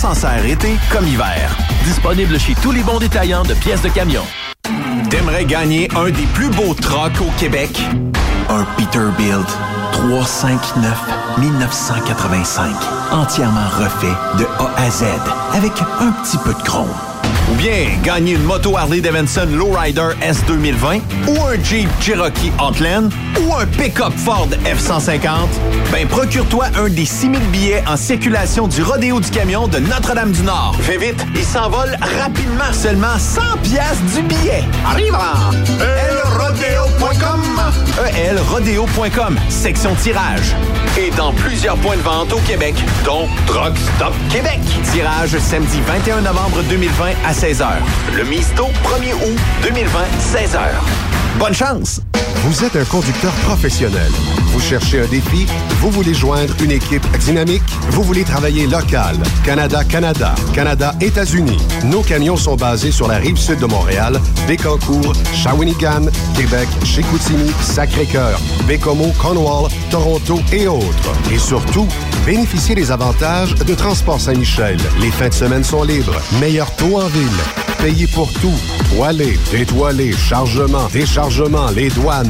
s'en sert été comme hiver. Disponible chez tous les bons détaillants de pièces de camion. T'aimerais gagner un des plus beaux trucks au Québec? Un Peterbilt 359 1985. Entièrement refait de A à Z avec un petit peu de chrome. Ou bien gagner une moto Harley Davidson Lowrider S 2020 ou un Jeep Cherokee Outland ou un pick-up Ford F-150, ben procure-toi un des 6000 billets en circulation du Rodéo du Camion de Notre-Dame-du-Nord. Fais vite, il s'envole rapidement. Seulement 100 pièces du billet. Arrive elrodeo.com elrodeo.com, section tirage. Et dans plusieurs points de vente au Québec, dont Truck Stop Québec. Tirage samedi 21 novembre 2020 à 16h. Le Misto, 1er août 2020, 16h. Bonne chance! Vous êtes un conducteur professionnel. Vous cherchez un défi? Vous voulez joindre une équipe dynamique? Vous voulez travailler local? Canada-Canada, Canada-États-Unis. Nos camions sont basés sur la rive sud de Montréal, Bécancour, Shawinigan, Québec, Chicoutimi, Sacré-Cœur, Bécomo, Cornwall, Toronto et autres. Et surtout, bénéficiez des avantages de Transport Saint-Michel. Les fins de semaine sont libres. Meilleur taux en ville. Payé pour tout. Toilé, détoilé, chargement, déchargement, les douanes.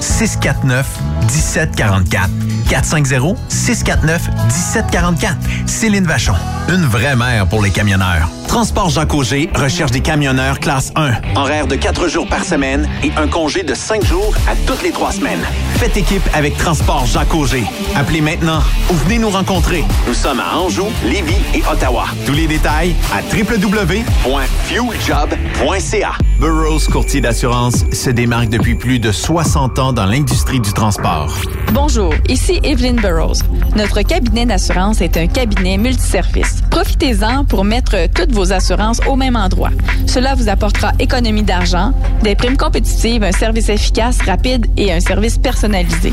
649 1744. 450 649 1744. Céline Vachon, une vraie mère pour les camionneurs. Transport Jacques Auger recherche des camionneurs classe 1. Horaire de 4 jours par semaine et un congé de 5 jours à toutes les 3 semaines. Faites équipe avec Transport Jacques Auger. Appelez maintenant ou venez nous rencontrer. Nous sommes à Anjou, Lévis et Ottawa. Tous les détails à www.fueljob.ca. Burroughs Courtier d'assurance se démarque depuis plus de 60 ans dans l'industrie du transport. Bonjour, ici Evelyn Burroughs. Notre cabinet d'assurance est un cabinet multiservice. Profitez-en pour mettre toutes vos assurances au même endroit. Cela vous apportera économie d'argent, des primes compétitives, un service efficace, rapide et un service personnalisé.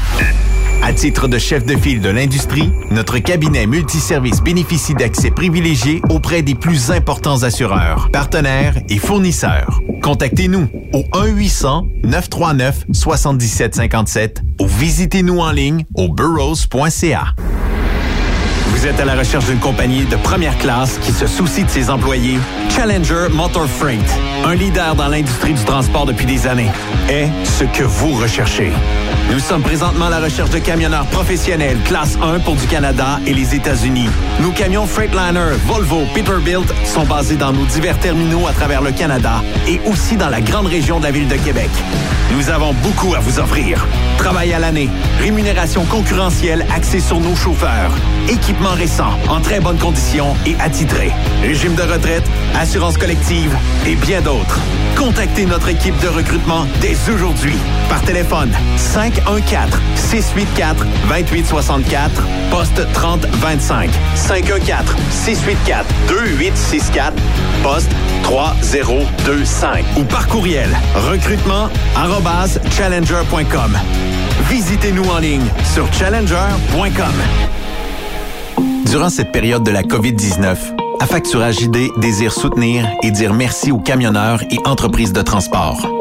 À titre de chef de file de l'industrie, notre cabinet multiservice bénéficie d'accès privilégié auprès des plus importants assureurs, partenaires et fournisseurs. Contactez-nous au 1-800-939-7757 ou visitez-nous en ligne au burrows.ca. Vous êtes à la recherche d'une compagnie de première classe qui se soucie de ses employés? Challenger Motor Freight, un leader dans l'industrie du transport depuis des années, est ce que vous recherchez. Nous sommes présentement à la recherche de camionneurs professionnels classe 1 pour du Canada et les États-Unis. Nos camions Freightliner, Volvo, Peterbilt sont basés dans nos divers terminaux à travers le Canada et aussi dans la grande région de la ville de Québec. Nous avons beaucoup à vous offrir. Travail à l'année, rémunération concurrentielle axée sur nos chauffeurs, équipement récent, en très bonne condition et attitré, régime de retraite, assurance collective et bien d'autres. Contactez notre équipe de recrutement dès aujourd'hui par téléphone 5 514-684-2864, poste 3025. 514-684-2864, poste 3025. Ou par courriel, recrutement challenger.com. Visitez-nous en ligne sur challenger.com. Durant cette période de la COVID-19, Affacturage ID désire soutenir et dire merci aux camionneurs et entreprises de transport.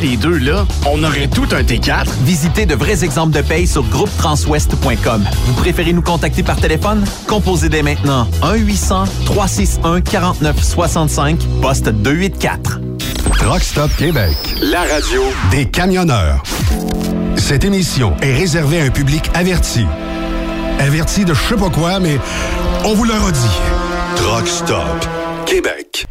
les deux, là, on aurait tout un T4. Visitez de vrais exemples de paye sur groupetranswest.com. Vous préférez nous contacter par téléphone? Composez dès maintenant 1-800-361-4965, poste 284. Truck Stop Québec. La radio Des camionneurs. Cette émission est réservée à un public averti. Averti de je sais pas quoi, mais on vous le redit. Truck Stop Québec.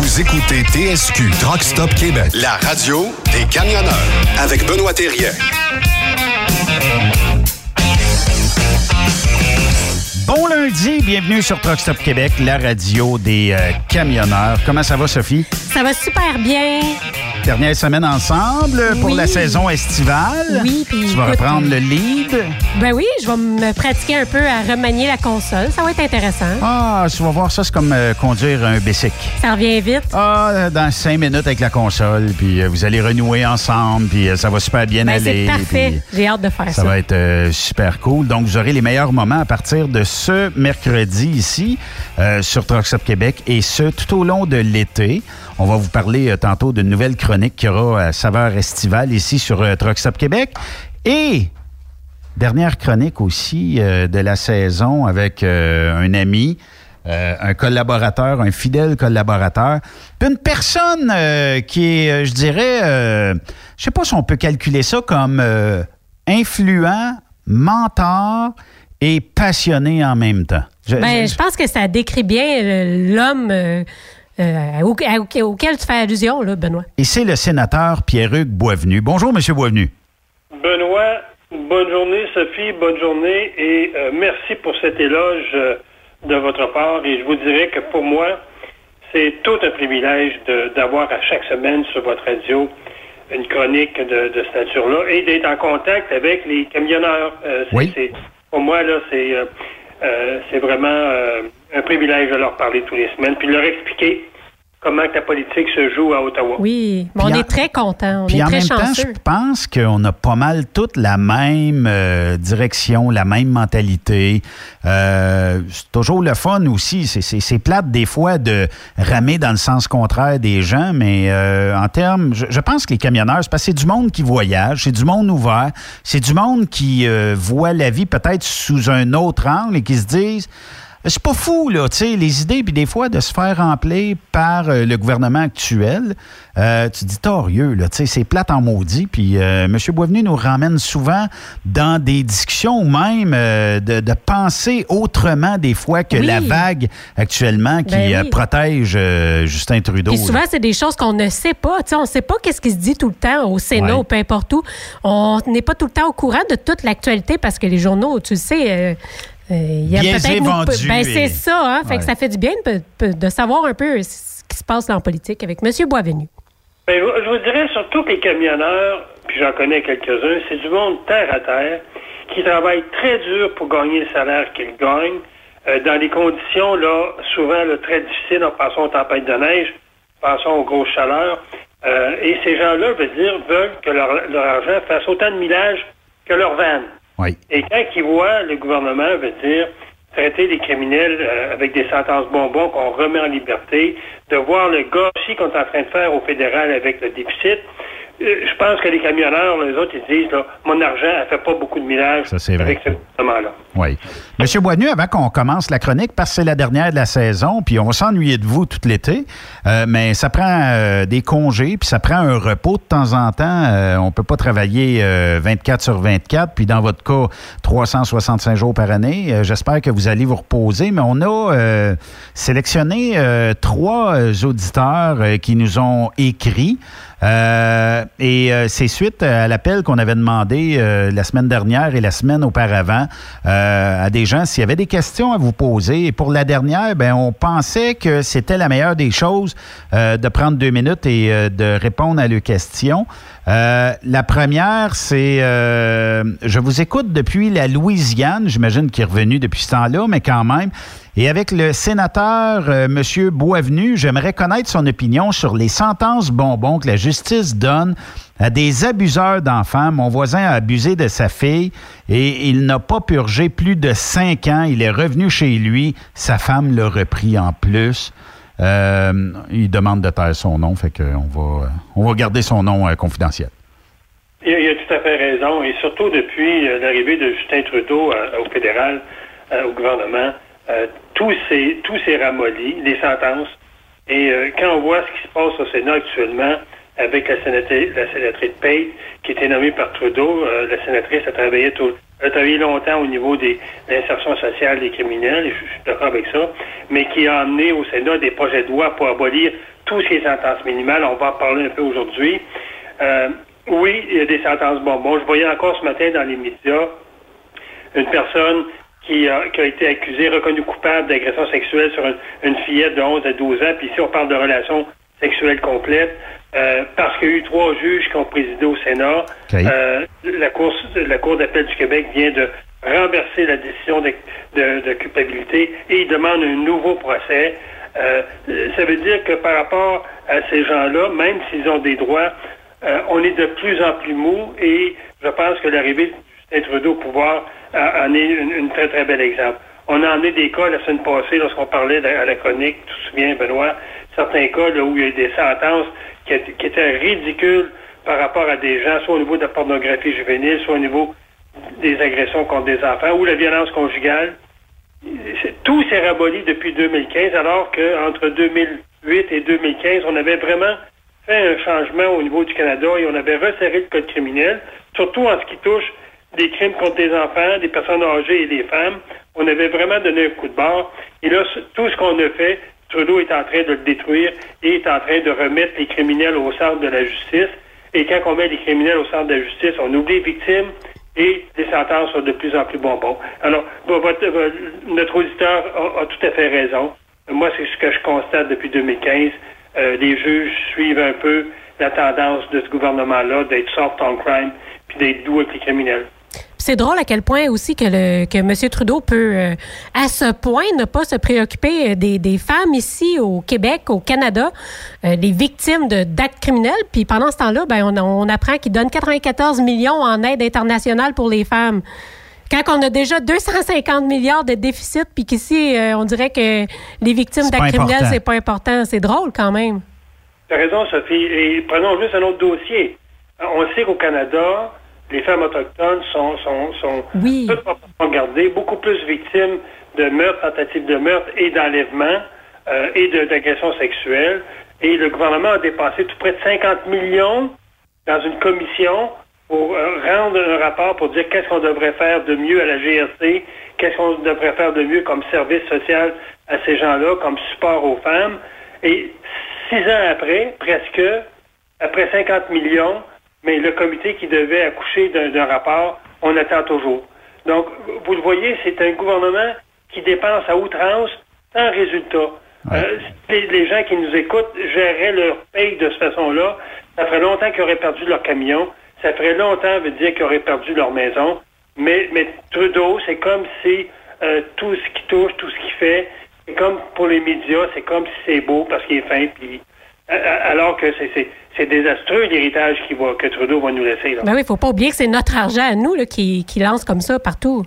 Vous écoutez TSQ Truck Stop Québec. La radio des camionneurs avec Benoît Thérien. Bon lundi, bienvenue sur Truck Stop Québec, la radio des euh, camionneurs. Comment ça va, Sophie? Ça va super bien. Dernière semaine ensemble pour la saison estivale. Oui, puis Tu vas écoute, reprendre le lead? Ben oui, je vais me pratiquer un peu à remanier la console. Ça va être intéressant. Ah, tu vas voir ça, c'est comme euh, conduire un Bessic. Ça revient vite. Ah, euh, dans cinq minutes avec la console, puis euh, vous allez renouer ensemble, puis euh, ça va super bien Ben, aller. c'est parfait. J'ai hâte de faire ça. Ça va être euh, super cool. Donc, vous aurez les meilleurs moments à partir de ce mercredi ici euh, sur Truck Stop Québec et ce tout au long de l'été. On va vous parler euh, tantôt d'une nouvelle chronique qui aura euh, saveur estivale ici sur euh, Truck Stop Québec. Et dernière chronique aussi euh, de la saison avec un ami. un collaborateur, un fidèle collaborateur, puis une personne qui est, je dirais, je sais pas si on peut calculer ça comme influent, mentor et passionné en même temps. Je- Ben, je- je pense que ça décrit bien euh, l'homme euh, euh, au- au- auquel tu fais allusion, là, Benoît. Et c'est le sénateur Pierre-Hugues Boisvenu. Bonjour, Monsieur Boisvenu. Benoît, bonne journée, Sophie, bonne journée et euh, merci pour cet éloge euh, de votre part. Et je vous dirais que pour moi, c'est tout un privilège d'avoir à chaque semaine sur votre radio une chronique de, de cette nature-là et d'être en contact avec les camionneurs. Euh, Oui. Pour moi, là, c'est euh, euh, c'est vraiment euh, un privilège de leur parler tous les semaines puis de leur expliquer comment que la politique se joue à Ottawa. Oui, mais on en- est très contents. On Puis est en très même temps, je pense qu'on a pas mal toute la même euh, direction, la même mentalité. Euh, c'est toujours le fun aussi. C'est- C'est c'est plate des fois de ramer dans le sens contraire des gens, mais euh, en termes, je, je pense que les camionneurs, c'est parce que c'est du monde qui voyage, c'est du monde ouvert, c'est du monde qui euh, voit la vie peut-être sous un autre angle et qui se disent c'est pas fou, là, tu sais, les idées, puis des fois, de se faire remplir par euh, le gouvernement actuel. Euh, tu dis torieux, là, tu sais, c'est plate en maudit. Puis euh, M. Boisvenu nous ramène souvent dans des discussions ou même de, de penser autrement des fois que Oui. la vague actuellement qui Ben oui. protège Justin Trudeau. Puis souvent, c'est des choses qu'on ne sait pas. Tu sais, on ne sait pas qu'est-ce qui se dit tout le temps au Sénat Ouais. ou peu importe où. On n'est pas tout le temps au courant de toute l'actualité parce que les journaux, tu le sais, il y a peut-être... vendus Ben, et- c'est ça, hein? Fait que ça fait du bien de, savoir un peu ce qui se passe dans la politique avec M. Boisvenu. Ben, je je vous dirais surtout que les camionneurs, puis j'en connais quelques-uns, c'est du monde terre à terre qui travaille très dur pour gagner le salaire qu'ils gagnent. euh, dans les conditions, là, souvent là, très difficiles, en passant aux tempêtes de neige, passons aux grosses chaleurs. Euh, et ces gens-là, veut dire, veulent que leur, leur argent fasse autant de millage que leur vanne. Et quand ils voient le gouvernement, veut dire, traiter les criminels euh, avec des sentences bonbons qu'on remet en liberté, de voir le gâchis qu'on est en train de faire au fédéral avec le déficit, je pense que les camionneurs, les autres, ils disent, là, mon argent, elle fait pas beaucoup de millage Ça, c'est vrai. avec ce gouvernement-là. Oui. Monsieur Boisnu, avant qu'on commence la chronique, parce que c'est la dernière de la saison, puis on va s'ennuyer de vous tout l'été, euh, mais ça prend euh, des congés, puis ça prend un repos de temps en temps. Euh, on peut pas travailler euh, 24 sur 24, puis dans votre cas, 365 jours par année. Euh, J'espère que vous allez vous reposer, mais on a euh, sélectionné euh, trois euh, auditeurs euh, qui nous ont écrit. Euh, et euh, c'est suite à l'appel qu'on avait demandé euh, la semaine dernière et la semaine auparavant euh, à des gens s'il y avait des questions à vous poser. Et pour la dernière, ben, on pensait que c'était la meilleure des choses euh, de prendre deux minutes et de répondre à leurs questions. Euh, la première, c'est euh, je vous écoute depuis la Louisiane. J'imagine qu'il est revenu depuis ce temps-là, mais quand même. Et avec le sénateur euh, M. Boisvenu, j'aimerais connaître son opinion sur les sentences bonbons que la justice donne à des abuseurs d'enfants. Mon voisin a abusé de sa fille et il n'a pas purgé plus de cinq ans. Il est revenu chez lui. Sa femme l'a repris en plus. Euh, il demande de taire son nom, fait qu'on va, on va garder son nom euh, confidentiel. Il a, tout à fait raison, et surtout depuis euh, l'arrivée de Justin Trudeau au fédéral, au gouvernement, tout s'est ramolli, les sentences. Et quand on voit ce qui se passe au Sénat actuellement avec la sénatrice, la sénatrice qui était nommée par Trudeau, la sénatrice a travaillé tout, a travaillé longtemps au niveau des de l'insertion sociale des criminels, et je, suis d'accord avec ça, mais qui a amené au Sénat des projets de loi pour abolir tous ces sentences minimales. On va en parler un peu aujourd'hui. Euh, oui, il y a des sentences bonbons. Je voyais encore ce matin dans les médias une personne qui a, qui a été accusée, reconnue coupable d'agression sexuelle sur une, une fillette de 11 à 12 ans. Puis ici, on parle de relations sexuelles complètes. Euh, parce qu'il y a eu trois juges qui ont présidé au Sénat. Euh, la Cour, la Cour d'appel du Québec vient de renverser la décision de, de- de culpabilité et il demande un nouveau procès. Euh, ça veut dire que par rapport à ces gens-là, même s'ils ont des droits, on est de plus en plus mou et je pense que l'arrivée de Justin Trudeau au pouvoir en est une, une très très bel exemple. On a emmené des cas la semaine passée lorsqu'on parlait à la chronique, tu te souviens Benoît, certains cas là, où il y a eu des sentences qui, étaient ridicules par rapport à des gens, soit au niveau de la pornographie juvénile, soit au niveau des agressions contre des enfants ou la violence conjugale. Tout s'est raboli depuis 2015, alors qu'entre 2008 et 2015, on avait vraiment fait un changement au niveau du Canada et on avait resserré le code criminel, surtout en ce qui touche des crimes contre des enfants, des personnes âgées et des femmes. On avait vraiment donné un coup de barre. Et là, tout ce qu'on a fait, Trudeau est en train de le détruire et est en train de remettre les criminels au centre de la justice. Et quand on met les criminels au centre de la justice, on oublie les victimes et les sentences sont de plus en plus bonbons. Alors, vo- notre auditeur a, a tout à fait raison. Moi, c'est ce que je constate depuis 2015. Euh, les juges suivent un peu la tendance de ce gouvernement-là d'être soft on crime puis d'être doux avec les criminels. C'est drôle à quel point aussi que, le, que M. Trudeau peut, euh, à ce point, ne pas se préoccuper euh, des, des femmes ici au Québec, au Canada, euh, les victimes de- d'actes criminels. Puis pendant ce temps-là, ben, on, on apprend qu'il donne 94 millions en aide internationale pour les femmes. Quand on a déjà 250 milliards de déficit, puis qu'ici, euh, on dirait que les victimes d'actes criminels, c'est pas important. C'est drôle quand même. Tu as raison, Sophie. Et prenons juste un autre dossier. On sait qu'au Canada, les femmes autochtones sont, sont, sont Oui. gardées, beaucoup plus victimes de meurtres, tentatives de meurtre et d'enlèvement euh, et d'agressions sexuelles. Et le gouvernement a dépensé tout près de 50 millions dans une commission pour euh, rendre un rapport pour dire qu'est-ce qu'on devrait faire de mieux à la GRC, qu'est-ce qu'on devrait faire de mieux comme service social à ces gens-là, comme support aux femmes. Et six ans après, presque, après 50 millions, mais le comité qui devait accoucher d'un rapport, on attend toujours. Donc, vous le voyez, c'est un gouvernement qui dépense à outrance sans résultat. Euh, les, les gens qui nous écoutent géreraient leur paye de cette façon-là. Ça ferait longtemps qu'ils auraient perdu leur camion. Ça ferait longtemps, veut dire qu'ils auraient perdu leur maison. Mais, mais Trudeau, c'est comme si euh, tout ce qu'il touche, tout ce qu'il fait. C'est comme pour les médias, c'est comme si c'est beau parce qu'il est fin, puis alors que c'est- c'est c'est désastreux l'héritage qui va que Trudeau va nous laisser. Là. Ben oui, il faut pas oublier que c'est notre argent à nous là, qui, qui lance comme ça partout.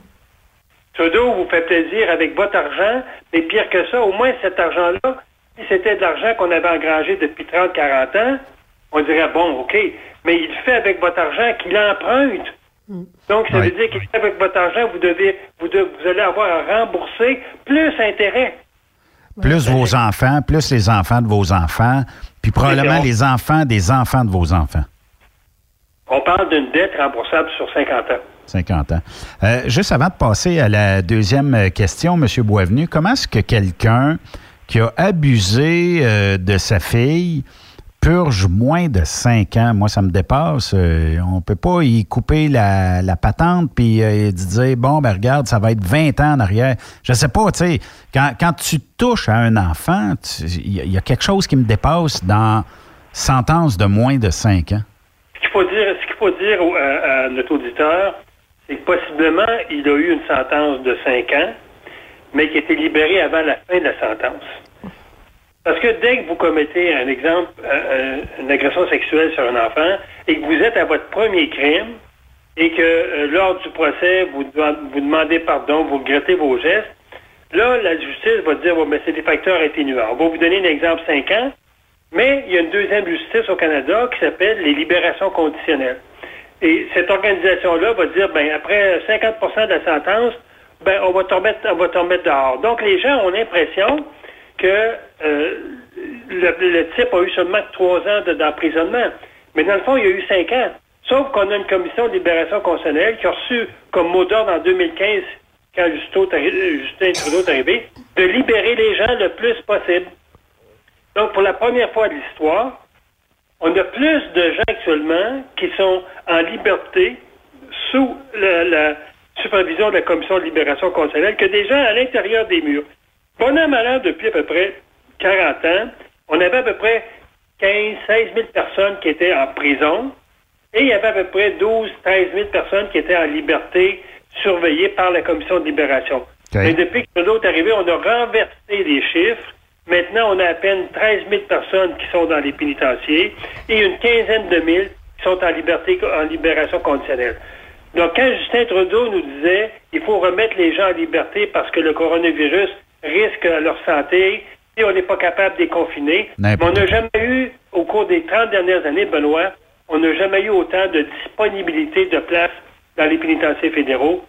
Trudeau vous fait plaisir avec votre argent, mais pire que ça, au moins cet argent-là, si c'était de l'argent qu'on avait engrangé depuis 30-40 ans, on dirait, bon, OK, mais il fait avec votre argent qu'il emprunte. Donc, ça Oui. veut dire qu'il fait avec votre argent, vous devez, vous, de- vous allez avoir à rembourser plus intérêt. Plus vos enfants, plus les enfants de vos enfants, puis probablement les enfants des enfants de vos enfants. On parle d'une dette remboursable sur 50 ans. 50 ans. Euh, juste avant de passer à la deuxième question, M. Boisvenu, comment est-ce que quelqu'un qui a abusé euh, de sa fille purge moins de 5 ans? Moi, ça me dépasse. Euh, on peut pas y couper la, patente puis euh, dire, bon, ben regarde, ça va être 20 ans en arrière. Je sais pas, tu sais, quand, quand tu touches à un enfant, il y, a- quelque chose qui me dépasse dans sentence de moins de 5 ans. Ce qu'il faut dire, à, à notre auditeur, c'est que possiblement, il a eu une sentence de 5 ans, mais qui a été libéré avant la fin de la sentence. Parce que dès que vous commettez un exemple, euh, euh, une agression sexuelle sur un enfant, et que vous êtes à votre premier crime, et que euh, lors du procès, vous, vous demandez pardon, vous regrettez vos gestes, là, la justice va dire, mais c'est des facteurs atténuants. On va vous donner un exemple 5 ans, mais il y a une deuxième justice au Canada qui s'appelle les libérations conditionnelles. Et cette organisation-là va dire, ben après 50% de la sentence, ben on va te on va dehors. Donc les gens ont l'impression que euh, le, type a eu seulement trois ans de- d'emprisonnement. Mais dans le fond, il y a eu cinq ans. Sauf qu'on a une commission de libération constitutionnelle qui a reçu comme mot d'ordre en 2015, quand Justin Trudeau est arrivé, de libérer les gens le plus possible. Donc, pour la première fois de l'histoire, on a plus de gens actuellement qui sont en liberté sous la, la supervision de la Commission de libération constitutionnelle que des gens à l'intérieur des murs. Bon an, mal an, depuis à peu près 40 ans, on avait à peu près 15, 16 000 personnes qui étaient en prison et il y avait à peu près 12, 13 000 personnes qui étaient en liberté surveillées par la Commission de libération. Mais depuis que Trudeau est arrivé, on a renversé les chiffres. Maintenant, on a à peine 13 000 personnes qui sont dans les pénitenciers et une quinzaine de mille qui sont en liberté, en libération conditionnelle. Donc, quand Justin Trudeau nous disait il faut remettre les gens en liberté parce que le coronavirus risque leur santé et on n'est pas capable de les confiner, mais on n'a jamais eu, au cours des 30 dernières années, Benoît, on n'a jamais eu autant de disponibilité de place dans les pénitenciers fédéraux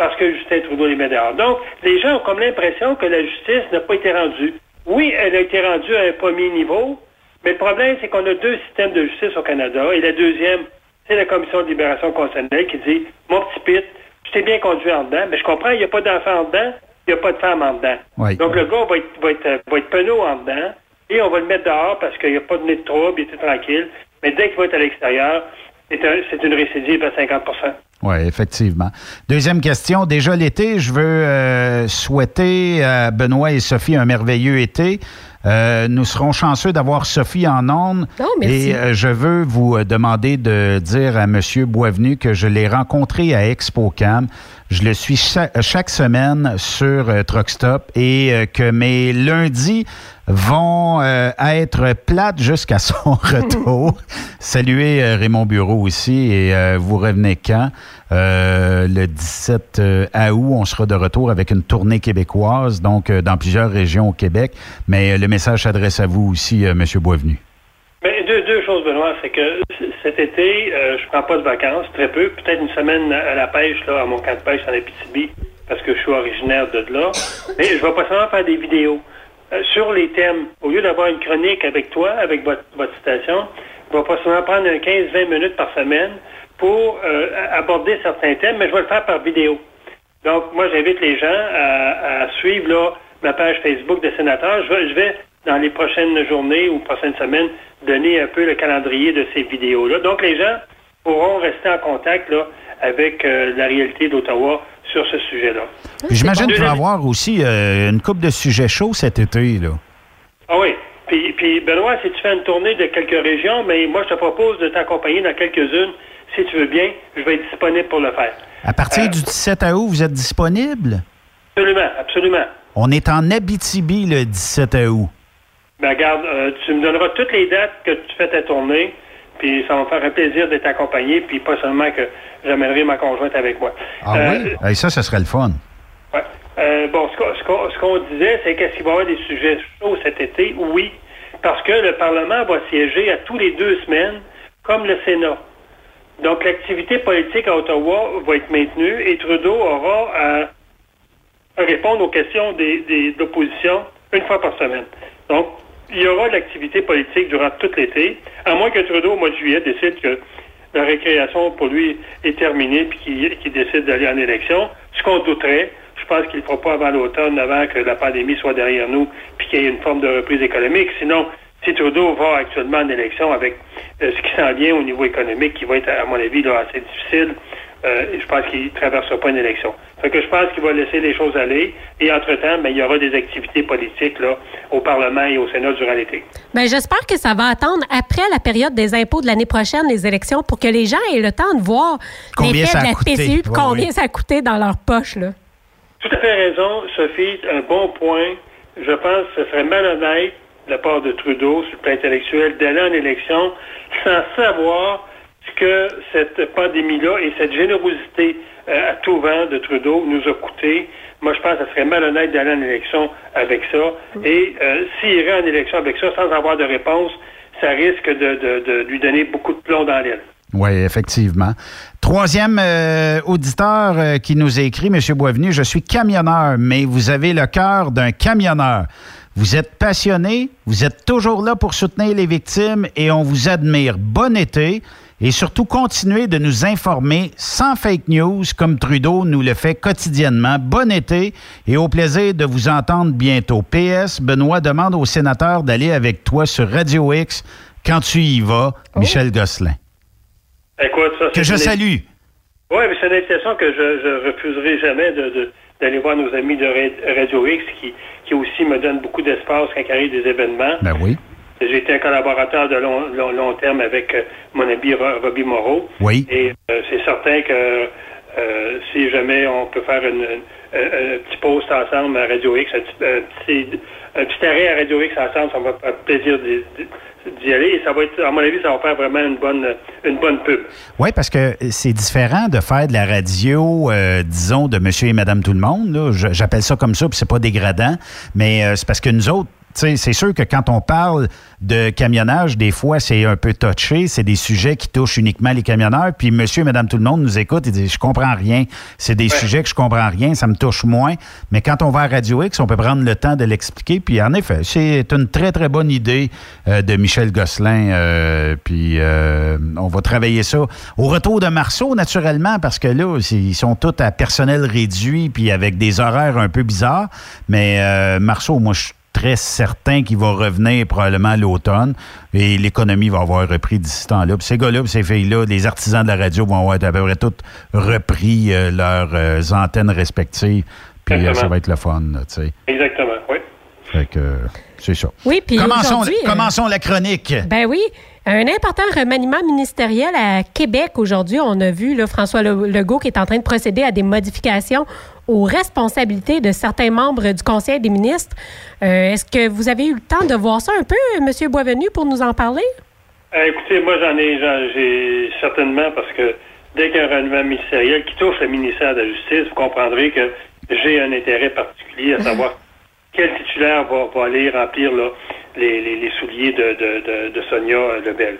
parce que Justin Trudeau les met dehors. Donc, les gens ont comme l'impression que la justice n'a pas été rendue. Oui, elle a été rendue à un premier niveau, mais le problème, c'est qu'on a deux systèmes de justice au Canada. Et la deuxième, c'est la Commission de libération constitutionnelle qui dit Mon petit Pete, je t'ai bien conduit en dedans, mais je comprends, il n'y a pas d'enfant en dedans, il n'y a pas de femme en dedans. Oui. Donc, le gars va être, va, être, va être penaud en dedans, et on va le mettre dehors parce qu'il n'y a pas de nez de trouble, il était tranquille. Mais dès qu'il va être à l'extérieur, c'est un- c'est une récidive à 50% Oui, effectivement. Deuxième question. Déjà l'été, je veux euh, souhaiter à Benoît et Sophie un merveilleux été. Euh, nous serons chanceux d'avoir Sophie en ondes. Oh, merci. Et euh, je veux vous demander de dire à M. Boisvenu que je l'ai rencontré à ExpoCam. Je le suis cha- chaque semaine sur euh, Truckstop et euh, que mes lundis vont euh, être plates jusqu'à son retour. Saluez euh, Raymond Bureau aussi et euh, vous revenez quand? Euh, le 17 euh, août, on sera de retour avec une tournée québécoise, donc euh, dans plusieurs régions au Québec. Mais euh, le message s'adresse à vous aussi, euh, M. Boisvenu. Deux, choses, Benoît, c'est que cet été, euh, je prends pas de vacances, très peu, peut-être une semaine à la pêche, là, à mon camp de pêche en Abitibi, parce que je suis originaire de là. Mais je vais pas seulement faire des vidéos euh, sur les thèmes. Au lieu d'avoir une chronique avec toi, avec votre, votre citation, je vais pas seulement prendre un 15-20 minutes par semaine pour euh, aborder certains thèmes, mais je vais le faire par vidéo. Donc, moi, j'invite les gens à, à suivre là, ma page Facebook de sénateur. Je vais, je vais, dans les prochaines journées ou prochaines semaines, donner un peu le calendrier de ces vidéos-là. Donc, les gens pourront rester en contact là, avec euh, la réalité d'Ottawa sur ce sujet-là. J'imagine qu'il va avoir aussi euh, une coupe de sujets chauds cet été. Là. Ah oui. Puis, puis, Benoît, si tu fais une tournée de quelques régions, mais moi, je te propose de t'accompagner dans quelques-unes. Si tu veux bien, je vais être disponible pour le faire. À partir Euh, du 17 août, vous êtes disponible? Absolument, absolument. On est en Abitibi le 17 août. Ben, regarde, euh, tu me donneras toutes les dates que tu fais ta tournée, puis ça va me faire un plaisir d'être accompagné, puis pas seulement que j'amènerai ma conjointe avec moi. Ah oui? Eh, ça, ce serait le fun. Ouais. Euh, bon, ce qu'on- ce disait, c'est qu'est-ce qu'il va y avoir des sujets chauds cet été? Oui, parce que le Parlement va siéger à tous les deux semaines, comme le Sénat. Donc, l'activité politique à Ottawa va être maintenue et Trudeau aura à, à répondre aux questions des, des, de l'opposition une fois par semaine. Donc, il y aura de l'activité politique durant tout l'été, à moins que Trudeau, au mois de juillet, décide que la récréation pour lui est terminée puis qu'il décide d'aller en élection, ce qu'on douterait. Je pense qu'il ne fera pas avant l'automne, avant que la pandémie soit derrière nous, puis qu'il y ait une forme de reprise économique. Sinon, si Trudeau va actuellement en élection avec euh, ce qui s'en vient au niveau économique, qui va être, à mon avis, là, assez difficile, euh, je pense qu'il ne traversera pas une élection. Fait que je pense qu'il va laisser les choses aller. Et entre-temps, ben, il y aura des activités politiques là, au Parlement et au Sénat durant l'été. Ben, j'espère que ça va attendre après la période des impôts de l'année prochaine, les élections, pour que les gens aient le temps de voir Combien l'effet ça de a la coûté. PCU, combien ça a coûté dans leur poche. Là. Tout à fait raison, Sophie. Un bon point. Je pense que ce serait malhonnête de la part de Trudeau, sur le plan intellectuel, d'aller en élection sans savoir ce que cette pandémie-là et cette générosité euh, à tout vent de Trudeau nous a coûté. Moi, je pense que ce serait malhonnête d'aller en élection avec ça. Et euh, s'il irait en élection avec ça sans avoir de réponse, ça risque de, de- de lui donner beaucoup de plomb dans l'aile. Oui, effectivement. Troisième euh, auditeur euh, qui nous a écrit, M. Boisvenu, je suis camionneur, mais vous avez le cœur d'un camionneur. Vous êtes passionné, vous êtes toujours là pour soutenir les victimes et on vous admire. Bon été et surtout continuez de nous informer sans fake news comme Trudeau nous le fait quotidiennement. Bon été et au plaisir de vous entendre bientôt. PS, Benoît demande au sénateur d'aller avec toi sur Radio X quand tu y vas, Michel Gosselin. Écoute, ça, Que je une- salue. Oui, mais c'est une invitation que je, je refuserai jamais de, de- d'aller voir nos amis de Ra- Radio X qui, qui aussi me donnent beaucoup d'espace quand il arrive des événements. Ben oui. J'ai été un collaborateur de long, long, long terme avec euh, mon ami Ro- Robbie Moreau. Oui. Et euh, c'est certain que euh, si jamais on peut faire une, un, petit post ensemble à Radio X, un petit, un arrêt à Radio X ensemble, ça va faire plaisir d'y- aller. Et ça va être, à mon avis, ça va faire vraiment une bonne, une bonne pub. Oui, parce que c'est différent de faire de la radio, euh, disons, de monsieur et madame tout le monde. J'appelle ça comme ça, puis c'est pas dégradant. Mais euh, c'est parce que nous autres, c'est sûr que quand on parle de camionnage, des fois, c'est un peu touché. C'est des sujets qui touchent uniquement les camionneurs. Puis monsieur et madame tout le monde nous écoute et dit Je comprends rien. C'est des sujets que je comprends rien, ça me touche moins. Mais quand on va à Radio X, on peut prendre le temps de l'expliquer. Puis en effet, c'est une très, très bonne idée euh, de Michel Gosselin. euh, puis euh, on va travailler ça au retour de Marceau, naturellement, parce que là, ils sont tous à personnel réduit puis avec des horaires un peu bizarres. Mais euh, Marceau, moi, je suis très certain qu'il va revenir probablement à l'automne et l'économie va avoir repris d'ici ce temps-là. Puis ces gars-là, puis ces filles-là, les artisans de la radio vont avoir à peu près tous repris euh, leurs euh, antennes respectives. Puis euh, ça va être le fun, tu sais. Exactement, oui. Fait que c'est ça. Oui, puis Commençons, euh, commençons la chronique. Ben oui, un important remaniement ministériel à Québec aujourd'hui. On a vu là, François Le- Legault qui est en train de procéder à des modifications aux responsabilités de certains membres du Conseil des ministres. Euh, Est-ce que vous avez eu le temps de voir ça un peu, M. Boisvenu, pour nous en parler? Euh, écoutez, moi j'en ai, j'ai certainement parce que dès qu'il y a un renouvellement ministériel qui touche le ministère de la Justice, vous comprendrez que j'ai un intérêt particulier à savoir quel titulaire va, va aller remplir là, les, les- les souliers de, de- de- de Sonia Lebel.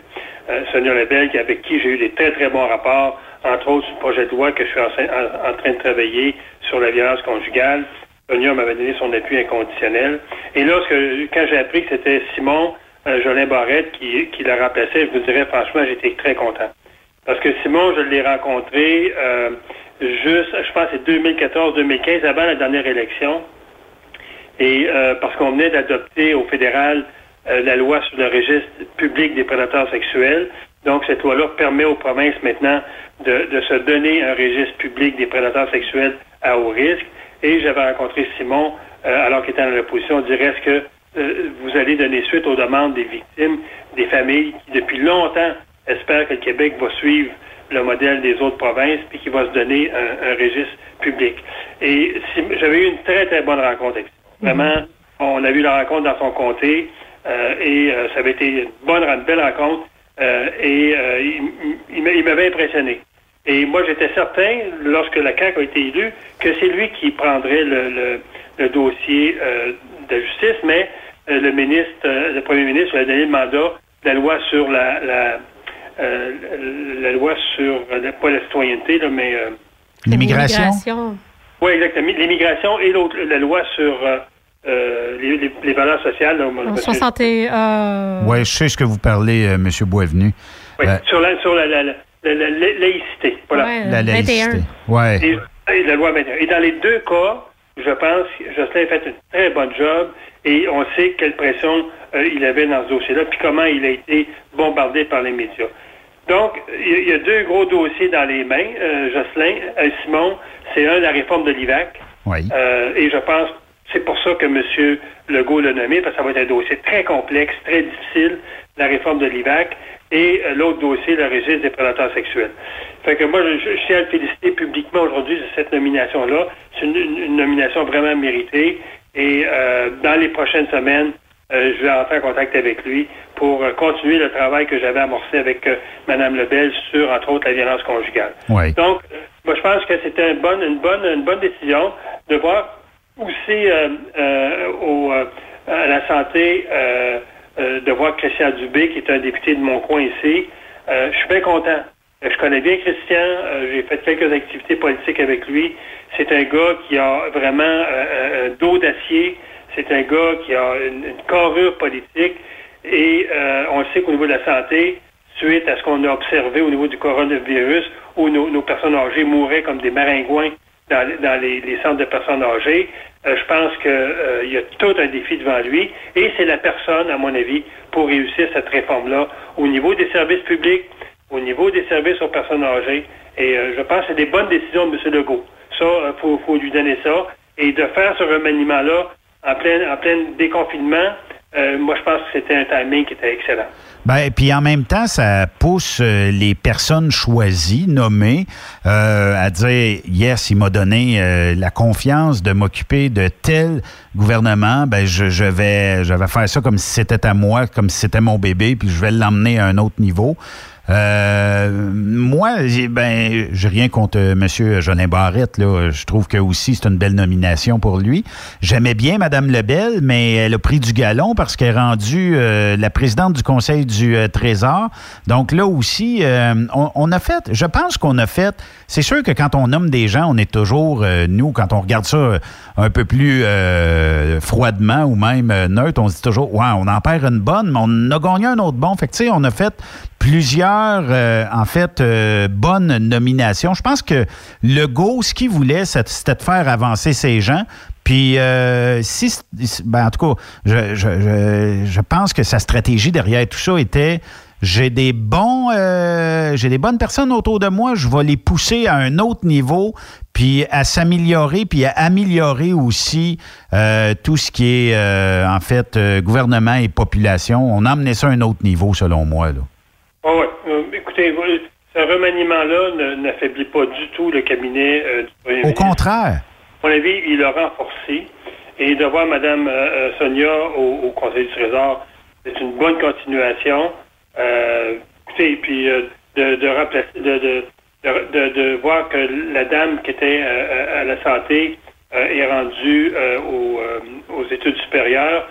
Euh, Sonia Lebel, avec qui j'ai eu des très très bons rapports, entre autres sur le projet de loi que je suis en, train de travailler sur la violence conjugale. Sonia m'avait donné son appui inconditionnel. Et là, quand j'ai appris que c'était Simon euh, Jolin Barrette qui, qui la remplaçait, je vous dirais franchement, j'étais très content. Parce que Simon, je l'ai rencontré euh, juste, je pense, c'est 2014-2015, avant la dernière élection. Et euh, parce qu'on venait d'adopter au fédéral euh, la loi sur le registre public des prédateurs sexuels. Donc, cette loi-là permet aux provinces maintenant de, de se donner un registre public des prédateurs sexuels à haut risque. Et j'avais rencontré Simon, euh, alors qu'il était dans l'opposition, on dirait est-ce que euh, vous allez donner suite aux demandes des victimes, des familles qui, depuis longtemps, espèrent que le Québec va suivre le modèle des autres provinces, puis qui va se donner un, un registre public? Et si- j'avais eu une très, très bonne rencontre avec lui. Vraiment, on a eu la rencontre dans son comté, euh, et ça avait été une bonne, une belle rencontre, euh, et euh, il, il m'a- il m'avait impressionné. Et moi, j'étais certain, lorsque la CAQ a été élue, que c'est lui qui prendrait le, le- le dossier euh, de justice, mais euh, le ministre, euh, le premier ministre lui a donné le mandat de la loi sur la, la, euh, la loi sur, pas la citoyenneté, là, mais... euh, L'immigration? L'immigration. oui, exactement. L'immigration et l'autre, la loi sur euh, les, les- les valeurs sociales. là, En me suis- 60 et, euh, Oui, je sais ce que vous parlez, euh, M. Boisvenu. oui, Euh, sur la, sur la, la, la- la- la- la- laïcité. Voilà. ouais, la 21. laïcité. Ouais. Et, et la loi 21. Et dans les deux cas, je pense que Jocelyn a fait une très bonne job et on sait quelle pression euh, il avait dans ce dossier-là, puis comment il a été bombardé par les médias. Donc, il y, a- il y a deux gros dossiers dans les mains, euh, Jocelyn. Simon, c'est un, la réforme de l'IVAC. Oui. Euh, et je pense c'est pour ça que M. Legault l'a nommé, parce que ça va être un dossier très complexe, très difficile, la réforme de l'IVAC, et euh, l'autre dossier, le registre des prédateurs sexuels. Fait que moi, je, je tiens à le féliciter publiquement aujourd'hui de cette nomination-là. C'est une, nomination vraiment méritée. Et euh, dans les prochaines semaines, euh, je vais entrer en contact avec lui pour euh, continuer le travail que j'avais amorcé avec Mme Lebel sur, entre autres, la violence conjugale. Oui. Donc, moi, je pense que c'était une bonne, une bonne, une bonne décision de voir aussi euh, euh, euh, à la santé de voir Christian Dubé, qui est un député de mon coin ici. Je suis bien content. Je connais bien Christian. J'ai fait quelques activités politiques avec lui. C'est un gars qui a vraiment un dos d'acier. C'est un gars qui a une, une carrure politique. Et on sait qu'au niveau de la santé, suite à ce qu'on a observé au niveau du coronavirus, où nos, personnes âgées mouraient comme des maringouins dans, les centres de personnes âgées, euh, je pense qu'il y a tout un défi devant lui. Et c'est la personne, à mon avis, pour réussir cette réforme-là au niveau des services publics, au niveau des services aux personnes âgées. Et euh, je pense que c'est des bonnes décisions de M. Legault. Ça, il faut, faut lui donner ça. Et de faire ce remaniement-là en plein, en plein déconfinement, euh, moi, je pense que c'était un timing qui était excellent. Ben, puis en même temps, ça pousse euh, les personnes choisies, nommées, euh, à dire yes, il m'a donné la confiance de m'occuper de tel gouvernement. Ben, je, je vais, je vais faire ça comme si c'était à moi, comme si c'était mon bébé, puis je vais l'emmener à un autre niveau. Euh, moi, j'ai- ben, j'ai rien contre euh, Monsieur Jolin Barrette. Là. Je trouve que aussi c'est une belle nomination pour lui. J'aimais bien Madame Lebel, mais elle a pris du galon parce qu'elle est rendue euh, la présidente du Conseil du Trésor. Donc là aussi, on, a fait, je pense qu'on a fait. C'est sûr que quand on nomme des gens, on est toujours nous quand on regarde ça un peu plus froidement ou même neutre, on se dit toujours, ouais, on en perd une bonne, mais on a gagné un autre bon. Fait que tu sais, on a fait plusieurs, euh, en fait, euh, bonnes nominations. Je pense que le go, ce qu'il voulait, c'était de faire avancer ces gens. Puis, euh, si, ben, en tout cas, je, je, je, je pense que sa stratégie derrière tout ça était j'ai des bons, euh, j'ai des bonnes personnes autour de moi, je vais les pousser à un autre niveau, puis à s'améliorer, puis à améliorer aussi euh, tout ce qui est, euh, en fait, euh, gouvernement et population. On a amené ça à un autre niveau, selon moi. Là. Ah ouais. Euh, écoutez, ce remaniement-là n'affaiblit pas du tout le cabinet euh, du premier Au ministre. contraire. À mon avis, il l'a renforcé. Et de voir Mme euh, Sonia au, au Conseil du Trésor, c'est une bonne continuation. Euh, écoutez, puis de, de, de, de, de, de- de voir que la dame qui était euh, à la santé euh, est rendue euh, aux, aux études supérieures,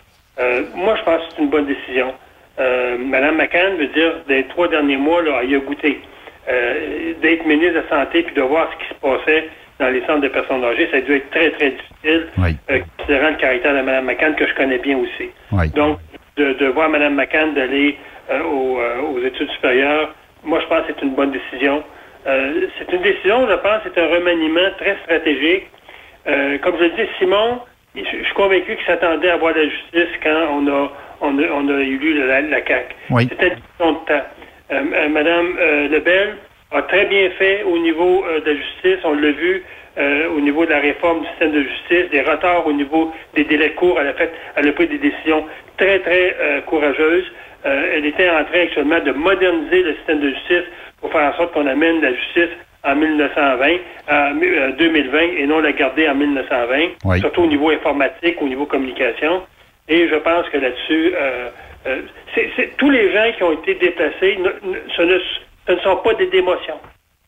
moi, je pense que c'est une bonne décision. Euh, Mme McCann veut dire, des trois derniers mois, là, elle y a goûté. Euh, D'être ministre de la Santé puis de voir ce qui se passait dans les centres de personnes âgées, ça a dû être très, très difficile, Oui. euh, considérant le caractère de Mme McCann, que je connais bien aussi. Oui. Donc, de, de voir Mme McCann d'aller euh, aux, euh, aux études supérieures, moi, je pense que c'est une bonne décision. Euh, c'est une décision, je pense, c'est un remaniement très stratégique. Euh, comme je le dis, Simon, je, je suis convaincu qu'il s'attendait à avoir la justice quand on a, on a, on a élu la, la CAQ. Oui. C'était une question de temps. Euh, Madame euh, Lebel a très bien fait au niveau euh, de la justice. On l'a vu euh, au niveau de la réforme du système de justice, des retards au niveau des délais courts. Elle a fait, elle a pris des décisions très, très euh, courageuses. euh, elle était en train actuellement de moderniser le système de justice pour faire en sorte qu'on amène la justice en 1920, en 2020 et non la garder en 1920, surtout au niveau informatique, au niveau communication. Et je pense que là-dessus, euh, euh, c'est tous les gens qui ont été déplacés, ce, ne, ce, ne, sont pas des démotions.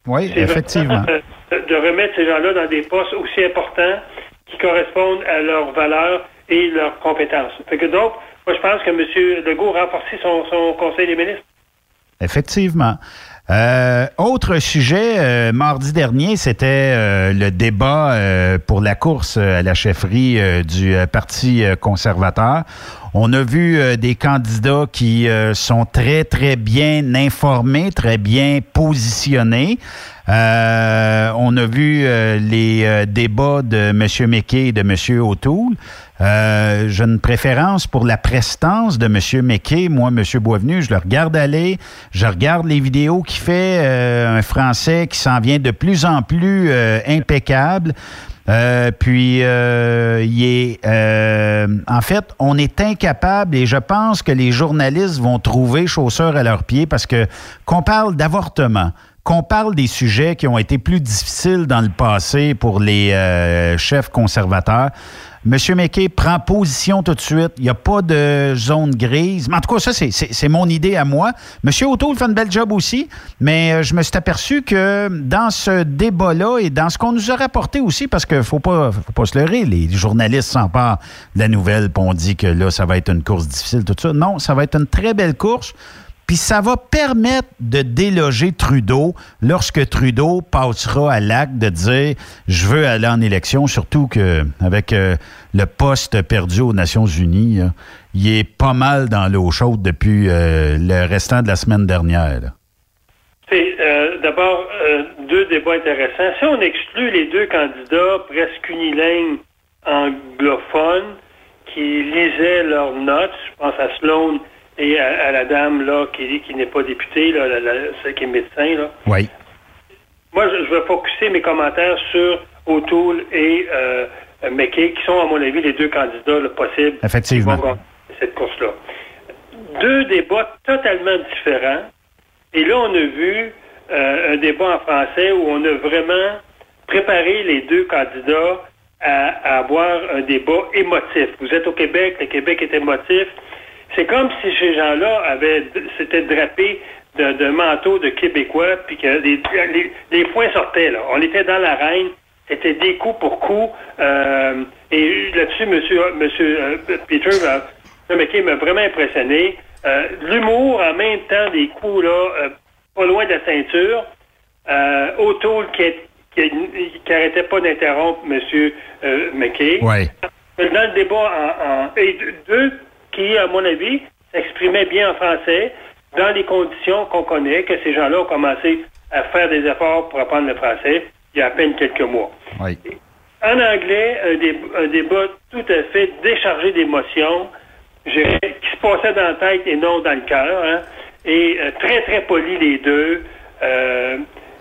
Oui, effectivement. De, remettre ces gens-là dans des postes aussi importants qui correspondent à leurs valeurs et leurs compétences. Fait que donc, moi, je pense que M. Legault a renforcé son, son Conseil des ministres. Effectivement. Euh, autre sujet, euh, mardi dernier, c'était euh, le débat pour la course à la chefferie du Parti conservateur. On a vu des candidats qui sont très, très bien informés, très bien positionnés. Euh, on a vu euh, les euh, débats de M. McKay et de M. O'Toole. J'ai une préférence pour la prestance de M. McKay. Moi, M. Boisvenu, je le regarde aller. Je regarde les vidéos qu'il fait. un Français qui s'en vient de plus en plus impeccable. puis, il est, en fait, on est incapable et je pense que les journalistes vont trouver chaussures à leurs pieds parce que qu'on parle d'avortement, qu'on parle des sujets qui ont été plus difficiles dans le passé pour les euh, chefs conservateurs. Monsieur McKay prend position tout de suite. Il n'y a pas de zone grise. Mais en tout cas, ça, c'est mon idée à moi. Monsieur O'Toole fait un bel job aussi, mais euh, je me suis aperçu que dans ce débat-là et dans ce qu'on nous a rapporté aussi, parce qu'il ne faut pas, faut pas se leurrer, les journalistes s'emparent de la nouvelle, puis on dit que là, ça va être une course difficile, tout ça. Non, ça va être une très belle course. Puis ça va permettre de déloger Trudeau lorsque Trudeau passera à l'acte de dire je veux aller en élection, surtout que avec euh, le poste perdu aux Nations Unies, il est pas mal dans l'eau chaude depuis euh, le restant de la semaine dernière. C'est euh, d'abord deux débats intéressants. Si on exclut les deux candidats presque unilingues anglophones qui lisaient leurs notes, je pense à Sloan et à, la dame là qui, qui n'est pas députée, là, celle qui est médecin. Là. Oui. Moi, je, vais focuser mes commentaires sur O'Toole et euh, McKay, qui sont, à mon avis, les deux candidats possibles Effectivement. qui vont cette course-là. Deux débats totalement différents. Et là, on a vu euh, un débat en français où on a vraiment préparé les deux candidats à, à avoir un débat émotif. Vous êtes au Québec, le Québec est émotif. C'est comme si ces gens-là avaient s'étaient drapés d'un manteau de Québécois, puis que les, les, points sortaient. Là. On était dans l'arène, c'était des coups pour coups. Euh, et là-dessus, Monsieur, monsieur euh, Peter McKay m'a vraiment impressionné. Euh, l'humour en même temps des coups là, pas loin de la ceinture. O'Toole qui, qui, qui arrêtait pas d'interrompre Monsieur McKay. Ouais. Dans le débat en, en et deux qui, à mon avis, s'exprimait bien en français dans les conditions qu'on connaît, que ces gens-là ont commencé à faire des efforts pour apprendre le français il y a à peine quelques mois. En anglais, un, débat tout à fait déchargé d'émotions, qui se passait dans la tête et non dans le cœur, hein, et euh, très, très poli les deux. Euh,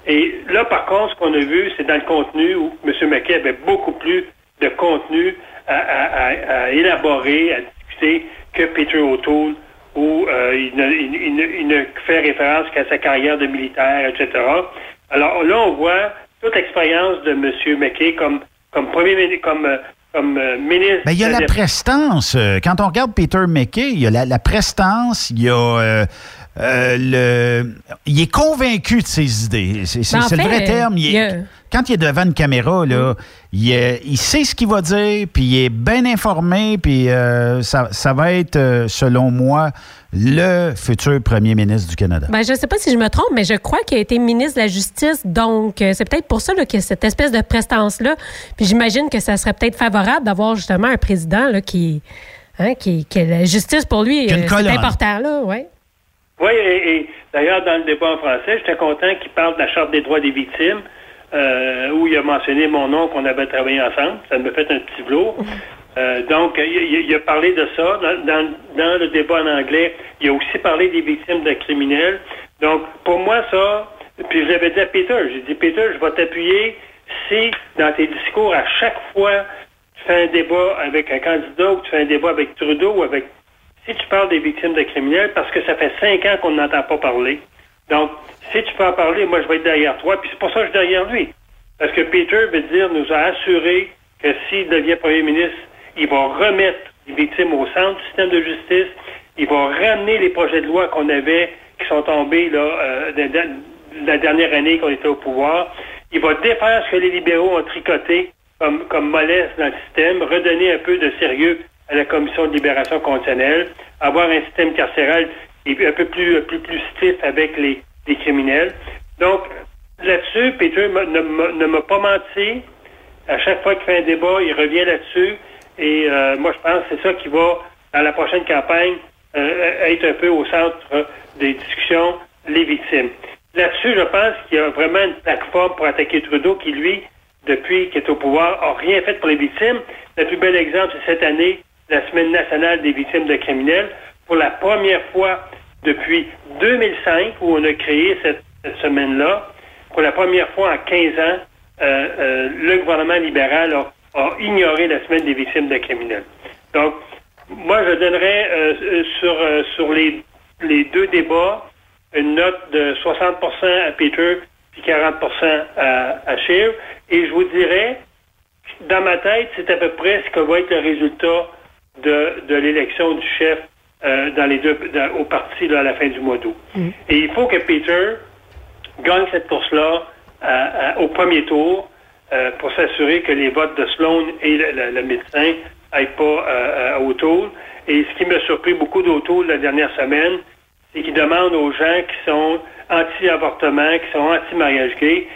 et là, par contre, ce qu'on a vu, c'est dans le contenu où M. McKay avait beaucoup plus de contenu à, à élaborer, à discuter que Peter O'Toole, où euh, il, ne, fait référence qu'à sa carrière de militaire, etc. Alors là, on voit toute l'expérience de M. McKay comme, comme premier comme, comme euh, ministre. Mais il y a la prestance. Quand on regarde Peter McKay, il y a la, prestance, il y a euh, le. Il est convaincu de ses idées. C'est le vrai terme. Il quand il est devant une caméra, là, il, sait ce qu'il va dire, puis il est bien informé, puis euh, ça, va être, euh, selon moi, le futur premier ministre du Canada. Ben, je ne sais pas si je me trompe, mais je crois qu'il a été ministre de la Justice, donc euh, c'est peut-être pour ça qu'il y a cette espèce de prestance-là. Puis j'imagine que ça serait peut-être favorable d'avoir justement un président là, qui, hein, qui, qui la justice pour lui, c'est important, là, ouais. Oui, et d'ailleurs, dans le débat en français, j'étais content qu'il parle de la Charte des droits des victimes. Euh, où il a mentionné mon nom qu'on avait travaillé ensemble. Ça me fait un petit velours. Euh, donc, il, a parlé de ça. Dans, le débat en anglais, il a aussi parlé des victimes de criminels. Donc, pour moi, ça, puis je l'avais dit à Peter, j'ai dit, Peter, je vais t'appuyer si, dans tes discours, à chaque fois, tu fais un débat avec un candidat ou tu fais un débat avec Trudeau ou avec... si tu parles des victimes de criminels, parce que ça fait cinq ans qu'on n'entend pas parler. Donc, si tu peux en parler, moi, je vais être derrière toi, puis c'est pour ça que je suis derrière lui. Parce que Peter, veut dire, nous a assuré que s'il devient premier ministre, il va remettre les victimes au centre du système de justice, il va ramener les projets de loi qu'on avait, qui sont tombés là, euh, la dernière année qu'on était au pouvoir. Il va défaire ce que les libéraux ont tricoté comme, comme mollesse dans le système, redonner un peu de sérieux à la commission de libération conditionnelle, avoir un système carcéral un peu plus, plus, stiff avec les, criminels. Donc, là-dessus, Peter ne m'a- pas menti. À chaque fois qu'il fait un débat, il revient là-dessus. Et euh, moi, je pense que c'est ça qui va, dans la prochaine campagne, euh, être un peu au centre des discussions, les victimes. Là-dessus, je pense qu'il y a vraiment une plateforme pour attaquer Trudeau qui, lui, depuis qu'il est au pouvoir, a rien fait pour les victimes. Le plus bel exemple, c'est cette année, la Semaine nationale des victimes de criminels. Pour la première fois depuis 2005, où on a créé cette, semaine-là, pour la première fois en 15 ans, euh, euh, le gouvernement libéral a, ignoré la semaine des victimes de criminels. Donc, moi, je donnerais euh, sur, sur les, les deux débats une note de 60% à Peter puis 40 à, à. Et je vous dirais, dans ma tête, c'est à peu près ce que va être le résultat de, de l'élection du chef euh, dans les deux, dans- au parti là, à la fin du mois d'août. Et il faut que Peter gagne cette course-là à- à- au premier tour euh, pour s'assurer que les votes de Sloan et le, le- le médecin n'aillent pas euh, à O'Toole. Et ce qui m'a surpris beaucoup d'O'Toole la dernière semaine, c'est qu'il demande aux gens qui sont anti-avortement, qui sont anti-mariage gay,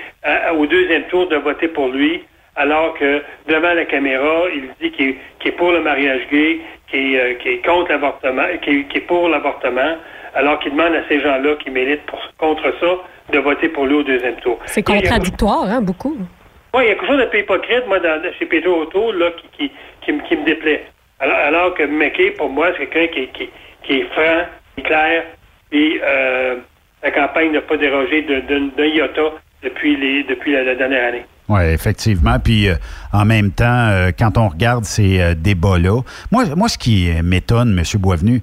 au deuxième tour de voter pour lui, alors que devant la caméra, il dit qu'il est, pour le mariage gay, qu'il est, euh, est contre l'avortement, qu'il est, qu'il est pour l'avortement, alors qu'il demande à ces gens-là qui militent pour- contre ça de voter pour lui au deuxième tour. C'est a- contradictoire, hein, beaucoup. oui, il y a quelque chose de peu hypocrite, moi, dans, chez Peter O'Toole, là, qui, qui, qui, me- qui me déplaît. Alors, alors que McKay, pour moi, c'est quelqu'un qui, est franc, qui est clair, et euh, la campagne n'a pas dérogé d'un d'un iota depuis, les, depuis la, la dernière année. Oui, effectivement. Puis euh, en même temps, euh, quand on regarde ces euh, débats-là, moi, moi, ce qui m'étonne, M. Boisvenu,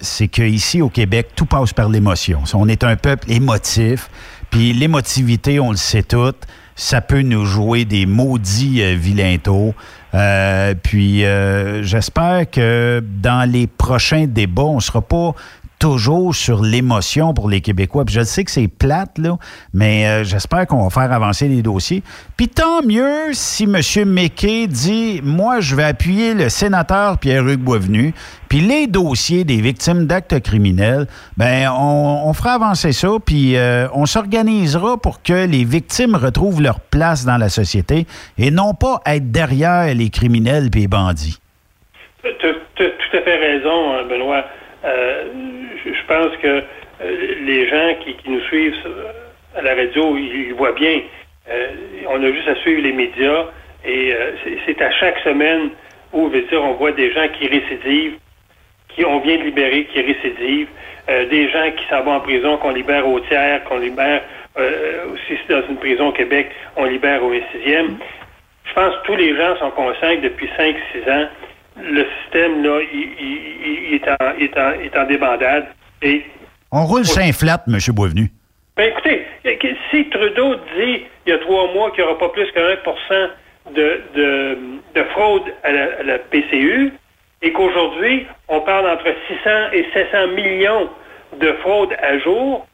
c'est qu'ici au Québec, tout passe par l'émotion. On est un peuple émotif, puis l'émotivité, on le sait tout, ça peut nous jouer des maudits vilains. Euh, puis j'espère que dans les prochains débats, on ne sera pas toujours sur l'émotion pour les Québécois. Puis je sais que c'est plate, là, mais euh, j'espère qu'on va faire avancer les dossiers. Puis tant mieux si M. McKay dit Moi, je vais appuyer le sénateur Pierre-Hugues Boisvenu, puis les dossiers des victimes d'actes criminels, ben on, on fera avancer ça, puis euh, on s'organisera pour que les victimes retrouvent leur place dans la société et non pas être derrière les criminels et les bandits. Tu as tout à fait raison, hein, Benoît. Euh, je pense que euh, les gens qui, nous suivent sur- à la radio, ils, voient bien. Euh, on a juste à suivre les médias et euh, c'est- c'est à chaque semaine où, je veux dire, on voit des gens qui récidivent, qui on vient de libérer, qui récidivent, euh, des gens qui s'en vont en prison, qu'on libère au tiers, qu'on libère euh, aussi dans une prison au Québec, on libère au sixième. Je pense que tous les gens sont conscients que depuis 5-6 ans, le système là, est, en, est en- il est en débandade. Et On roule Saint-Flat, M. Boisvenu. ben écoutez, si Trudeau dit il y a trois mois qu'il n'y aura pas plus que 1 de, de, de fraude à la, à la PCU et qu'aujourd'hui, on parle entre 600 et 700 millions de fraudes à jour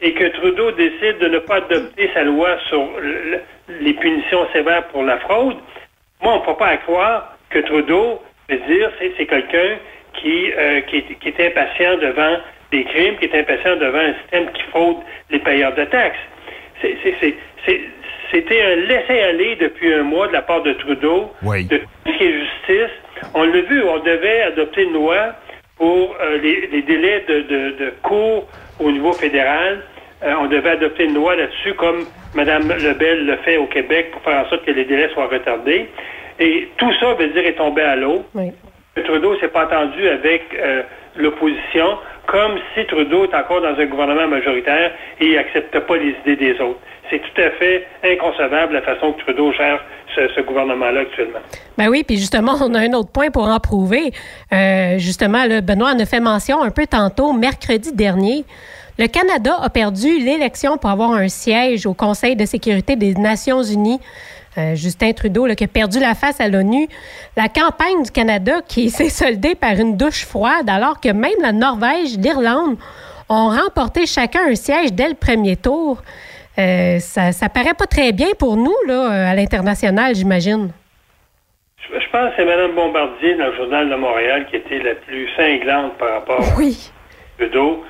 et que Trudeau décide de ne pas adopter sa loi sur le- le- les punitions sévères pour la fraude, moi, on ne peut pas à croire que Trudeau, veut dire, c'est, quelqu'un qui, euh, qui est impatient devant des crimes, qui est impatient devant un système qui fraude les payeurs de taxes. C'était un laisser-aller depuis un mois de la part de Trudeau Oui. de tout ce qui est justice. On l'a vu, on devait adopter une loi pour euh, les, les délais de, de, de cours au niveau fédéral. Euh, on devait adopter une loi là-dessus, comme Mme Lebel le fait au Québec, pour faire en sorte que les délais soient retardés. Et tout ça, veut dire, est tombé à l'eau. Oui. Trudeau s'est pas entendu avec euh, l'opposition comme si Trudeau est encore dans un gouvernement majoritaire et n'accepte pas les idées des autres. C'est tout à fait inconcevable la façon que Trudeau gère ce, gouvernement-là actuellement. Ben oui, puis justement, on a un autre point pour en prouver. Euh, justement, Benoît en a fait mention un peu tantôt, mercredi dernier. Le Canada a perdu l'élection pour avoir un siège au Conseil de sécurité des Nations unies. Euh, Justin Trudeau, qui a perdu la face à l'ONU. La campagne du Canada qui s'est soldée par une douche froide, alors que même la Norvège, l'Irlande ont remporté chacun un siège dès le premier tour. Euh, ça, ça paraît pas très bien pour nous, là, à l'international, j'imagine. Je pense que c'est Mme Bombardier dans le Journal de Montréal qui était la plus cinglante par rapport oui. à Trudeau.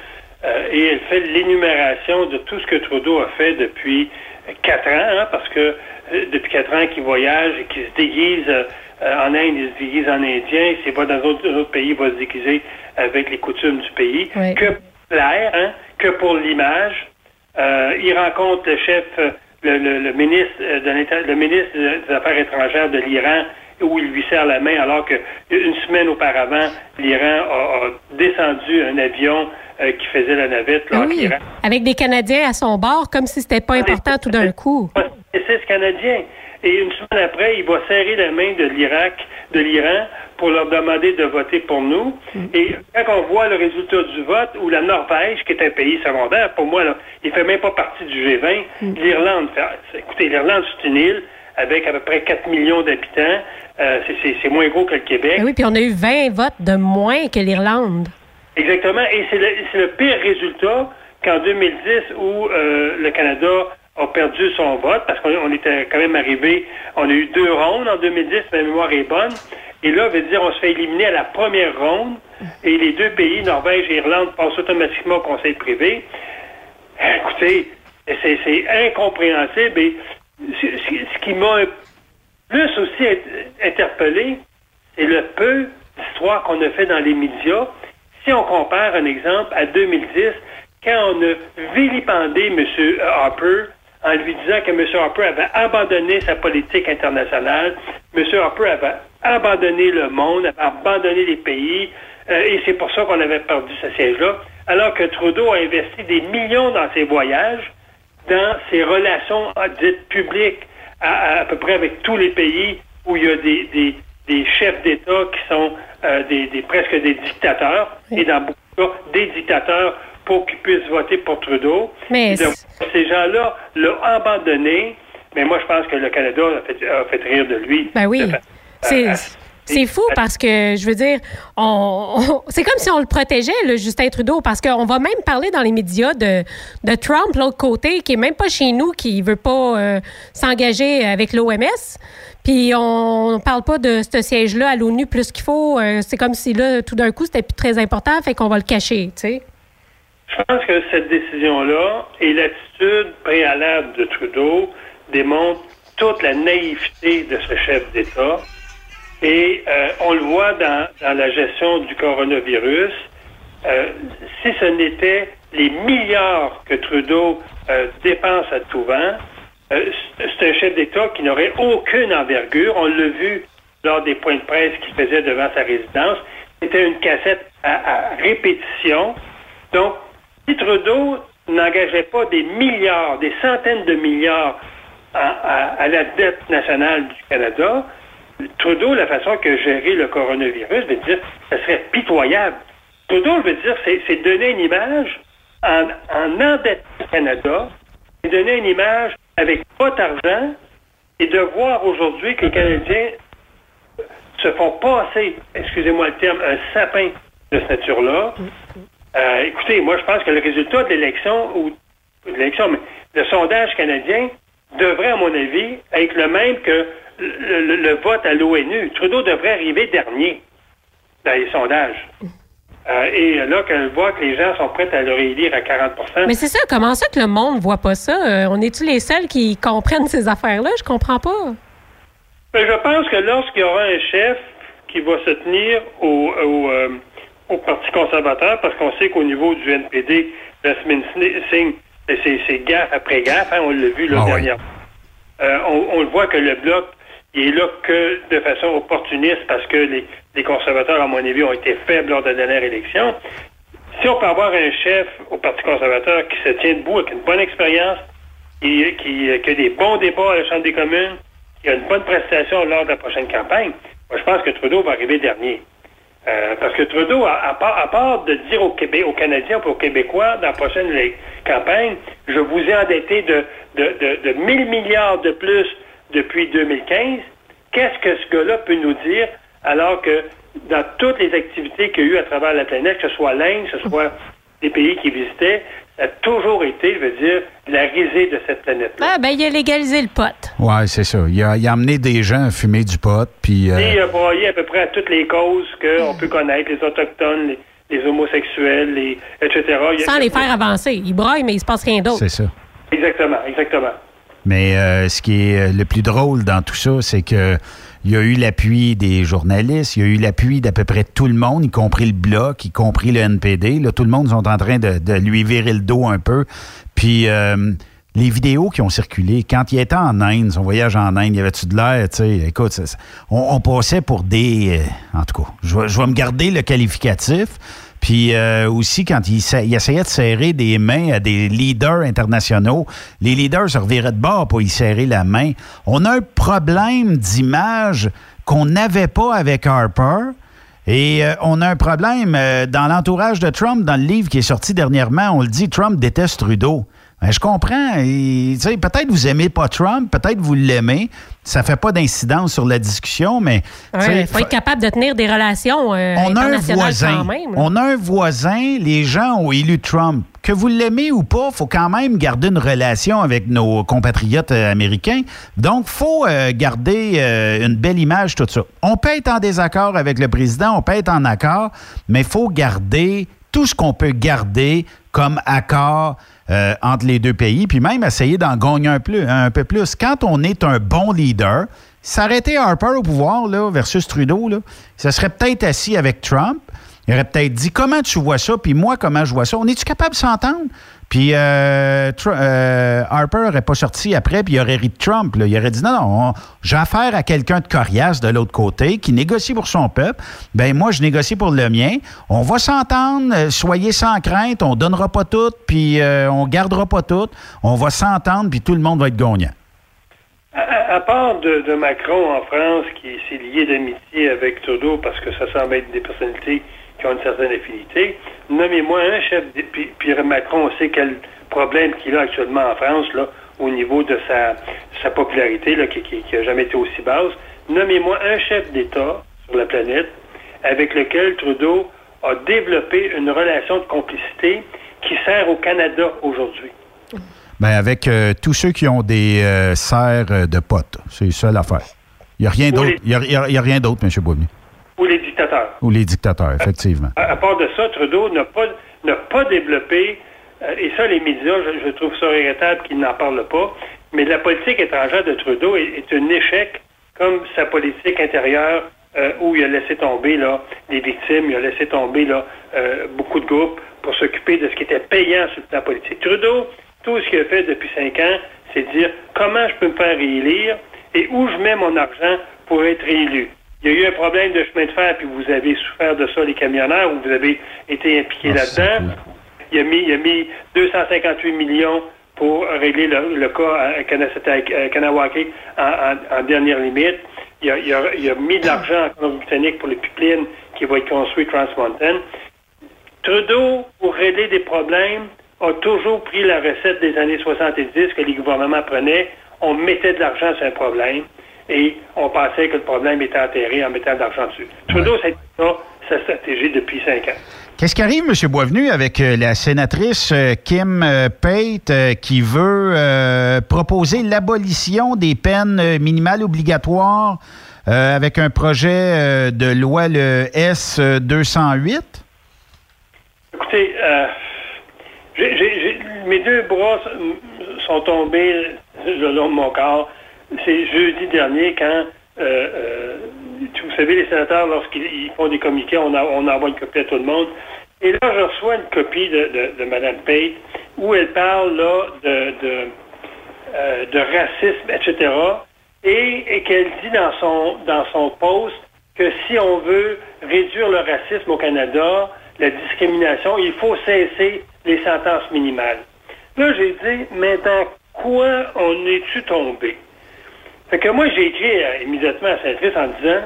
Euh, et elle fait l'énumération de tout ce que Trudeau a fait depuis quatre ans, hein, parce que euh, depuis quatre ans qu'il voyage et qu'il se déguise euh, en Inde, il se déguise en Indien, c'est pas dans d'autres autre pays, il va se déguiser avec les coutumes du pays, que pour l'air, hein, que pour l'image. il rencontre le chef, le, ministre de le ministre des Affaires étrangères de l'Iran où il lui serre la main alors qu'une semaine auparavant, l'Iran a, descendu un avion euh, qui faisait la navette là, oui. Avec des Canadiens à son bord, comme si c'était pas important tout d'un coup. C'est ce Canadien. Et une semaine après, il va serrer la main de l'Irak, de l'Iran, pour leur demander de voter pour nous. Mm. Et quand on voit le résultat du vote, où la Norvège, qui est un pays secondaire, pour moi, là, il fait même pas partie du G20, mm. l'Irlande, écoutez, l'Irlande, c'est une île avec à peu près 4 millions d'habitants. Euh, c'est moins gros que le Québec. Ben oui, puis on a eu 20 votes de moins que l'Irlande. Exactement. Et c'est le, pire résultat qu'en 2010 où euh, le Canada a perdu son vote parce qu'on était quand même arrivé, on a eu deux rondes en 2010, ma mémoire est bonne. Et là, veut dire, on se fait éliminer à la première ronde et les deux pays, Norvège et Irlande, passent automatiquement au Conseil privé. Écoutez, c'est incompréhensible. Et ce, qui m'a plus aussi interpellé, c'est le peu d'histoire qu'on a fait dans les médias si on compare un exemple à 2010, quand on a vilipendé M. Harper en lui disant que M. Harper avait abandonné sa politique internationale, M. Harper avait abandonné le monde, avait abandonné les pays, euh, et c'est pour ça qu'on avait perdu ce siège-là, alors que Trudeau a investi des millions dans ses voyages, dans ses relations dites publiques, à, peu près avec tous les pays où il y a des chefs d'État qui sont euh, des, presque des dictateurs, et dans beaucoup de cas, des dictateurs pour qu'ils puissent voter pour Trudeau. Mais ces gens-là l'ont abandonné, mais moi, je pense que le Canada a fait, rire de lui. Ben oui. C'est... C'est fou parce que, je veux dire, on, c'est comme si on le protégeait, le Justin Trudeau, parce qu'on va même parler dans les médias de, de Trump, l'autre côté, qui est même pas chez nous, qui veut pas euh, s'engager avec l'OMS. Puis on ne parle pas de ce siège-là à l'ONU plus qu'il faut. Euh, c'est comme si là, tout d'un coup, c'était plus très important, fait qu'on va le cacher, tu sais. Je pense que cette décision-là et l'attitude préalable de Trudeau démontrent toute la naïveté de ce chef d'État. Et euh, on le voit dans, la gestion du coronavirus. Euh, si ce n'était les milliards que Trudeau dépense à tout vent, euh, c'est un chef d'État qui n'aurait aucune envergure. On l'a vu lors des points de presse qu'il faisait devant sa résidence. C'était une cassette à, répétition. Donc, si Trudeau n'engageait pas des milliards, des centaines de milliards à, la dette nationale du Canada, Trudeau, la façon que gérer le coronavirus, veut dire, ça serait pitoyable. Trudeau, veut dire, c'est donner une image en, en endettant le Canada, et donner une image avec pas d'argent et de voir aujourd'hui que les Canadiens se font passer, excusez-moi le terme, un sapin de cette nature-là. Euh, écoutez, moi, je pense que le résultat de l'élection, ou de l'élection, mais le sondage canadien devrait, à mon avis, être le même que le vote à l'ONU. Trudeau devrait arriver dernier dans les sondages. Euh, et là, qu'elle voit que les gens sont prêts à le réélire à 40 Mais c'est ça, comment ça que le monde ne voit pas ça? Euh, on est-tu les seuls qui comprennent ces affaires-là? Je comprends pas. Ben, je pense que lorsqu'il y aura un chef qui va se tenir au, au, euh, Parti conservateur, parce qu'on sait qu'au niveau du NPD, semaine Singh, c'est gaffe après gaffe, hein, on l'a vu là, ah dernièrement. on, le voit que le bloc il est là que de façon opportuniste parce que les, conservateurs, à mon avis, ont été faibles lors de la dernière élection. si on peut avoir un chef au Parti conservateur qui se tient debout avec une bonne expérience, qui, qui, a des bons débats à la Chambre des communes, qui a une bonne prestation lors de la prochaine campagne, moi, je pense que Trudeau va arriver dernier. Euh, parce que Trudeau, à, part, à, part, de dire aux, Québec, aux Canadiens ou aux Québécois dans la prochaine campagne, je vous ai endetté de, de, de, de 1000 milliards de plus depuis 2015, qu'est-ce que ce gars-là peut nous dire alors que dans toutes les activités qu'il y a eu à travers la planète, que ce soit l'Inde, que ce soit des pays qui visitaient, ça a toujours été, je veux dire, la risée de cette planète-là. Ah, ben, il a légalisé le pot. Oui, c'est ça. Il a, il a, amené des gens à fumer du pot, puis... Euh... il a broyé à peu près à toutes les causes qu'on peut connaître, les Autochtones, les, homosexuels, les, etc. Sans les faire avancer. Il broye, mais il se passe rien d'autre. C'est ça. Exactement, exactement. Mais euh, ce qui est le plus drôle dans tout ça, c'est que il y a eu l'appui des journalistes, il y a eu l'appui d'à peu près tout le monde, y compris le Bloc, y compris le NPD. Là, tout le monde sont en train de, lui virer le dos un peu. Puis euh, les vidéos qui ont circulé, quand il était en Inde, son voyage en Inde, il y avait-tu de l'air, tu écoute, on, passait pour des... Euh, en tout cas, je vais me garder le qualificatif, puis euh, aussi, quand il, essayait de serrer des mains à des leaders internationaux, les leaders se reviraient de bord pour y serrer la main. On a un problème d'image qu'on n'avait pas avec Harper. Et euh, on a un problème euh, dans l'entourage de Trump, dans le livre qui est sorti dernièrement, on le dit, Trump déteste Trudeau. Ben, je comprends. Peut-être vous aimez pas Trump, peut-être vous l'aimez. Ça fait pas d'incidence sur la discussion, mais... Il faut être capable de tenir des relations euh, on a un voisin, On a un voisin, les gens ont élu Trump. Que vous l'aimez ou pas, faut quand même garder une relation avec nos compatriotes euh, américains. Donc, faut euh, garder une belle image, tout ça. On peut être en désaccord avec le président, on peut être en accord, mais il faut garder tout ce qu'on peut garder comme accord euh, entre les deux pays, puis même essayer d'en gagner un, peu plus. Quand on est un bon leader, s'arrêter Harper au pouvoir là, versus Trudeau, là, ça serait peut-être assis avec Trump. Il aurait peut-être dit comment tu vois ça, puis moi comment je vois ça? On est-tu capable de s'entendre? Puis euh, euh, Harper n'aurait pas sorti après, puis il aurait ri de Trump. Il aurait dit non, non, j'ai affaire à quelqu'un de coriace de l'autre côté qui négocie pour son peuple. Ben moi, je négocie pour le mien. On va s'entendre, euh, soyez sans crainte, on donnera pas tout, puis on gardera pas tout. On va s'entendre, puis tout le monde va être gagnant. À, part de, Macron en France, qui s'est lié d'amitié avec Trudeau parce que ça semble être des personnalités qui ont une certaine affinité. Nommez-moi un chef, puis, puis, Macron, on sait quel problème qu'il a actuellement en France, là, au niveau de sa, sa popularité, là, qui n'a jamais été aussi basse. Nommez-moi un chef d'État sur la planète avec lequel Trudeau a développé une relation de complicité qui sert au Canada aujourd'hui. Bien, avec euh, tous ceux qui ont des euh, serres de potes. C'est ça l'affaire. Il n'y a rien d'autre, il y a, rien d'autre, M. Boisvenu. Ou les dictateurs. Ou les dictateurs, effectivement. À, part de ça, Trudeau n'a pas, n'a pas développé, euh, et ça, les médias, je, trouve ça regrettable qu'ils n'en parlent pas, mais la politique étrangère de Trudeau est, un échec comme sa politique intérieure euh, où il a laissé tomber là, les victimes, il a laissé tomber là, euh, beaucoup de groupes pour s'occuper de ce qui était payant sur le plan politique. Trudeau, tout ce qu'il a fait depuis cinq ans, c'est dire comment je peux me faire réélire et où je mets mon argent pour être réélu. Il y a eu un problème de chemin de fer, puis vous avez souffert de ça, les camionneurs, où vous avez été impliqués ah, là-dedans. Il a, mis, il a mis 258 millions pour régler le, cas à Kanawake en, dernière limite. Il a, il a, mis de l'argent en Colombie-Britannique pour le pipeline qui va être construit Trans Mountain. Trudeau, pour régler des problèmes, a toujours pris la recette des années 70 que les gouvernements prenaient. On mettait de l'argent sur un problème et on pensait que le problème était enterré en mettant de l'argent dessus. Trudeau, c'est ça sa stratégie depuis cinq ans. Qu'est-ce qui arrive, M. Boisvenu, avec euh, la sénatrice euh, Kim euh, Pate qui veut proposer l'abolition des peines minimales obligatoires avec un projet de loi, le S-208? Écoutez, mes deux bras sont tombés le long de mon corps c'est jeudi dernier quand, euh, euh, vous savez, les sénateurs, lorsqu'ils font des communiqués, on, envoie une copie à tout le monde. Et là, je reçois une copie de, de, Mme Pate où elle parle là de, de, euh, racisme, etc. Et, et qu'elle dit dans son, dans son post que si on veut réduire le racisme au Canada, la discrimination, il faut cesser les sentences minimales. Là, j'ai dit, mais dans quoi on est-tu tombé? Fait que moi, j'ai écrit euh, immédiatement à Saint-Tris en disant,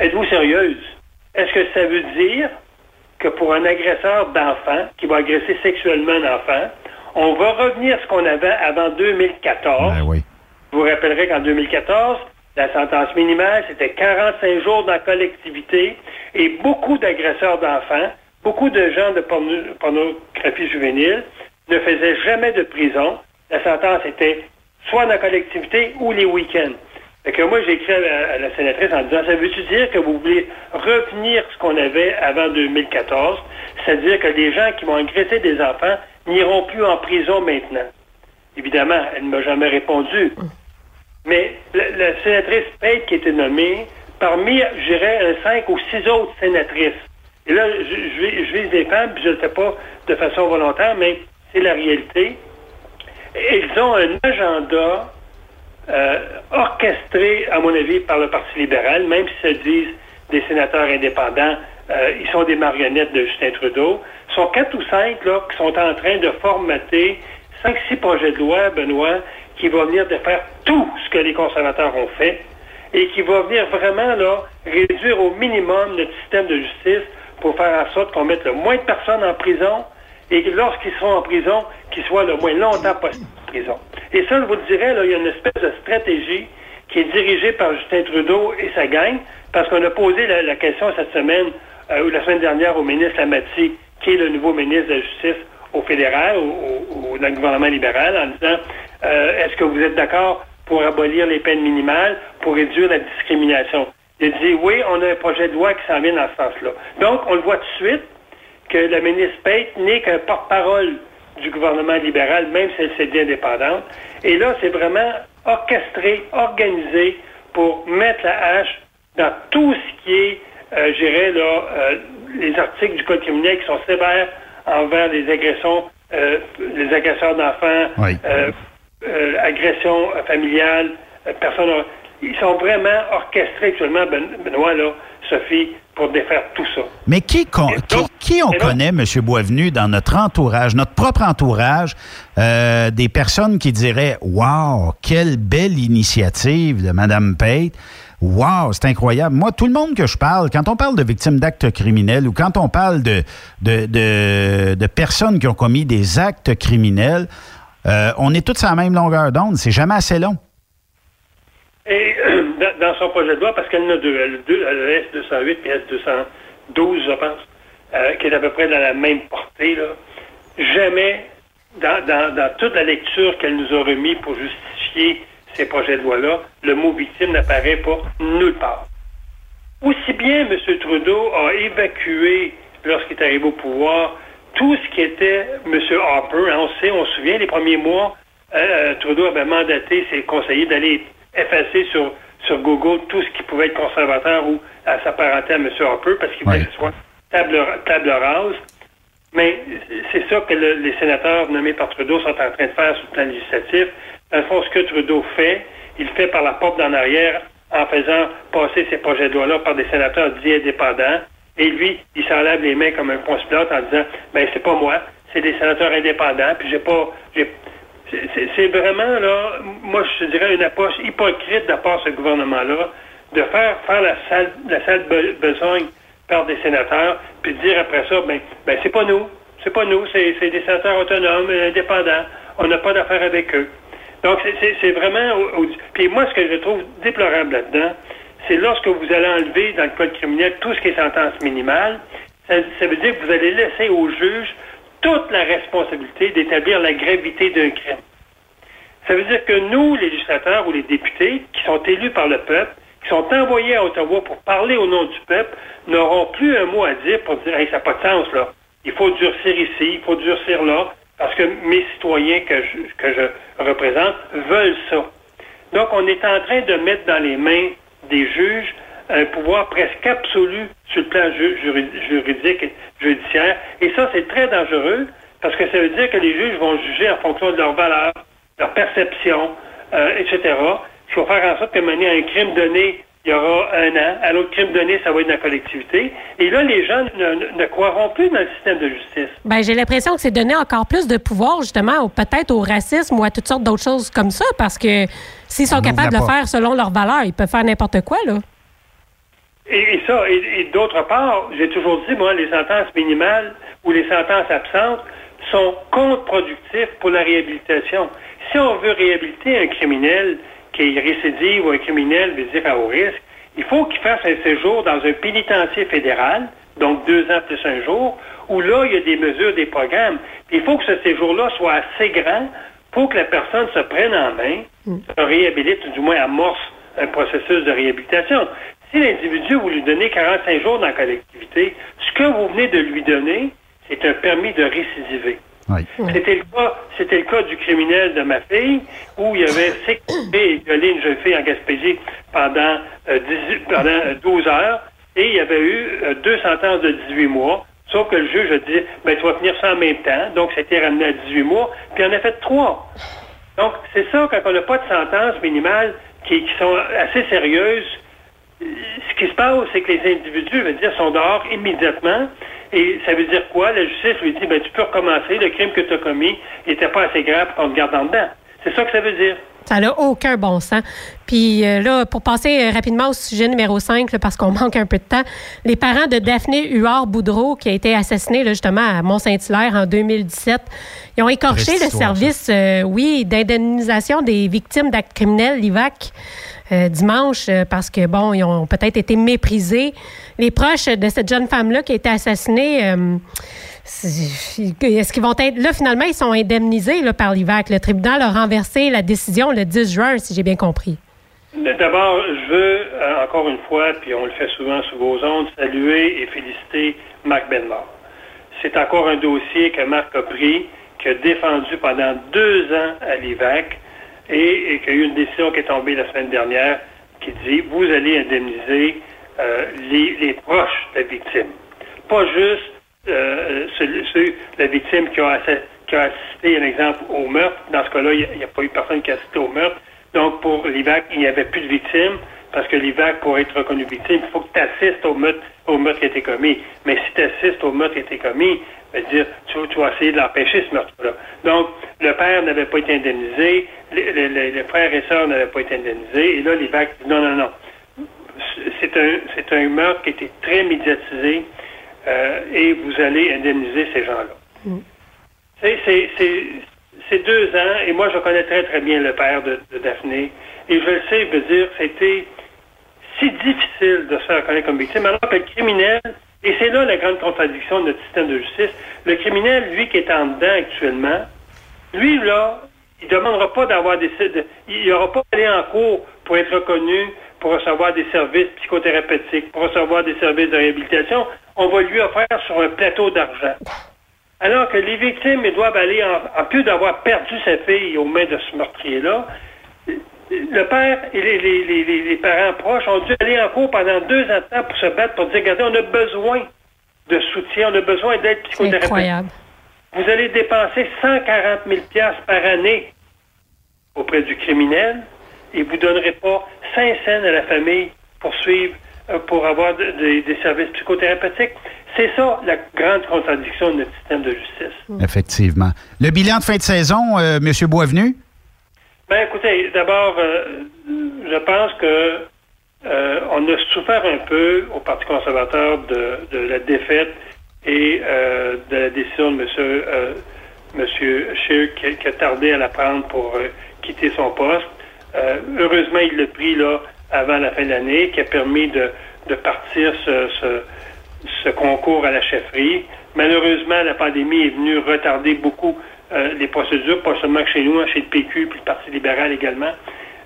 êtes-vous sérieuse? Est-ce que ça veut dire que pour un agresseur d'enfants qui va agresser sexuellement un enfant, on va revenir à ce qu'on avait avant 2014? Ben oui. Vous vous rappellerez qu'en 2014, la sentence minimale, c'était 45 jours dans la collectivité et beaucoup d'agresseurs d'enfants, beaucoup de gens de porno- pornographie juvénile ne faisaient jamais de prison. La sentence était soit dans la collectivité ou les week-ends. Fait que moi, j'ai écrit à la, sénatrice en disant, ça veut-tu dire que vous voulez revenir ce qu'on avait avant 2014? C'est-à-dire que les gens qui vont agresser des enfants n'iront plus en prison maintenant. Évidemment, elle ne m'a jamais répondu. Mais la, sénatrice Pate qui était nommée, parmi, je dirais, cinq ou six autres sénatrices. Et là, je, je, je vise des femmes, puis je ne le fais pas de façon volontaire, mais c'est la réalité. Ils ont un agenda euh, orchestré, à mon avis, par le Parti libéral, même s'ils se disent des sénateurs indépendants, euh, ils sont des marionnettes de Justin Trudeau. Ils sont quatre ou cinq là, qui sont en train de formater cinq, six projets de loi, Benoît, qui vont venir de faire tout ce que les conservateurs ont fait et qui va venir vraiment là, réduire au minimum notre système de justice pour faire en sorte qu'on mette le moins de personnes en prison et lorsqu'ils seront en prison, qu'ils soient le moins longtemps possible en prison. Et ça, je vous dirais, il y a une espèce de stratégie qui est dirigée par Justin Trudeau et sa gang, parce qu'on a posé la, question cette semaine, euh, ou la semaine dernière, au ministre Lamati, qui est le nouveau ministre de la Justice au fédéral, au- dans le gouvernement libéral, en disant euh, est-ce que vous êtes d'accord pour abolir les peines minimales, pour réduire la discrimination? Il a dit oui, on a un projet de loi qui s'en vient dans ce sens-là. Donc, on le voit tout de suite que la ministre Pate n'est qu'un porte-parole du gouvernement libéral, même si elle s'est dit indépendante. Et là, c'est vraiment orchestré, organisé pour mettre la hache dans tout ce qui est, euh, je dirais, là, euh, les articles du Code criminel qui sont sévères envers les agressions, euh, les agresseurs d'enfants, Oui. euh, agressions familiales, personnes. Ils sont vraiment orchestrés actuellement, Ben- Benoît, là, Sophie, pour défaire tout ça. Mais qui, donc- on connaît, M. Boisvenu, dans notre entourage, notre propre entourage, euh, des personnes qui diraient Wow, quelle belle initiative de Mme Pate. Wow, c'est incroyable. Moi, tout le monde que je parle, quand on parle de victimes d'actes criminels ou quand on parle de, de, de, de personnes qui ont commis des actes criminels, euh, on est tous à la même longueur d'onde. C'est jamais assez long. Et dans, son projet de loi, parce qu'elle en a deux, elle a deux, elle a S208 et S212, je pense, euh, qui est à peu près dans la même portée, là. Jamais, dans, dans, toute la lecture qu'elle nous a remis pour justifier ces projets de loi-là, le mot victime n'apparaît pas nulle part. Aussi bien M. Trudeau a évacué, lorsqu'il est arrivé au pouvoir, tout ce qui était M. Harper. Hein, on sait, on se souvient, les premiers mois, euh, Trudeau avait mandaté ses conseillers d'aller effacer sur, sur Google tout ce qui pouvait être conservateur ou à s'apparenter à M. Harper parce qu'il voulait que ce soit table, table rase. Mais c'est ça que le- les sénateurs nommés par Trudeau sont en train de faire sur le plan législatif. Dans le fond, ce que Trudeau fait, il fait par la porte d'en arrière en faisant passer ces projets de loi-là par des sénateurs dits indépendants. Et lui, il s'enlève les mains comme un ponce pilote en disant, ben c'est pas moi, c'est des sénateurs indépendants, puis j'ai pas, j'ai, c'est- vraiment là, moi je dirais une approche hypocrite de la part de ce gouvernement-là de faire faire la sale, la sale be- besogne par des sénateurs, puis de dire après ça, ben, ben c'est pas nous, c'est pas nous, c'est des sénateurs autonomes, indépendants, on n'a pas d'affaire avec eux. Donc c'est- vraiment, puis moi ce que je trouve déplorable là-dedans, c'est lorsque vous allez enlever dans le code criminel tout ce qui est sentence minimale, ça, ça veut dire que vous allez laisser au juge toute la responsabilité d'établir la gravité d'un crime. Ça veut dire que nous, les législateurs ou les députés, qui sont élus par le peuple, qui sont envoyés à Ottawa pour parler au nom du peuple, n'auront plus un mot à dire pour dire hey, ça n'a pas de sens là. Il faut durcir ici, il faut durcir là, parce que mes citoyens que je, que je représente veulent ça. Donc, on est en train de mettre dans les mains des juges un pouvoir presque absolu sur le plan ju- juri- juridique et judiciaire. Et ça, c'est très dangereux parce que ça veut dire que les juges vont juger en fonction de leurs valeurs, leur perception, euh, etc. Qui va faire en sorte que mener un crime donné il y aura un an. À l'autre crime donné, ça va être dans la collectivité. Et là, les gens ne, ne croiront plus dans le système de justice. Ben, j'ai l'impression que c'est donner encore plus de pouvoir, justement, peut-être au racisme ou à toutes sortes d'autres choses comme ça, parce que s'ils sont On capables de le faire selon leurs valeurs, ils peuvent faire n'importe quoi, là. Et, et ça, et, et d'autre part, j'ai toujours dit, moi, les sentences minimales ou les sentences absentes sont contre-productifs pour la réhabilitation. Si on veut réhabiliter un criminel qui est récidive ou un criminel, dire à haut risque, il faut qu'il fasse un séjour dans un pénitencier fédéral, donc deux ans plus un jour, où là, il y a des mesures, des programmes. Il faut que ce séjour-là soit assez grand pour que la personne se prenne en main, se réhabilite, ou du moins amorce un processus de réhabilitation. Si l'individu, vous lui donnez 45 jours dans la collectivité, ce que vous venez de lui donner, c'est un permis de récidiver. Oui. C'était le cas, c'était le cas du criminel de ma fille, où il avait séquestré et violé une jeune fille en Gaspésie pendant, euh, 18 pendant euh, 12 heures, et il y avait eu euh, deux sentences de 18 mois. Sauf que le juge a dit, ben, tu vas finir ça en même temps. Donc, c'était ramené à 18 mois, puis il en a fait trois. Donc, c'est ça, quand on n'a pas de sentence minimale qui, qui sont assez sérieuses, euh, ce qui se passe, c'est que les individus, veut dire, sont dehors immédiatement. Et ça veut dire quoi? La justice lui dit, ben, tu peux recommencer, le crime que tu as commis n'était pas assez grave pour qu'on te garde en dedans. C'est ça que ça veut dire. Ça n'a aucun bon sens. Puis euh, là, pour passer euh, rapidement au sujet numéro 5, là, parce qu'on manque un peu de temps, les parents de Daphné Huard-Boudreau, qui a été assassinée là, justement à Mont-Saint-Hilaire en 2017, ils ont écorché le histoire, service, euh, oui, d'indemnisation des victimes d'actes criminels, l'IVAC, euh, dimanche, euh, parce que, bon, ils ont peut-être été méprisés. Les proches de cette jeune femme-là qui a été assassinée... euh, Est-ce qu'ils vont être. Là, finalement, ils sont indemnisés là, par l'IVAC? Le tribunal a renversé la décision le 10 juin, si j'ai bien compris. D'abord, je veux, encore une fois, puis on le fait souvent sous vos ondes, saluer et féliciter Marc Benmort. C'est encore un dossier que Marc a pris, qui a défendu pendant deux ans à l'IVAC et, qu'il y a eu une décision qui est tombée la semaine dernière qui dit vous allez indemniser euh, les, proches de la victime. Pas juste euh, ceux- la victime qui a, assisté, un exemple, au meurtre. Dans ce cas-là, il n'y a, pas eu personne qui a assisté au meurtre. Donc, pour l'IVAC, il n'y avait plus de victimes, parce que l'IVAC, pour être reconnu victime, il faut que tu assistes au meurtre qui a été commis. Mais si tu assistes au meurtre qui a été commis, dire, tu, tu vas essayer de l'empêcher, ce meurtre-là. Donc, le père n'avait pas été indemnisé, les, les- les- les frères et sœurs n'avaient pas été indemnisés, et là, l'IVAC dit non, non, non. C'est un, c'est un meurtre qui a été très médiatisé, euh, et vous allez indemniser ces gens-là. C'est- C'est c'est- c'est deux ans, et moi je connais très très bien le père de, de Daphné, et je le sais, je veux dire, c'était si difficile de se faire reconnaître comme victime, alors que le criminel, et c'est là la grande contradiction de notre système de justice, le criminel, lui qui est en dedans actuellement, lui là, il ne demandera pas d'avoir des... de- il n'aura pas allé en cours pour être reconnu, pour recevoir des services psychothérapeutiques, pour recevoir des services de réhabilitation. On va lui offrir sur un plateau d'argent. Alors que les victimes, ils doivent aller, en, en plus d'avoir perdu sa fille aux mains de ce meurtrier-là, le père et les, les- les- les- les parents proches ont dû aller en cours pendant deux ans de temps pour se battre, pour dire, regardez, on a besoin de soutien, on a besoin d'aide C'est psychothérapeute. incroyable. Vous allez dépenser 140 000 piastres par année auprès du criminel et vous ne donnerez pas 5 cents à la famille pour suivre, euh, pour avoir de- de- des services psychothérapeutiques. C'est ça la grande contradiction de notre système de justice. Effectivement. Le bilan de fin de saison, euh, M. Boisvenu? Ben écoutez, d'abord, euh, je pense que euh, on a souffert un peu au Parti conservateur de, la défaite et euh, de la décision de M. Monsieur Scheer qui, a tardé à la prendre pour quitter son poste. Heureusement, il l'a pris là avant la fin de l'année, qui a permis de, de partir ce, ce concours à la chefferie. Malheureusement, la pandémie est venue retarder beaucoup euh, les procédures, pas seulement chez nous, hein, chez le PQ puis le Parti libéral également.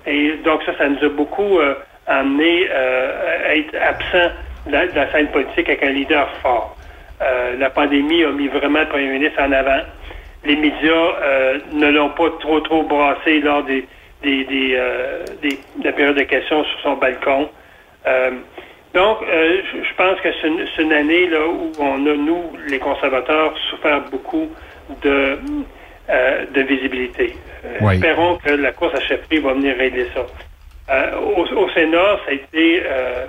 Et donc ça, ça nous a beaucoup euh, amené euh, à être absent de la, scène politique avec un leader fort. Euh, la pandémie a mis vraiment le premier ministre en avant. Les médias euh, ne l'ont pas trop trop brassé lors des, des, des, euh, des- de la période de questions sur son balcon. Euh, donc, euh, je pense que c'est une, une année là où on a, nous, les conservateurs, souffert beaucoup de, euh, de visibilité. Euh, Oui. Espérons que la course à chefferie va venir régler ça. Euh, au, au Sénat, ça a été, euh,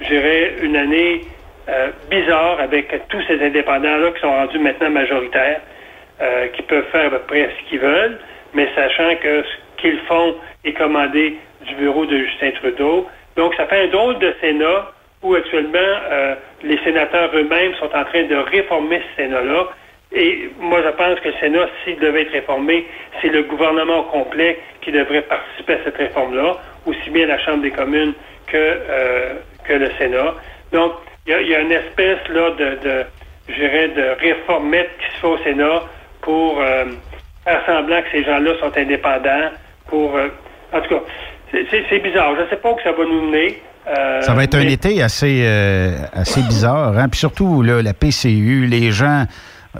je dirais, une année euh, bizarre avec tous ces indépendants-là qui sont rendus maintenant majoritaires, qui peuvent faire à peu près ce qu'ils veulent, mais sachant que ce qu'ils font est commandé du bureau de Justin Trudeau. Donc, ça fait un drôle de Sénat où actuellement les sénateurs eux-mêmes sont en train de réformer ce Sénat-là. Et moi, je pense que le Sénat, s'il devait être réformé, c'est le gouvernement au complet qui devrait participer à cette réforme-là, aussi bien la Chambre des communes que, euh, que le Sénat. Donc, il y a, il y a une espèce là de, de je dirais, de réformette qui se fait au Sénat pour euh, faire semblant que ces gens-là sont indépendants. Pour, euh, en tout cas, c'est- bizarre. Je ne sais pas où que ça va nous mener. Euh, Ça va être un été assez, euh, assez bizarre. Hein? Puis surtout, là, la PCU, les gens.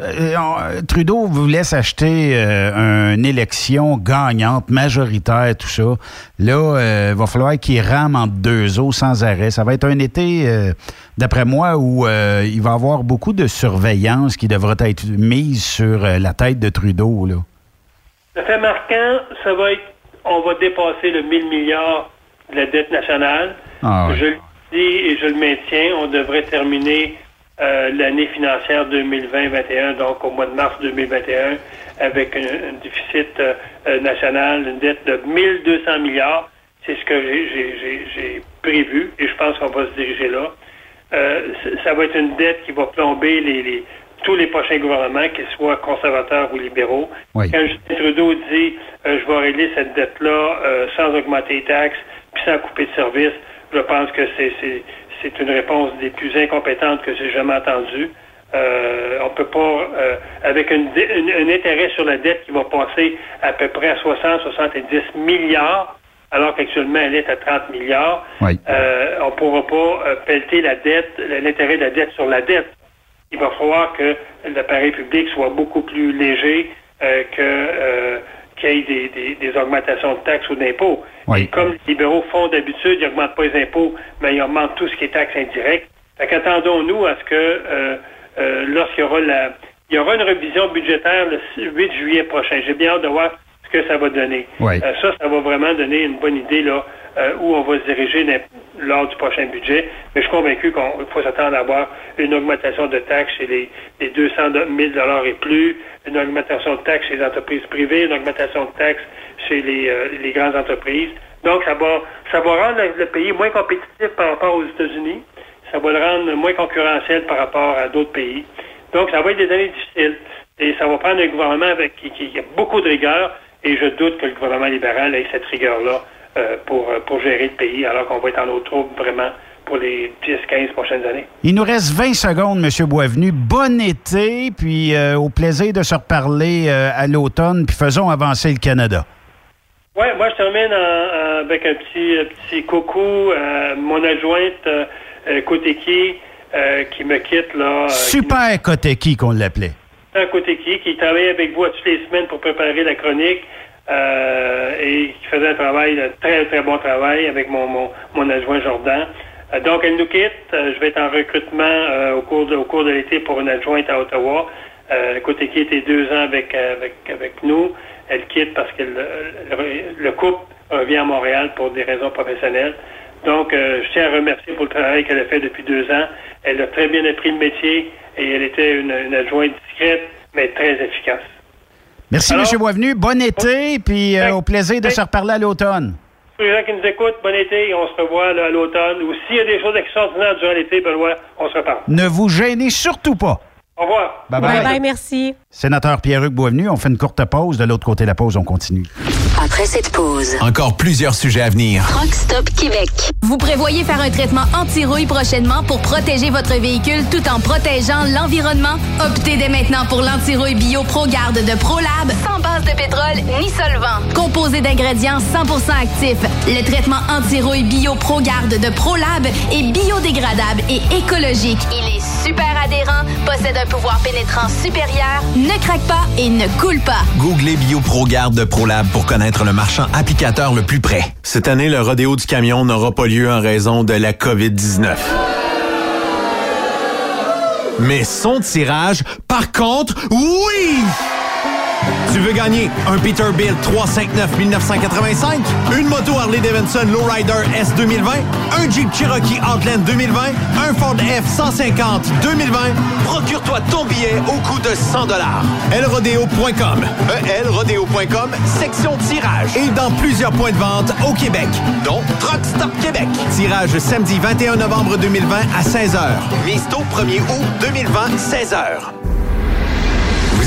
Euh, Trudeau voulait s'acheter euh, une élection gagnante, majoritaire, tout ça. Là, il va falloir qu'il rame entre deux eaux sans arrêt. Ça va être un été, euh, d'après moi, où euh, il va y avoir beaucoup de surveillance qui devra être mise sur euh, la tête de Trudeau. Là. Le fait marquant, ça va être, on va dépasser le 1000 milliards de la dette nationale. Ah. Je le dis et je le maintiens, on devrait terminer euh, l'année financière 2020-21, donc au mois de mars 2021, avec un, un déficit euh, euh, national, une dette de 1200 milliards. C'est ce que j'ai- prévu et je pense qu'on va se diriger là. Euh, ça va être une dette qui va plomber les, les- tous les prochains gouvernements, qu'ils soient conservateurs ou libéraux. Oui. Quand Justin Trudeau dit je vais régler cette dette-là sans augmenter les taxes puis sans couper de services, je pense que c'est c'est- une réponse des plus incompétentes que j'ai jamais entendues. Euh, on peut pas, euh, avec une dé- une- un intérêt sur la dette qui va passer à peu près à 60-70 milliards, alors qu'actuellement elle est à 30 milliards, Oui. euh, on ne pourra pas euh, pelleter la dette, l'intérêt de la dette sur la dette. Il va falloir que l'appareil public soit beaucoup plus léger que qu'il y ait des, des- des augmentations de taxes ou d'impôts. Oui. Et comme les libéraux font d'habitude, ils n'augmentent pas les impôts, mais ils augmentent tout ce qui est taxes indirectes. Fait qu'attendons-nous à ce que euh, euh, lorsqu'il y aura la il y aura une révision budgétaire le 8 juillet prochain. J'ai bien hâte de voir que ça va donner. Oui. Euh, ça, ça va vraiment donner une bonne idée là euh, où on va se diriger lors du prochain budget. Mais je suis convaincu qu'il faut s'attendre à avoir une augmentation de taxes chez les, les 200 000 dollars et plus, une augmentation de taxes chez les entreprises privées, une augmentation de taxes chez les, euh, les grandes entreprises. Donc, ça va, ça va rendre le, le pays moins compétitif par rapport aux États-Unis. Ça va le rendre moins concurrentiel par rapport à d'autres pays. Donc, ça va être des années difficiles. Et ça va prendre un gouvernement avec, qui, qui a beaucoup de rigueur. Et je doute que le gouvernement libéral ait cette rigueur-là euh, pour, euh, pour gérer le pays, alors qu'on va être en eau trouble vraiment pour les 10-15 prochaines années. Il nous reste 20 secondes, M. Boisvenu. Bon été, puis euh, au plaisir de se reparler euh, à l'automne, puis faisons avancer le Canada. Oui, moi, je termine en- en- avec un petit, un petit coucou à mon adjointe Koteki, qui me quitte là. Super Koteki qu'on l'appelait. Christian Koteki, qui travaillait avec vous à toutes les semaines pour préparer la chronique euh, et qui faisait un travail, un très, très bon travail avec mon, mon, mon adjoint Jordan. Euh, donc, elle nous quitte. Euh, je vais être en recrutement au cours de, de l'été pour une adjointe à Ottawa. Euh, Koteki était deux ans avec, avec, avec nous. Elle quitte parce que le couple revient à Montréal pour des raisons professionnelles. Donc, euh, je tiens à remercier pour le travail qu'elle a fait depuis deux ans. Elle a très bien appris le métier et elle était une, une adjointe discrète, mais très efficace. Merci, Alors- M. Boisvenu. Bon été, puis euh, au plaisir de se reparler à l'automne. Pour les gens qui nous écoutent, bon été et on se revoit là, à l'automne. Ou s'il y a des choses extraordinaires durant l'été, Benoît, on se reparle. Ne vous gênez surtout pas. Au revoir. Bye-bye. Bye bye, merci. Sénateur Pierre-Hugues Boisvenu, on fait une courte pause. De l'autre côté de la pause, on continue. Après cette pause, Encore plusieurs sujets à venir. Truck Stop Québec. Vous prévoyez faire un traitement anti-rouille prochainement pour protéger votre véhicule tout en protégeant l'environnement? Optez dès maintenant pour l'anti-rouille bio ProGarde de ProLab, sans base de pétrole ni solvant. Composé d'ingrédients 100% actifs, le traitement anti-rouille bio ProGarde de ProLab est biodégradable et écologique. Il est super adhérent, possède un pouvoir pénétrant supérieur, ne craque pas et ne coule pas. Googlez BioProGarde de ProLab pour connaître le marchand applicateur le plus près. Cette année, le rodéo du camion n'aura pas lieu en raison de la COVID-19. Mais son tirage, par contre, oui! Tu veux gagner un Peterbilt 359 1985, une moto Harley Davidson Lowrider S 2020, un Jeep Cherokee Outland 2020, un Ford F 150 2020? Procure-toi ton billet au coût de 100 elrodeo.com. elrodeo.com, section tirage. Et dans plusieurs points de vente au Québec, dont Truck Stop Québec. Tirage samedi 21 novembre 2020 à 16h. Mise au 1er août 2020, 16h.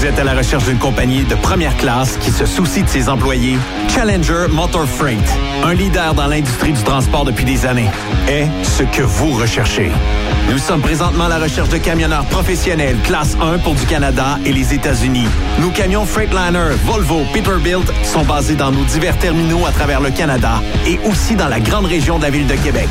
Êtes à la recherche d'une compagnie de première classe qui se soucie de ses employés? Challenger Motor Freight, un leader dans l'industrie du transport depuis des années, est ce que vous recherchez. Nous sommes présentement à la recherche de camionneurs professionnels classe 1 pour du Canada et les États-Unis. Nos camions Freightliner, Volvo, Peterbilt sont basés dans nos divers terminaux à travers le Canada et aussi dans la grande région de la ville de Québec.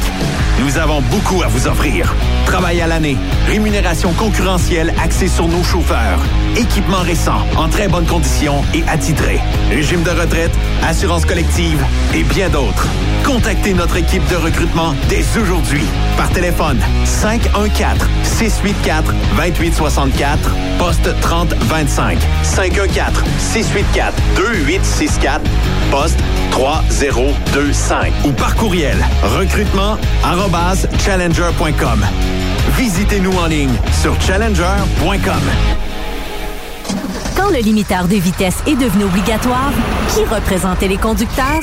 Nous avons beaucoup à vous offrir. Travail à l'année, rémunération concurrentielle axée sur nos chauffeurs, équipement récent, en très bonne condition et attitré, régime de retraite, assurance collective et bien d'autres. Contactez notre équipe de recrutement dès aujourd'hui. Par téléphone 514 684 2864 poste 3025 514 684 2864 poste 3025 ou par courriel recrutement arobase challenger.com. Visitez-nous en ligne sur challenger.com. Quand le limiteur de vitesse est devenu obligatoire, qui représentait les conducteurs?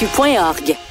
ARPQ.org.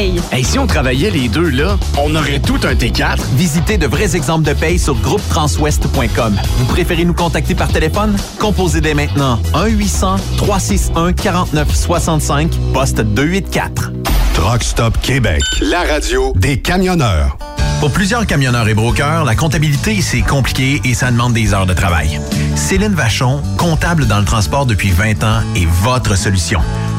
paye. Hey, si on travaillait les deux, là, on aurait tout un T4. Visitez de vrais exemples de paye sur groupetranswest.com. Vous préférez nous contacter par téléphone? Composez dès maintenant 1-800-361-4965, poste 284. Truck Stop Québec, la radio des camionneurs. Pour plusieurs camionneurs et brokers, la comptabilité, c'est compliqué et ça demande des heures de travail. Céline Vachon, comptable dans le transport depuis 20 ans, est votre solution.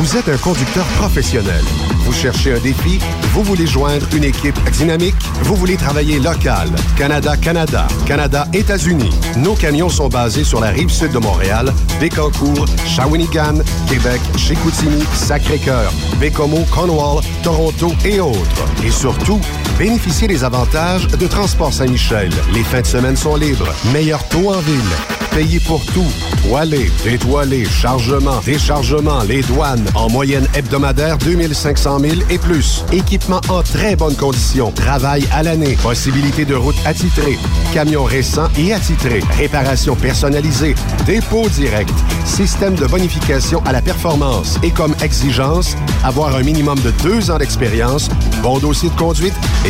Vous êtes un conducteur professionnel. Vous cherchez un défi? Vous voulez joindre une équipe dynamique? Vous voulez travailler local? Canada-Canada, Canada-États-Unis. Nos camions sont basés sur la rive sud de Montréal, Bécancour, Shawinigan, Québec, Chicoutimi, Sacré-Cœur, Bécomo, Cornwall, Toronto et autres. Et surtout, bénéficiez des avantages de Transport Saint-Michel. Les fins de semaine sont libres. Meilleur taux en ville. Payé pour tout. Toilé, détoilé, chargement, déchargement, les douanes. En moyenne hebdomadaire, 2500 000 et plus. Équipement en très bonne condition. Travail à l'année. Possibilité de route attitrée. Camions récents et attitrés. Réparation personnalisée. Dépôt direct. Système de bonification à la performance. Et comme exigence, avoir un minimum de deux ans d'expérience, bon dossier de conduite et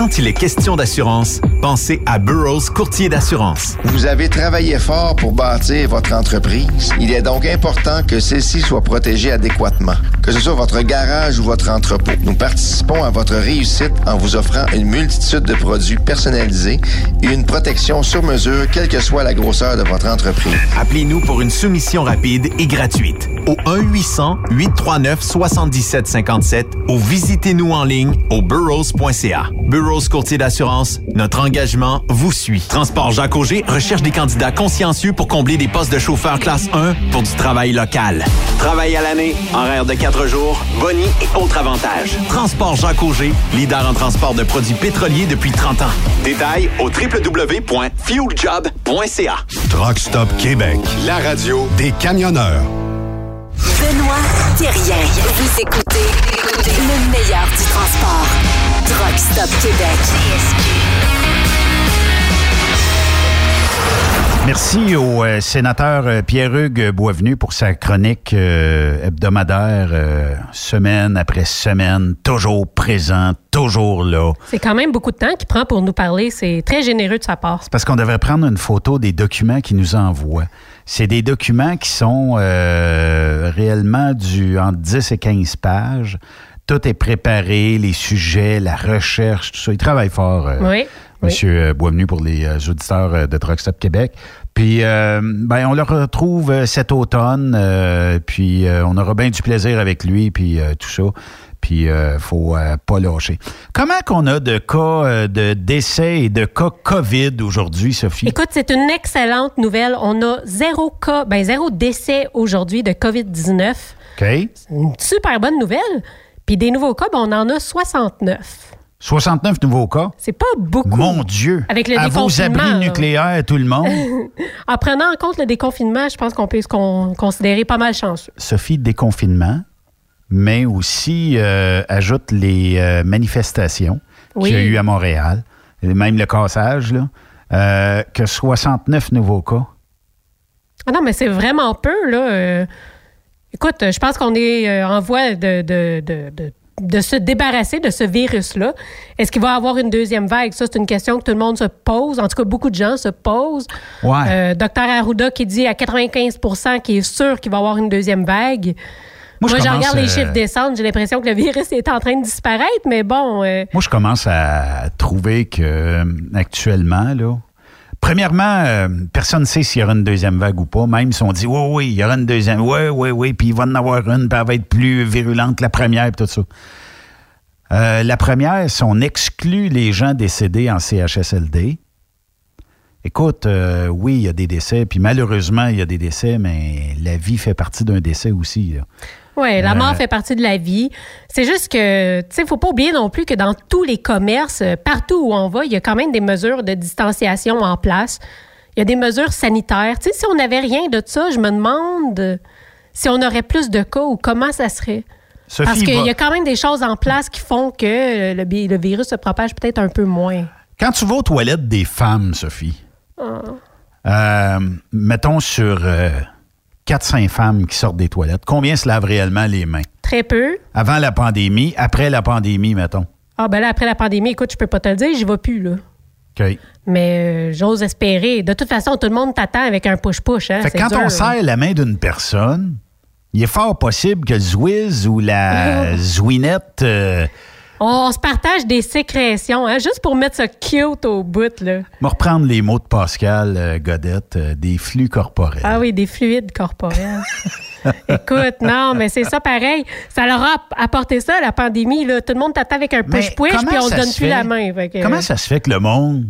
Quand il est question d'assurance, pensez à Burroughs Courtier d'assurance. Vous avez travaillé fort pour bâtir votre entreprise. Il est donc important que celle-ci soit protégée adéquatement, que ce soit votre garage ou votre entrepôt. Nous participons à votre réussite en vous offrant une multitude de produits personnalisés et une protection sur mesure, quelle que soit la grosseur de votre entreprise. Appelez-nous pour une soumission rapide et gratuite au 1-800-839-7757 ou visitez-nous en ligne au burrows.ca. Burrows Courtier d'assurance, notre engagement vous suit. Transport Jacques Auger recherche des candidats consciencieux pour combler des postes de chauffeur classe 1 pour du travail local. Travail à l'année, horaire de 4 jours, boni et autres avantages. Transport Jacques Auger, leader en transport de produits pétroliers depuis 30 ans. Détails au www.fueljob.ca. Truck Stop Québec, la radio des camionneurs. Benoît Thérien. Vous écoutez le meilleur du transport. Truck Stop Québec. Merci au euh, sénateur euh, Pierre-Hugues Boisvenu pour sa chronique euh, hebdomadaire, euh, semaine après semaine, toujours présent, toujours là. C'est quand même beaucoup de temps qu'il prend pour nous parler. C'est très généreux de sa part. C'est parce qu'on devrait prendre une photo des documents qu'il nous envoie. C'est des documents qui sont euh, réellement du entre 10 et 15 pages. Tout est préparé, les sujets, la recherche, tout ça. Il travaille fort, euh, Oui. Monsieur euh, Boisvenu, pour les euh, auditeurs euh, de Truck Stop Québec. Puis, euh, ben, on le retrouve cet automne. euh, puis, on aura bien du plaisir avec lui, puis tout ça. Puis, euh, faut euh, pas lâcher. Comment qu'on a de cas de décès et de cas COVID aujourd'hui, Sophie? Écoute, c'est une excellente nouvelle. On a zéro cas, ben zéro décès aujourd'hui de COVID-19. OK. Une super bonne nouvelle. Puis des nouveaux cas, ben, on en a 69. 69 nouveaux cas? C'est pas beaucoup. Mon Dieu. Avec le à vos abris là. nucléaires, tout le monde? en prenant en compte le déconfinement, je pense qu'on peut se con- considérer pas mal chanceux. Sophie, déconfinement, mais aussi euh, ajoute les euh, manifestations Oui. qu'il y a eu à Montréal, même le cassage, là, euh, que 69 nouveaux cas. Ah non, mais c'est vraiment peu, là. Écoute, je pense qu'on est euh, en voie de, de, de, de- de se débarrasser de ce virus-là. Est-ce qu'il va y avoir une deuxième vague? Ça, c'est une question que tout le monde se pose. En tout cas, beaucoup de gens se posent. Ouais. Euh, Docteur Arruda qui dit à 95% qu'il est sûr qu'il va y avoir une deuxième vague. Moi, Moi, je commence, regarde les euh, chiffres descendre. J'ai l'impression que le virus est en train de disparaître, mais bon. euh, Moi, je commence à trouver que actuellement, là, premièrement, euh, personne ne sait s'il y aura une deuxième vague ou pas. Même si on dit, oui, oui, il y aura une deuxième, oui, oui, oui, puis il va en avoir une, puis elle va être plus virulente que la première, puis tout ça. Euh, la première, si on exclut les gens décédés en CHSLD, écoute, euh, oui, il y a des décès, puis malheureusement, il y a des décès, mais la vie fait partie d'un décès aussi. Oui, la Euh, mort fait partie de la vie. C'est juste que, tu sais, faut pas oublier non plus que dans tous les commerces, euh, partout où on va, il y a quand même des mesures de distanciation en place. Il y a des mesures sanitaires. Tu sais, si on n'avait rien de ça, je me demande si on aurait plus de cas ou comment ça serait. Sophie Parce qu'il y a quand même des choses en place qui font que euh, le virus se propage peut-être un peu moins. Quand tu vas aux toilettes des femmes, Sophie, Ah. Euh, mettons sur 4-5 femmes qui sortent des toilettes, combien se lavent réellement les mains? Très peu. Avant la pandémie, après la pandémie, mettons. Ah, ben là, après la pandémie, écoute, je peux pas te le dire, j'y vais plus, là. OK. Mais euh, j'ose espérer. De toute façon, tout le monde t'attend avec un push-push. Hein? Fait que C'est quand dur, on serre la main d'une personne, il est fort possible que le Zwiz ou la Zwinette. euh, On, on se partage des sécrétions, hein, juste pour mettre ça cute au bout. Là. me reprendre les mots de Pascal euh, Godette, euh, des flux corporels. Ah oui, des fluides corporels. Écoute, non, mais c'est ça pareil. Ça leur a apporté ça, la pandémie. Là. Tout le monde t'attend avec un push-push, puis on se donne se plus fait? la main. Que- Comment ça se fait que le monde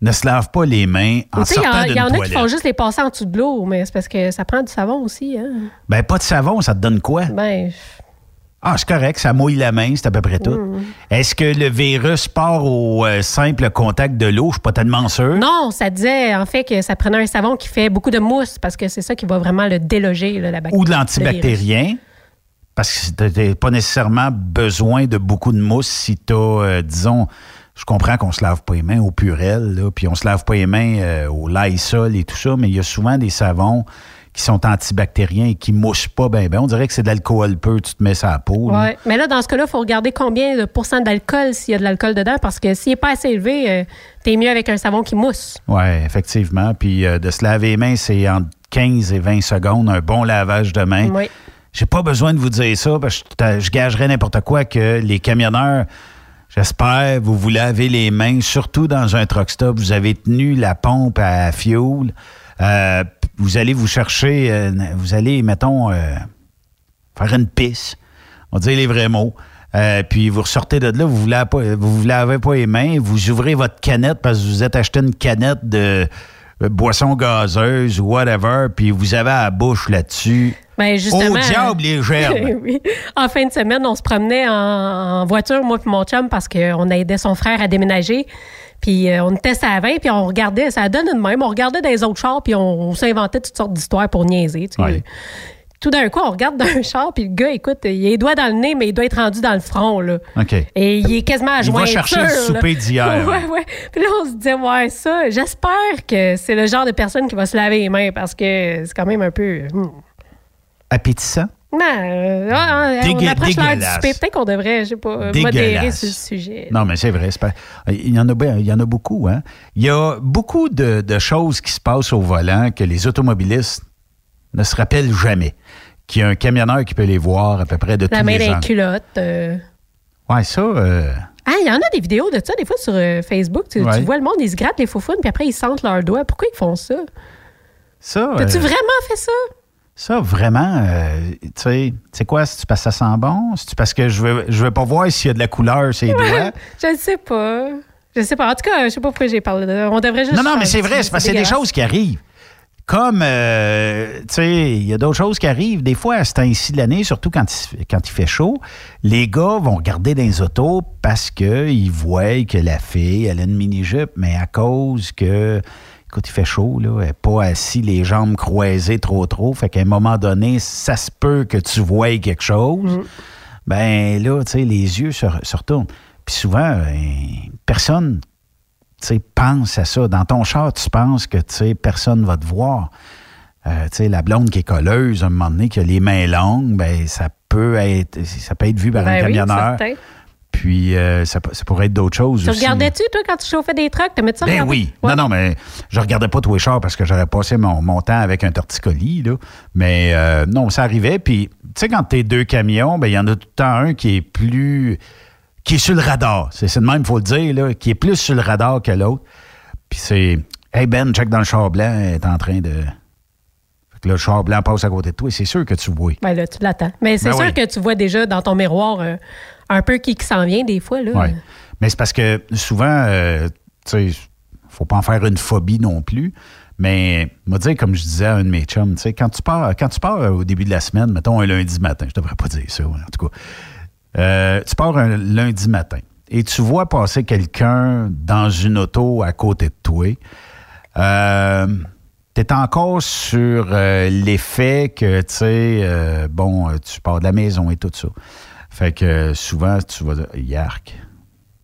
ne se lave pas les mains en il sortant en- il d'une y, en a toilette? qui font juste les passer en dessous de l'eau, mais c'est parce que ça prend du savon aussi. Hein? Ben, pas de savon, ça te donne quoi? Ben, Ah, c'est correct, ça mouille la main, c'est à peu près tout. Mm. Est-ce que le virus part au euh, simple contact de l'eau? Je suis pas tellement sûr. non, ça disait en fait que ça prenait un savon qui fait beaucoup de mousse parce que c'est ça qui va vraiment le déloger, là, la bactérie. Ou de l'antibactérien. Parce que tu n'as pas nécessairement besoin de beaucoup de mousse si tu as, disons, je comprends qu'on se lave pas les mains au Purel, là, puis on se lave pas les mains euh, au Lysol et tout ça, mais il y a souvent des savons qui sont antibactériens et qui moussent pas bien. Ben, on dirait que c'est de l'alcool peu, tu te mets ça à la peau. Ouais. Mais là, dans ce cas-là, il faut regarder combien de pourcents d'alcool s'il y a de l'alcool dedans, parce que s'il n'est pas assez élevé, euh, t'es mieux avec un savon qui mousse. Oui, effectivement. Puis euh, de se laver les mains, c'est entre 15 et 20 secondes, un bon lavage de mains. Oui. J'ai pas besoin de vous dire ça, parce que je gagerais n'importe quoi que les camionneurs, j'espère, vous vous lavez les mains, surtout dans un truck stop. Vous avez tenu la pompe à fuel. Euh, vous allez vous chercher, euh, vous allez, mettons, euh, faire une pisse. On va dire les vrais mots. Euh, puis vous ressortez de là, vous vous lavez pas, vous vous lavez pas les mains, vous ouvrez votre canette parce que vous êtes acheté une canette de boisson gazeuse ou whatever, puis vous avez à la bouche là-dessus. Ben, justement. Au diable, les germes! oui. En fin de semaine, on se promenait en, en voiture, moi et mon chum, parce qu'on aidait son frère à déménager. Puis euh, on était à 20, puis on regardait, ça donne de même. On regardait dans les autres chars, puis on, on s'inventait toutes sortes d'histoires pour niaiser. tu sais. Ouais. Tout d'un coup, on regarde dans un char, puis le gars, écoute, il a les doigts dans le nez, mais il doit être rendu dans le front, là. OK. Et il est quasiment à Il va chercher le souper d'hier. Ouais, ouais. Puis là, on se disait, ouais, ça, j'espère que c'est le genre de personne qui va se laver les mains parce que c'est quand même un peu. hmm. Appétissant? Non, euh, ah, on Dégueu- approche l'heure du souper. Peut-être qu'on devrait, je sais pas, euh, modérer sur le sujet. Non, mais c'est vrai. pas- Il, y en a, il y en a beaucoup. Hein? Il y a beaucoup de, de choses qui se passent au volant que les automobilistes ne se rappellent jamais. Qu'il y a un camionneur qui peut les voir à peu près de La tous main les dans ans. les culottes. euh. Ouais, ça... euh, Ah, il y en a des vidéos de ça, des fois, sur Facebook. Tu, vois le monde, ils se grattent les faufounes, puis après, ils sentent leurs doigts. Pourquoi ils font ça? ça, T'as-tu vraiment fait ça? Ça, vraiment, euh, tu sais, c'est quoi? C'est-tu parce que ça sent bon? C'est-tu parce que je veux, je veux pas voir s'il y a de la couleur sur les doigts? Je ne sais pas. Je sais pas. En tout cas, je sais pas pourquoi j'ai parlé de. On devrait juste. Non, non, mais c'est vrai, c'est parce que c'est des choses qui arrivent. Comme, euh, tu sais, il y a d'autres choses qui arrivent. Des fois, à ce temps-ci de l'année, surtout quand il, quand il fait chaud, les gars vont regarder dans les autos parce qu'ils voient que la fille, elle a une mini-jupe, mais à cause que, écoute, il fait chaud, là, elle n'est pas assis les jambes croisées trop, trop. Fait qu'à un moment donné, ça se peut que tu voies quelque chose. Ben là, tu sais, les yeux se, se retournent. Puis souvent, ben, personne tu sais, pense à ça. Dans ton char, tu penses que tu sais, personne va te voir. Euh, tu sais, la blonde qui est colleuse, à un moment donné, qui a les mains longues, ben, ça peut être ça peut être vu par un Ben oui, camionneur. certain. Puis euh, ça, pourrait être d'autres choses Tu aussi. regardais-tu, toi, quand tu chauffais des trucks? Tu ça Ben oui. Ouais. Non, non, mais je regardais pas tous les chars parce que j'aurais passé mon, mon temps avec un torticolis, là. Mais euh, non, ça arrivait. Puis, tu sais, quand t'es deux camions, ben il y en a tout le temps un qui est plus... qui est sur le radar. C'est de même, il faut le dire, là, qui est plus sur le radar que l'autre. Puis c'est... Hey Ben, check dans le char blanc, est en train de... Que le char blanc passe à côté de toi c'est sûr que tu vois. Ben là, tu l'attends. Mais c'est Ben sûr oui. que tu vois déjà dans ton miroir euh, un peu qui, qui s'en vient des fois. Là. Ouais. Mais c'est parce que souvent, euh, tu sais, faut pas en faire une phobie non plus. Mais, me dire, comme je disais à un de mes chums, tu sais, quand tu pars, quand tu pars euh, au début de la semaine, mettons un lundi matin, je devrais pas dire ça, en tout cas. Euh, tu pars un lundi matin et tu vois passer quelqu'un dans une auto à côté de toi. Euh, tu es encore sur euh, l'effet que, tu sais, euh, bon, euh, tu pars de la maison et tout ça. Fait que souvent, tu vas dire, yark.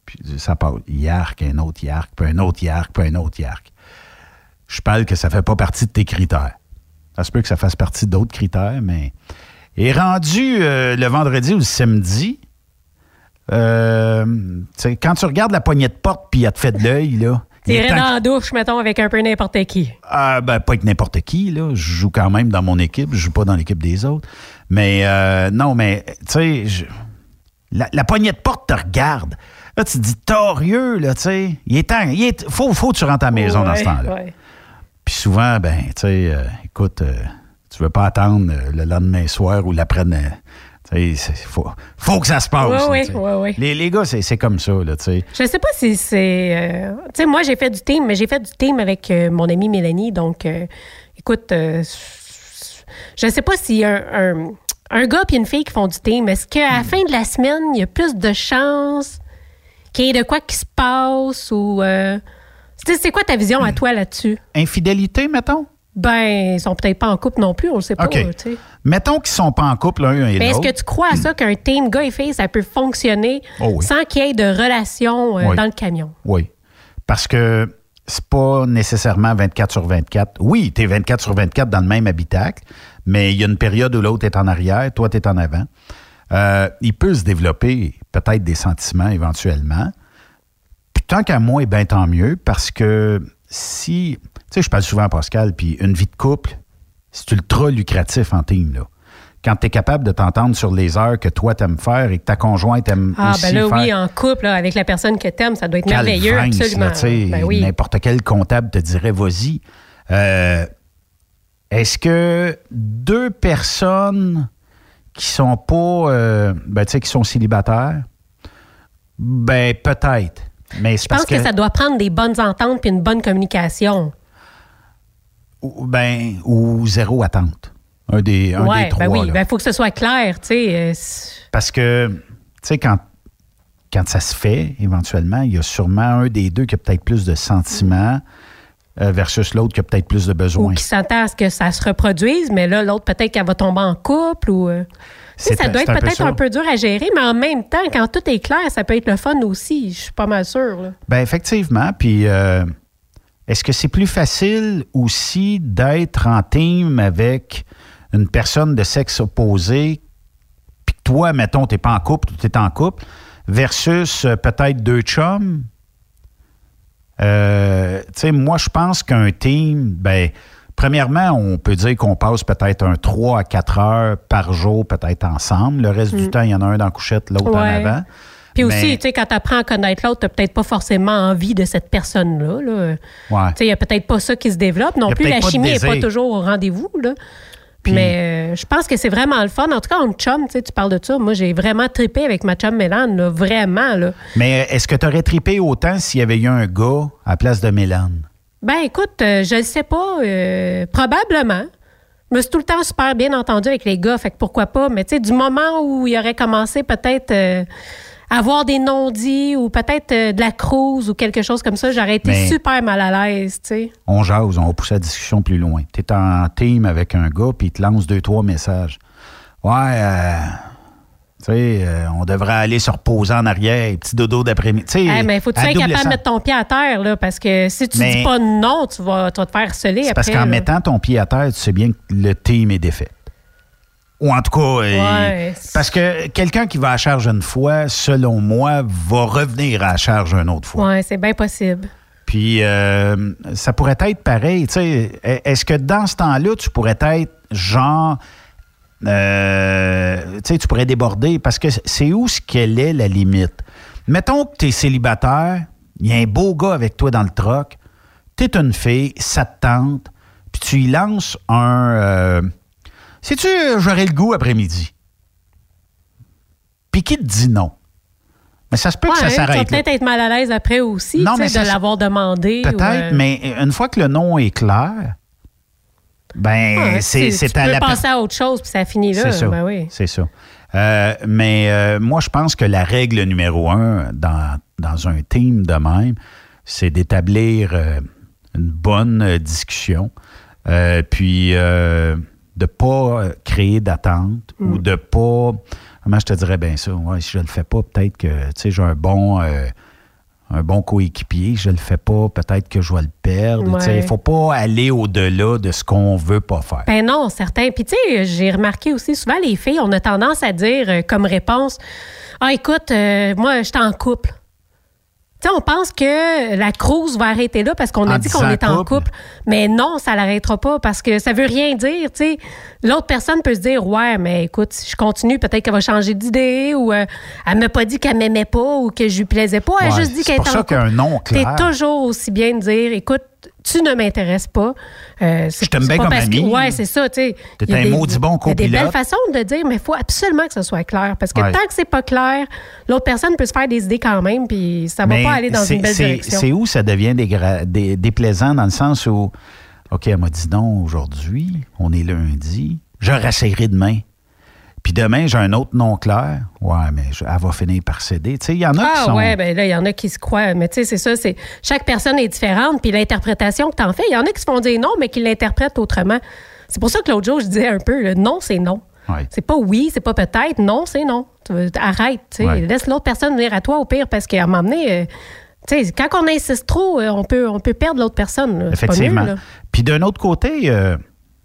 Puis ça part, yark, un autre yark, puis un autre yark, puis un autre yark. Je parle que ça fait pas partie de tes critères. Ça se peut que ça fasse partie d'autres critères, mais. Et rendu le vendredi ou le samedi, quand tu regardes la poignée de porte puis elle te fait de l'œil, là. T'irais dans la douche, mettons, avec un peu n'importe qui. ah, ben, pas avec n'importe qui, là. Je joue quand même dans mon équipe. Je joue pas dans l'équipe des autres. Mais, euh, non, mais, tu sais, je- la, la poignée de porte te regarde. Là, tu te dis, torieux, là, tu sais. Il est temps. Il est, faut, faut que tu rentres à la maison dans ce temps-là. ouais. Puis souvent, ben, tu sais, euh, écoute, euh, tu veux pas attendre euh, le lendemain soir ou l'après-midi. C'est- faut, faut que ça se passe. Là. Les, les gars, c'est c'est comme ça, là, tu sais. Je sais pas si c'est. euh, tu sais, moi, j'ai fait du team, mais j'ai fait du team avec euh, mon amie Mélanie. Donc, euh, écoute, je sais pas si un, un, un gars et une fille qui font du team, est-ce qu'à la fin de la semaine, il y a plus de chances qu'il y ait de quoi qui se passe ou. c'est quoi ta vision à toi là-dessus? Infidélité, mettons? Ben, ils sont peut-être pas en couple non plus, on le sait pas. Mettons qu'ils sont pas en couple l'un et Mais est-ce l'autre. que tu crois à ça qu'un team gars et fille, ça peut fonctionner Oh oui. sans qu'il y ait de relation euh, Oui. dans le camion? Oui. Parce que c'est pas nécessairement 24 sur 24. Oui, tu es 24 sur 24 dans le même habitacle, mais il y a une période où l'autre est en arrière, toi, tu es en avant. Euh, il peut se développer peut-être des sentiments éventuellement. Puis tant qu'à moi, eh bien tant mieux, parce que si. Tu sais, je parle souvent à Pascal, puis une vie de couple, c'est ultra lucratif en team, là. Quand tu es capable de t'entendre sur les heures que toi t'aimes faire et que ta conjointe aime Ah, aussi ben là, faire. oui, en couple, là, avec la personne que t'aimes, ça doit être merveilleux, absolument. Ben oui. N'importe quel comptable te dirait vas-y. Euh, Est-ce que deux personnes qui sont pas, euh, ben, tu sais, qui sont célibataires, ben peut-être. Mais Je pense que... ça doit prendre des bonnes ententes puis une bonne communication. ou, ben, ou zéro attente. Un des, un ouais, des trois. ben oui, ben faut que ce soit clair, tu sais. euh, Parce que, tu sais, quand, quand ça se fait, éventuellement, il y a sûrement un des deux qui a peut-être plus de sentiments euh, versus l'autre qui a peut-être plus de ou besoins. qui s'attend à ce que ça se reproduise, mais là, l'autre, peut-être qu'elle va tomber en couple ou. Ça un- doit être peut-être un peu dur à gérer, mais en même temps, quand tout est clair, ça peut être le fun aussi. Je suis pas mal sûre. là. Ben effectivement. Puis euh, est-ce que c'est plus facile aussi d'être en team avec une personne de sexe opposé, puis que toi, mettons, t'es pas en couple, tu es en couple, versus euh, peut-être deux chums? Euh, tu sais, moi, je pense qu'un team, ben, premièrement, on peut dire qu'on passe peut-être un 3 à 4 heures par jour, peut-être ensemble. Le reste du Mm. temps, il y en a un dans la couchette, l'autre en avant. Puis Mais- aussi, tu sais, quand tu apprends à connaître l'autre, tu peut-être pas forcément envie de cette personne-là. là. Ouais. Tu sais, il n'y a peut-être pas ça qui se développe. Non plus, la chimie n'est pas toujours au rendez-vous. là. Mais euh, je pense que c'est vraiment le fun. En tout cas, en chum, tu sais, tu parles de ça. Moi, j'ai vraiment trippé avec ma chum Mélane, là, vraiment. Là. Mais est-ce que tu aurais trippé autant s'il y avait eu un gars à la place de Mélane? Ben écoute, euh, je ne sais pas. euh, probablement. Je me suis tout le temps super bien entendu avec les gars, fait que pourquoi pas. Mais tu sais, du moment où il aurait commencé peut-être euh, à avoir des non-dits ou peut-être de la cruise ou quelque chose comme ça, j'aurais été Mais- super mal à l'aise, tu sais. On jase, on va pousser la discussion plus loin. Tu es en team avec un gars, puis il te lance deux, trois messages. Ouais, euh, tu sais, on devrait aller se reposer en arrière, petit dodo d'après-midi. Hey, mais faut que tu à sois double capable de mettre ton pied à terre, là, parce que si tu Mais- dis pas non, tu vas, tu vas te faire C'est après. parce qu'en mettant ton pied à terre, tu sais bien que le team est défait. Ou en tout cas, Ouais. parce que quelqu'un qui va à charge une fois, selon moi, va revenir à charge une autre fois. Ouais, c'est bien possible. Puis euh, ça pourrait être pareil. tu sais. Est-ce que dans ce temps-là, tu pourrais être genre. Euh, tu sais, tu pourrais déborder parce que c'est où ce qu'elle est la limite? Mettons que tu es célibataire, il y a un beau gars avec toi dans le troc, tu es une fille, ça te tente, puis tu y lances un. euh, Sais-tu, j'aurais le goût après-midi? Puis qui te dit non? Mais ça se peut que ça tu vas s'arrête. là. peut-être être mal à l'aise après aussi, Non, tu mais de l'avoir demandé. Peut-être, euh, mais une fois que le nom est clair, ben, ouais, c'est tu- c'est tu à peux la passer à autre chose, puis ça finit là. C'est ça. Ben oui. C'est ça. Euh, mais euh, moi, je pense que la règle numéro un dans, dans un team de même, c'est d'établir euh, une bonne discussion, puis de pas euh, créer d'attente Mm. ou de pas. Comment je te dirais bien ça? Ouais, si je le fais pas, peut-être que tu sais, j'ai un bon. Un bon coéquipier, je le fais pas, peut-être que je vais le perdre. Il Ouais. faut pas aller au-delà de ce qu'on veut pas faire. Ben non, certain. Puis tu sais, j'ai remarqué aussi souvent les filles, on a tendance à dire euh, comme réponse Ah écoute, euh, moi, je suis en couple. On pense que la cruise va arrêter là parce qu'on a En dit qu'on est en couple. couple. Mais non, ça l'arrêtera pas parce que ça veut rien dire. L'autre personne peut se dire ouais, mais écoute, si je continue, peut-être qu'elle va changer d'idée ou euh, elle m'a pas dit qu'elle m'aimait pas ou que je lui plaisais pas. Elle a Ouais, juste dit c'est qu'elle était ça en couple. T'es clair. toujours aussi bien de dire écoute, tu ne m'intéresses pas. Euh, Je t'aime bien comme que- ami. Ouais, c'est ça. tu sais. T'es un maudit bon Il y a des copilote. belles façons de le dire, mais il faut absolument que ce soit clair. Parce que Ouais. tant que c'est pas clair, l'autre personne peut se faire des idées quand même, puis ça va Mais pas aller dans une belle direction. C'est où ça devient dégra- dé- déplaisant dans le sens où, OK, elle m'a dit non aujourd'hui, on est lundi, je rassaillerai demain. Puis demain, j'ai un autre nom clair. Ouais, mais je- elle va finir par céder. Tu sais, il y en a qui Ah sont. ouais, ben là, il y en a qui se croient. Mais tu sais, c'est ça, c'est chaque personne est différente, puis l'interprétation que tu en fais, il y en a qui se font dire non, mais qui l'interprètent autrement. C'est pour ça que l'autre jour, je disais un peu, le non, c'est non. Ouais. C'est pas oui, c'est pas peut-être, non, c'est non. Arrête, tu sais. Ouais. Laisse l'autre personne venir à toi au pire, parce qu'à un moment donné, euh, Tu sais, quand on insiste trop, euh, on peut, on peut perdre l'autre personne. là. Effectivement. Puis d'un autre côté, euh,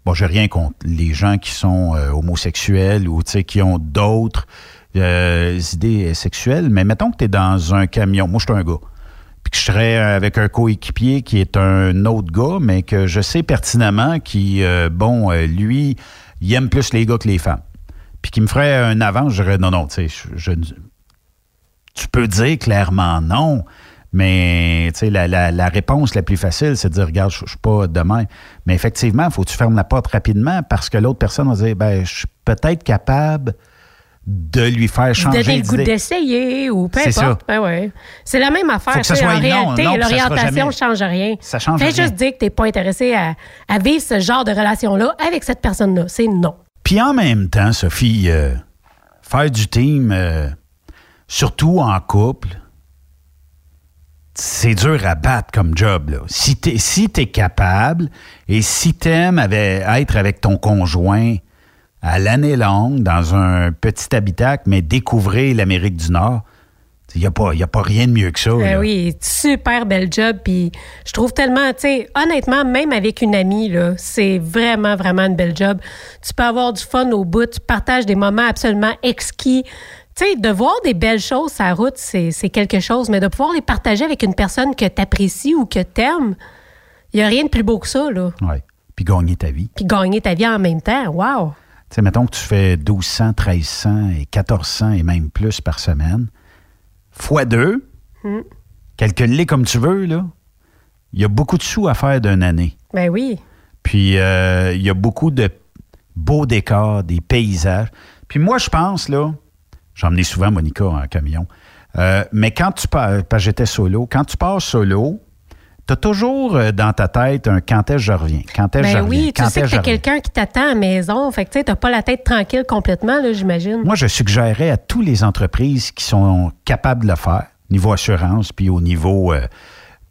bon, j'ai rien contre les gens qui sont euh, homosexuels ou qui ont d'autres euh, idées sexuelles, mais mettons que tu es dans un camion. Moi, je suis un gars. Puis que je serais avec un coéquipier qui est un autre gars, mais que je sais pertinemment qui, euh, bon, euh, lui, il aime plus les gars que les femmes. Puis qui me ferait un avance, je dirais non, non, tu sais, je- tu peux dire clairement non, mais la, la- la réponse la plus facile, c'est de dire regarde, je je suis pas demain. Mais effectivement, il faut que tu fermes la porte rapidement parce que l'autre personne va dire ben, je suis peut-être capable de lui faire changer Donner le goût d'idée. d'essayer ou peu C'est importe. Ben ouais. C'est la même affaire. Faut que sais, soit en non, réalité, non, l'orientation ne change rien. Ça change Fais rien. juste dire que tu n'es pas intéressé à, à vivre ce genre de relation-là avec cette personne-là. C'est non. Puis en même temps, Sophie, euh, faire du team, euh, surtout en couple, c'est dur à battre comme job. Là. Si tu es, si t'es capable et si tu aimes être avec ton conjoint à l'année longue dans un petit habitacle, mais découvrir l'Amérique du Nord, il n'y a, pas- y a pas rien de mieux que ça. Ben là. oui, super bel job. Puis je trouve tellement, tu sais, honnêtement, même avec une amie, c'est vraiment, vraiment une belle job. Tu peux avoir du fun au bout, tu partages des moments absolument exquis. Tu sais, de voir des belles choses sur la route, c'est quelque chose, mais de pouvoir les partager avec une personne que tu apprécies ou que tu aimes, il n'y a rien de plus beau que ça, là. Ouais. Puis gagner ta vie. Puis gagner ta vie en même temps, wow! Tu sais, mettons que tu fais 1200, 1300 et 1400 et même plus par semaine, fois deux, Mm. calcule-les comme tu veux, là. Il y a beaucoup de sous à faire d'une année. Ben oui. Puis euh, il y a beaucoup de beaux décors, des paysages. Puis moi, je pense, là, emmené souvent Monica en camion, euh, mais quand tu pars, j'étais solo, quand tu pars solo, tu as toujours euh, dans ta tête un quand est-ce que je reviens, quand est-ce que je Ben reviens, oui, tu quand sais est-ce que t'as quelqu'un qui t'attend à la maison. Fait que tu sais, t'as pas la tête tranquille complètement, j'imagine. Moi, je suggérerais à toutes les entreprises qui sont capables de le faire, niveau assurance, puis au niveau euh,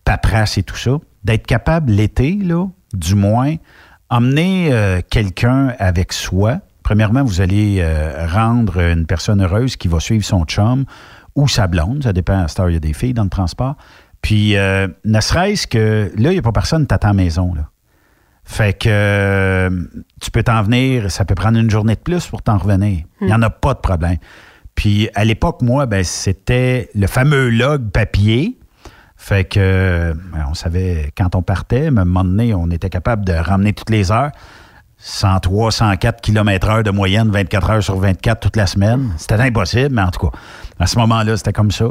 paperasse et tout ça, d'être capable l'été, là, du moins, emmener euh, quelqu'un avec soi. Premièrement, vous allez euh, rendre une personne heureuse qui va suivre son chum ou sa blonde, ça dépend, à cette heure, il y a des filles dans le transport. Puis, euh, ne serait-ce que, là, il n'y a pas personne qui t'attend à la maison, là. Fait que euh, tu peux t'en venir, ça peut prendre une journée de plus pour t'en revenir. Il n'y en a pas de problème. Puis à l'époque, moi, ben, c'était le fameux log papier. Fait que euh, on savait quand on partait, mais à un moment donné, on était capable de ramener toutes les heures. 103, 104 km heure de moyenne, 24 heures sur 24 toute la semaine. C'était impossible, mais en tout cas, à ce moment-là, c'était comme ça.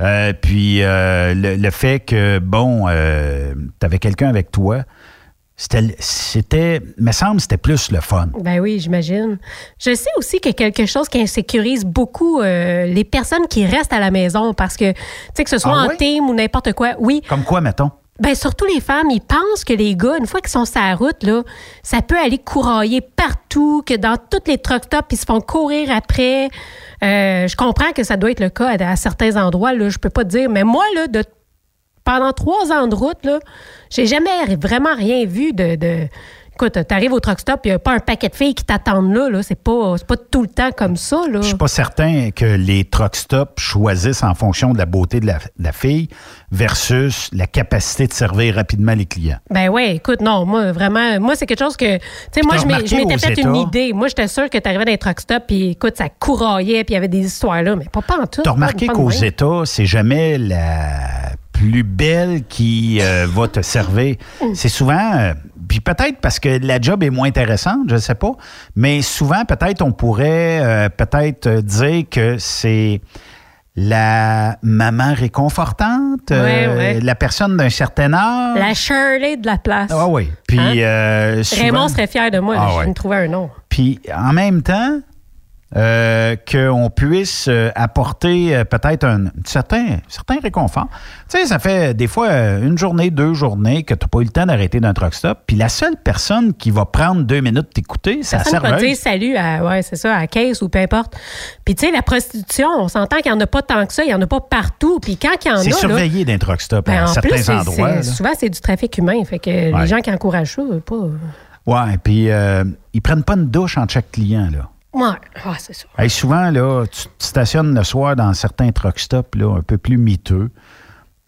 Euh, puis euh, le, le fait que, bon, tu avais quelqu'un avec toi, c'était, me semble, c'était plus le fun. Ben oui, j'imagine. Je sais aussi qu'il y a quelque chose qui insécurise beaucoup euh, les personnes qui restent à la maison parce que, tu sais, que ce soit Ah en oui? team ou n'importe quoi, oui. Comme quoi, mettons? Ben surtout les femmes, ils pensent que les gars, une fois qu'ils sont sur la route, là, ça peut aller courailler partout, que dans toutes les truck stops, ils se font courir après. Euh, je comprends que ça doit être le cas à, certains endroits, là, je peux pas te dire, mais moi, là, de pendant trois ans de route, là, j'ai jamais vraiment rien vu de. de... Écoute, t'arrives au truck stop, il n'y a pas un paquet de filles qui t'attendent là. là. C'est pas, pas tout le temps comme ça. Je suis pas certain que les truck stops choisissent en fonction de la beauté de la, de la fille versus la capacité de servir rapidement les clients. Ben ouais, écoute, non, moi, vraiment, moi, c'est quelque chose que. Tu sais, moi, t'as je m'étais fait une États- idée. Moi, j'étais sûre que t'arrivais dans les truck stops, puis écoute, ça couraillait, puis il y avait des histoires là, mais pas, pas en tout. Tu as pas- remarqué qu'aux. États, c'est jamais la plus belle qui euh, va te servir. Mm. C'est souvent, euh, puis peut-être parce que la job est moins intéressante, je ne sais pas, mais souvent, peut-être, on pourrait euh, peut-être dire que c'est la maman réconfortante, euh, la personne d'un certain âge. La Shirley de la place. Ah oui. Puis Hein? euh, souvent- Raymond serait fier de moi. Ah je vais me trouver un nom. Puis en même temps, euh, qu'on puisse euh, apporter euh, peut-être un certain, certain réconfort. Tu sais, ça fait des fois une journée, deux journées que tu n'as pas eu le temps d'arrêter d'un truck stop. Puis la seule personne qui va prendre deux minutes t'écouter, c'est la serveuse. dire salut à, ouais, c'est ça, à la caisse ou peu importe. Puis, tu sais, la prostitution, on s'entend qu'il n'y en a pas tant que ça, il n'y en a pas partout. Puis, quand il y en a. C'est surveillé d'un truck stop ben, à en certains plus, endroits. souvent, c'est du trafic humain. Fait que Ouais. les gens qui encouragent ça, pas. Ouais, puis euh, ils prennent pas une douche entre chaque client, là. Ouais, ah, c'est ça. Hey, souvent, là, tu te stationnes le soir dans certains truck stops là, un peu plus miteux.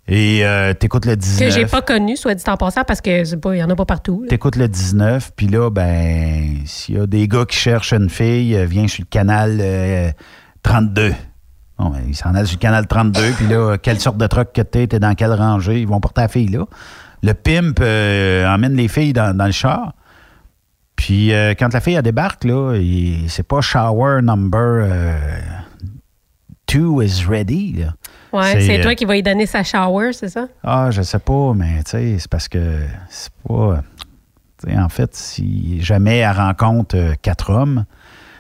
Et euh, t'écoutes le 19. Que j'ai pas connu, soit dit en passant, parce que il y en a pas partout. T'écoutes le 19, puis là, ben, s'il y a des gars qui cherchent une fille, euh, viens sur le canal euh, 32. Bon, ben, ils s'en allent sur le canal 32, puis là, quelle sorte de truck que t'es, t'es dans quelle rangée, ils vont porter la fille là. Le pimp euh, emmène les filles dans, dans le char. Puis euh, quand la fille elle débarque, là, c'est pas shower number euh, two is ready. Là. Ouais, c'est euh, toi qui vas y donner sa shower, c'est ça? ah, je sais pas, mais tu sais, c'est parce que c'est pas. en fait, si jamais elle rencontre euh, quatre hommes,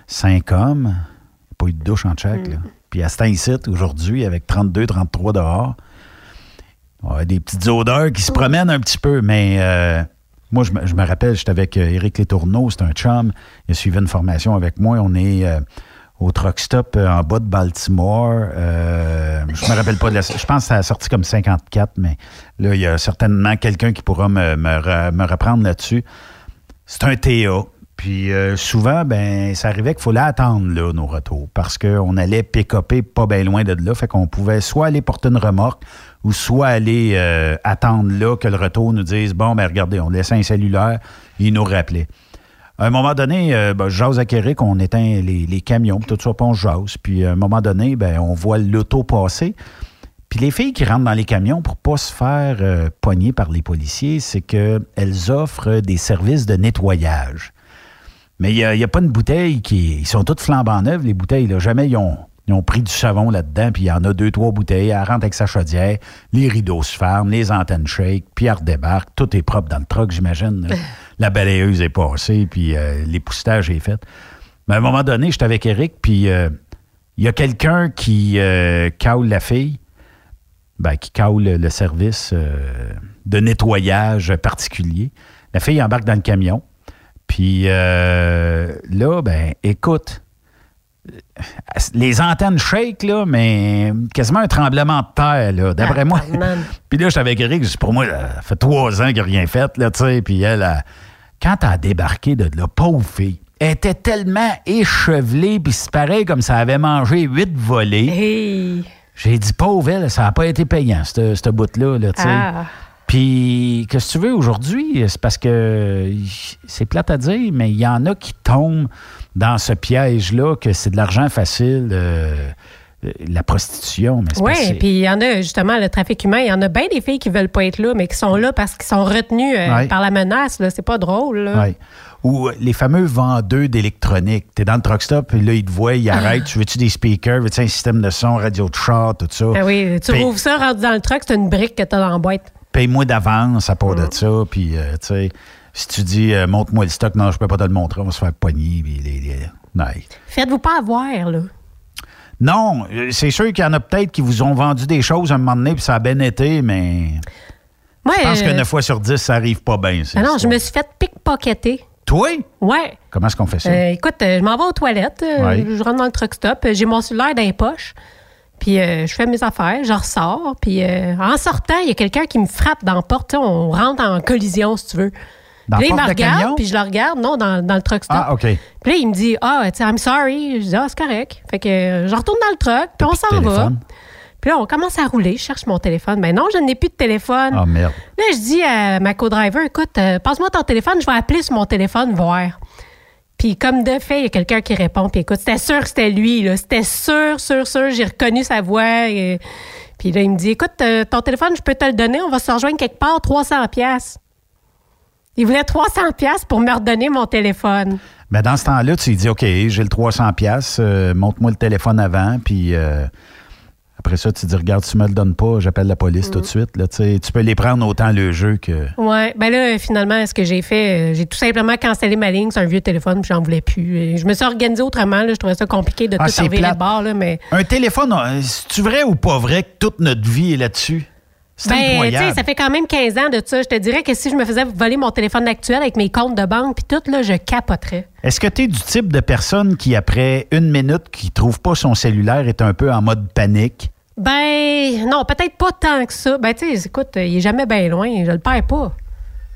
cinq hommes, il n'y a pas eu de douche en chaque. là. Puis à ce temps-ci, aujourd'hui, avec 32, 33 dehors, ouais, des petites odeurs qui se promènent un petit peu, mais. euh, moi, je me, rappelle, j'étais avec euh, Éric Létourneau, c'est un chum. Il a suivi une formation avec moi. On est euh, au truck stop euh, en bas de Baltimore. Euh, je me rappelle pas de la. Je pense que ça a sorti comme 54, mais là, il y a certainement quelqu'un qui pourra me, me re- me reprendre là-dessus. C'est un TA. Puis souvent, ben, ça arrivait qu'il fallait attendre là, nos retours parce qu'on allait pick-upper pas bien loin de là. Fait qu'on pouvait soit aller porter une remorque ou soit aller euh, attendre là que le retour nous dise Bon, ben regardez, on laissait un cellulaire, il nous rappelait. À un moment donné, euh, ben, je jase avec Eric, on éteint les, camions, tout ça, puis on jase. Puis à un moment donné, ben, on voit l'auto passer. Puis les filles qui rentrent dans les camions pour pas se faire euh, pogner par les policiers, c'est qu'elles offrent des services de nettoyage. Mais il n'y a pas une bouteille qui. Ils sont toutes flambant neuves, les bouteilles. Là. Jamais ils ont, ils ont pris du savon là-dedans, puis il y en a deux, trois bouteilles. Elle rentre avec sa chaudière, les rideaux se ferment, les antennes shake, puis elle redébarque. Tout est propre dans le truck, j'imagine. La balayeuse est passée, puis euh, l'époussetage est fait. Mais à un moment donné, j'étais avec Eric, puis euh, il y a quelqu'un qui euh, caule la fille, ben, qui caule le, le service euh, de nettoyage particulier. La fille embarque dans le camion. Puis euh, là, ben, écoute, les antennes shake, là, mais quasiment un tremblement de terre, là, d'après moi. Puis là, j'étais avec Eric, pour moi, ça fait trois ans qu'il n'a rien fait, là, tu sais. Puis elle, elle, quand elle a débarqué de là, pauvre fille, elle était tellement échevelée, puis c'est pareil comme ça avait mangé huit volets. J'ai dit, pauvre elle, ça n'a pas été payant, ce ce bout-là, là, tu sais. Ah. Puis, qu'est-ce que tu veux aujourd'hui? C'est parce que c'est plate à dire, mais il y en a qui tombent dans ce piège-là que c'est de l'argent facile, euh, euh, la prostitution. Mais c'est Oui, puis il y en a justement le trafic humain. Il y en a bien des filles qui veulent pas être là, mais qui sont là parce qu'ils sont retenues euh, Ouais. par la menace. C'est pas drôle. là. Ouais. Ou les fameux vendeurs d'électronique. Tu es dans le truck stop, et là, ils te voient, ils arrêtent. Tu veux-tu des speakers? Veux-tu un système de son, radio de chat, tout ça? Ah oui, tu Paye- rouvres ça, rentre dans le truck, c'est une brique que tu as dans la boîte. Paye-moi d'avance à part de ça. Puis, euh, tu sais, si tu dis, euh, montre-moi le stock, non, je peux pas te le montrer, on va se faire pogner. Puis les, les- Ouais. Faites-vous pas avoir, là. Non, euh, c'est sûr qu'il y en a peut-être qui vous ont vendu des choses à un moment donné, puis ça a bien été, mais je pense euh, que 9 fois sur 10, ça arrive pas bien. ah non, je me suis fait pickpocketer. Toi? Ouais. Comment est-ce qu'on fait ça? Euh, écoute, je m'en vais aux toilettes, Ouais. je rentre dans le truck stop, j'ai mon cellulaire dans les poches, puis euh, je fais mes affaires, je ressors, puis en sortant, il y a quelqu'un qui me frappe dans la porte, on rentre en collision, si tu veux. Dans Puis là, il me regarde, puis je le regarde, non, dans, dans le truck stop. Ah, OK. Puis là, il me dit, ah, tu sais, I'm sorry. Je dis, ah, c'est correct. Fait que euh, je retourne dans le truck, puis on s'en va. Puis là, on commence à rouler. Je cherche mon téléphone. Mais non, je n'ai plus de téléphone. Ah, merde. Là, je dis à ma co-driver, écoute, euh, passe-moi ton téléphone, je vais appeler sur mon téléphone, voir. Puis comme de fait, il y a quelqu'un qui répond, puis écoute, c'était sûr que c'était lui. C'était sûr, sûr, sûr, j'ai reconnu sa voix. et- Puis là, il me dit, écoute, euh, ton téléphone, je peux te le donner, on va se rejoindre quelque part, 300 pièces. Il voulait 300 pièces pour me redonner mon téléphone. Ben, dans ce temps-là, tu lui dis, OK, j'ai le 300$, pièces, euh, montre-moi le téléphone avant, puis euh, après ça, tu dis, regarde, tu me le donnes pas, j'appelle la police Mm. tout de suite. Là, tu peux les prendre autant le jeu que. Ouais, ben là, finalement, ce que j'ai fait, euh, j'ai tout simplement cancellé ma ligne, c'est un vieux téléphone, puis j'en voulais plus. Et je me suis organisée autrement, là, je trouvais ça compliqué de Ah, tout enlever plate. le bord, là, mais... Un téléphone, c'est-tu vrai ou pas vrai que toute notre vie est là-dessus? C'est Ben, tu sais, ça fait quand même 15 ans de ça. Je te dirais que si je me faisais voler mon téléphone actuel avec mes comptes de banque, puis tout, là, je capoterais. Est-ce que tu es du type de personne qui, après une minute, qui trouve pas son cellulaire, est un peu en mode panique? Ben, non, peut-être pas tant que ça. Ben, tu sais, écoute, il est jamais bien loin, je le perds pas.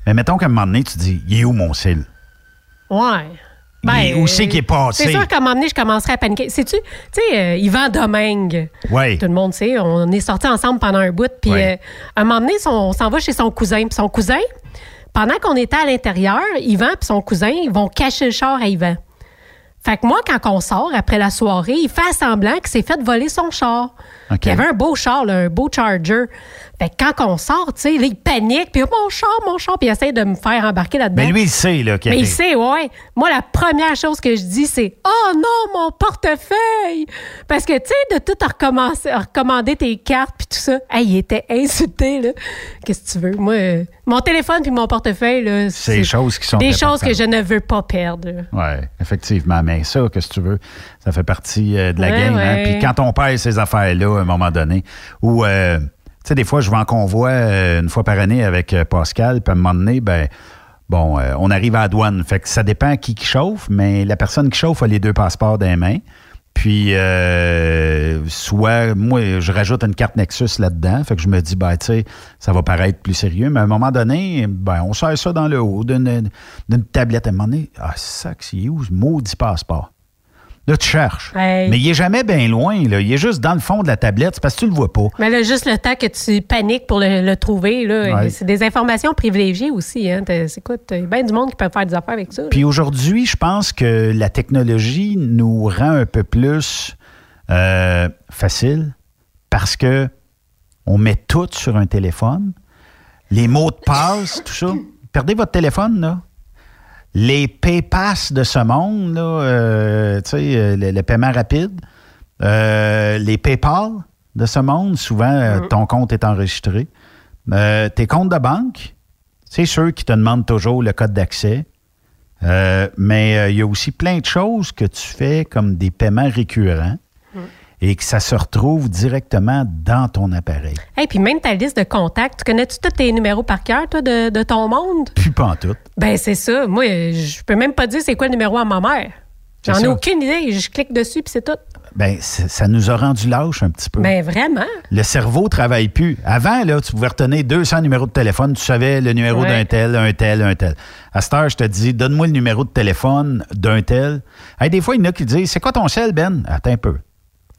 Mais mettons qu'à un moment donné, tu dis, il est où mon cell? Ouais. Il- où c'est qu'il est passé? Ben, C'est sûr qu'à un moment donné, je commencerai à paniquer. Sais-tu, tu sais, euh, Yvan Domingue. Oui. Tout le monde sait, on est sortis ensemble pendant un bout. Puis Ouais. euh, à un moment donné, son- on s'en va chez son cousin. Puis son cousin, pendant qu'on était à l'intérieur, Yvan et son cousin, ils vont cacher le char à Yvan. Fait que moi, quand on sort après la soirée, il fait semblant qu'il s'est fait voler son char. OK. Il y avait un beau char, là, un beau Charger. Fait que quand on sort, tu sais, il panique, puis mon char, mon char, puis il essaie de me faire embarquer là-dedans. Mais lui, il sait, là, Mais il sait, ouais. Moi, la première chose que je dis, c'est Oh non, mon portefeuille! Parce que, tu sais, de tout recommencer, recommander tes cartes puis tout ça. Hey, il était insulté, là. Qu'est-ce que tu veux? Moi, euh, mon téléphone puis mon portefeuille, là. C'est des choses qui sont Des choses que je ne veux pas perdre. Oui, effectivement. Mais ça, qu'est-ce que tu veux? Ça fait partie euh, de la Ouais, game. hein. Puis quand on perd ces affaires-là, à un moment donné, ou, euh, tu sais, des fois, je vais en convoi euh, une fois par année avec Pascal, puis à un moment donné, ben, bon, on arrive à la douane. Fait que ça dépend qui qui chauffe, mais la personne qui chauffe a les deux passeports dans les mains. Puis, euh, soit, moi, je rajoute une carte Nexus là-dedans. Fait que je me dis, ben, tu sais, ça va paraître plus sérieux. Mais à un moment donné, ben, on sert ça dans le haut d'une tablette. À un moment donné, ah, que c'est où maudit passeport? Là, tu cherches. Hey. Mais il est jamais bien loin, là. Il est juste dans le fond de la tablette. C'est parce que tu le vois pas. Mais là, juste le temps que tu paniques pour le, le trouver, là. Ouais. C'est des informations privilégiées aussi, hein. C'est quoi? Il y a bien du monde qui peut faire des affaires avec ça. Puis aujourd'hui, je pense que la technologie nous rend un peu plus euh, facile parce que on met tout sur un téléphone. Les mots de passe, tout ça. Perdez votre téléphone, là. Les PayPass de ce monde, là, euh, tu sais, euh, le, le paiement rapide, euh, les PayPal de ce monde, souvent, euh, ton compte est enregistré. Euh, tes comptes de banque, c'est ceux qui te demandent toujours le code d'accès. Euh, mais il y a aussi plein de choses que tu fais comme des paiements récurrents et que ça se retrouve directement dans ton appareil. Hey, puis même ta liste de contacts, tu connais-tu tous tes numéros par cœur, toi, de, de ton monde? Plus pas en tout. Ben, c'est ça. Moi, je peux même pas dire c'est quoi le numéro à ma mère. J'en ai aucune idée. Je clique dessus, puis c'est tout. Ben, ça nous a rendu lâche un petit peu. Ben, vraiment. Le cerveau travaille plus. Avant, là, tu pouvais retenir 200 numéros de téléphone, tu savais le numéro Ouais. d'un tel, un tel, un tel. À cette heure, je te dis, donne-moi le numéro de téléphone d'un tel. Hey, des fois, il y en a qui disent, c'est quoi ton sel, Ben? Attends un peu.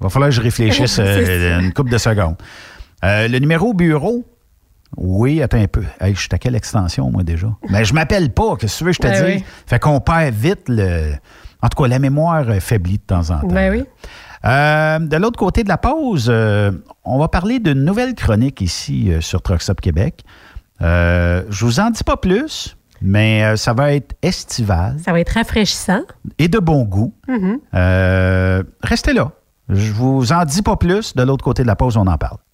Va falloir que je réfléchisse euh, une couple de secondes. Euh, le numéro bureau, oui, attends un peu. Hey, je suis à quelle extension, moi, déjà? Mais je m'appelle pas, qu'est-ce que tu veux que je te Ben dise? oui. Fait qu'on perd vite le... En tout cas, la mémoire euh, faiblit de temps en temps. Ben oui. Euh, de l'autre côté de la pause, euh, on va parler d'une nouvelle chronique ici euh, sur Truck Stop Québec. Euh, je vous en dis pas plus, mais ça va être estival Ça va être rafraîchissant. et de bon goût. Mhm. Euh, restez là. Je vous en dis pas plus. De l'autre côté de la pause, on en parle.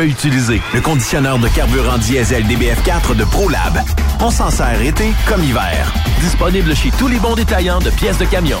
à utiliser. Le conditionneur de carburant diesel DBF4 de ProLab. On s'en sert été comme hiver. Disponible chez tous les bons détaillants de pièces de camion.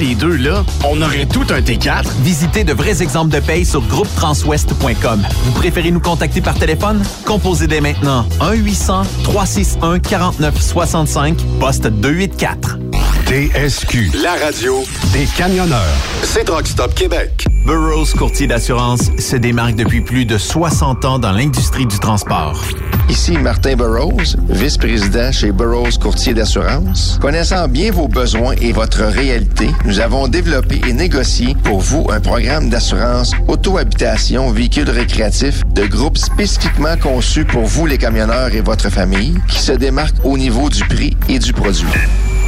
les deux là, on aurait tout un T4. Visitez de vrais exemples de paye sur groupetranswest.com. Vous préférez nous contacter par téléphone? Composez dès maintenant 1-800-361-4965, poste 284. TSQ, la radio des camionneurs. C'est Truck Stop Québec. Burroughs Courtier d'assurance se démarque depuis plus de 60 ans dans l'industrie du transport. Ici Martin Burroughs, vice-président chez Burroughs Courtier d'assurance. Connaissant bien vos besoins et votre réalité, nous avons développé et négocié pour vous un programme d'assurance auto-habitation véhicule récréatif de groupe spécifiquement conçu pour vous les camionneurs et votre famille qui se démarque au niveau du prix et du produit.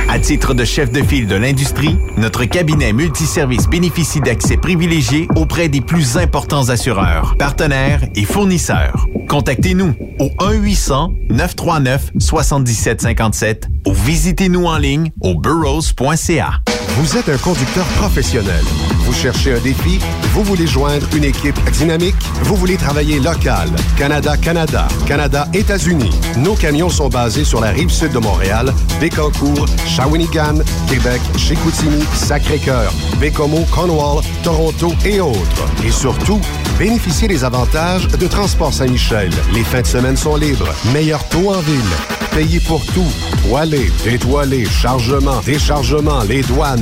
À titre de chef de file de l'industrie, notre cabinet multiservice bénéficie d'accès privilégié auprès des plus importants assureurs, partenaires et fournisseurs. Contactez-nous au 1-800-939-7757 ou visitez-nous en ligne au burrows.ca. Vous êtes un conducteur professionnel. Vous cherchez un défi? Vous voulez joindre une équipe dynamique? Vous voulez travailler local? Canada-Canada, Canada-États-Unis. Nos camions sont basés sur la rive sud de Montréal, Bécancour, Shawinigan, Québec, Chicoutimi, Sacré-Cœur, Bécomo, Cornwall, Toronto et autres. Et surtout, bénéficiez des avantages de Transport Saint-Michel. Les fins de semaine sont libres. Meilleur taux en ville. Payé pour tout. Toilé, détoilé, chargement, déchargement, les douanes.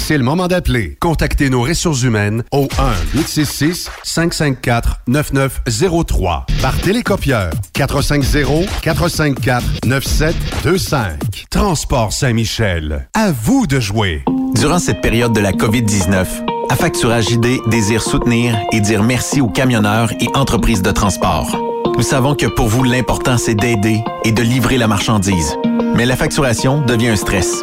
C'est le moment d'appeler. Contactez nos ressources humaines au 1-866-554-9903 par télécopieur 450-454-9725. Transport Saint-Michel. À vous de jouer. Durant cette période de la COVID-19, Affacturage ID désire soutenir et dire merci aux camionneurs et entreprises de transport. Nous savons que pour vous, l'important, c'est d'aider et de livrer la marchandise. Mais la facturation devient un stress.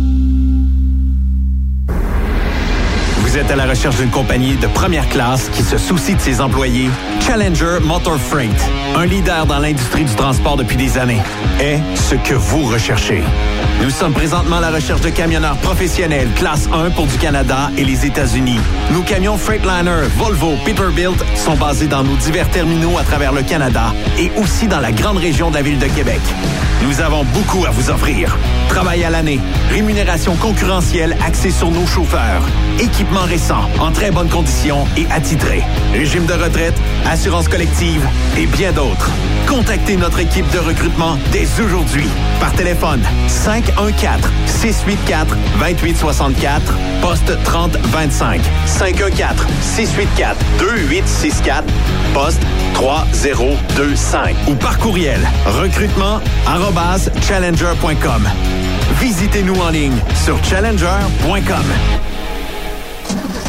Vous êtes à la recherche d'une compagnie de première classe qui se soucie de ses employés? Challenger Motor Freight, un leader dans l'industrie du transport depuis des années, est ce que vous recherchez. Nous sommes présentement à la recherche de camionneurs professionnels classe 1 pour du Canada et les États-Unis. Nos camions Freightliner, Volvo, Peterbilt sont basés dans nos divers terminaux à travers le Canada et aussi dans la grande région de la ville de Québec. Nous avons beaucoup à vous offrir. Travail à l'année, rémunération concurrentielle axée sur nos chauffeurs, équipement récent, en très bonnes conditions et attitré, régime de retraite, assurance collective et bien d'autres. Contactez notre équipe de recrutement dès aujourd'hui par téléphone 514 684 2864 poste 3025 514 684 2864 poste 3025 ou par courriel recrutement challenger.com. Visitez-nous en ligne sur challenger.com.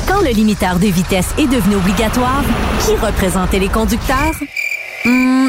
Quand le limiteur de vitesse est devenu obligatoire, qui représentait les conducteurs? Hmm,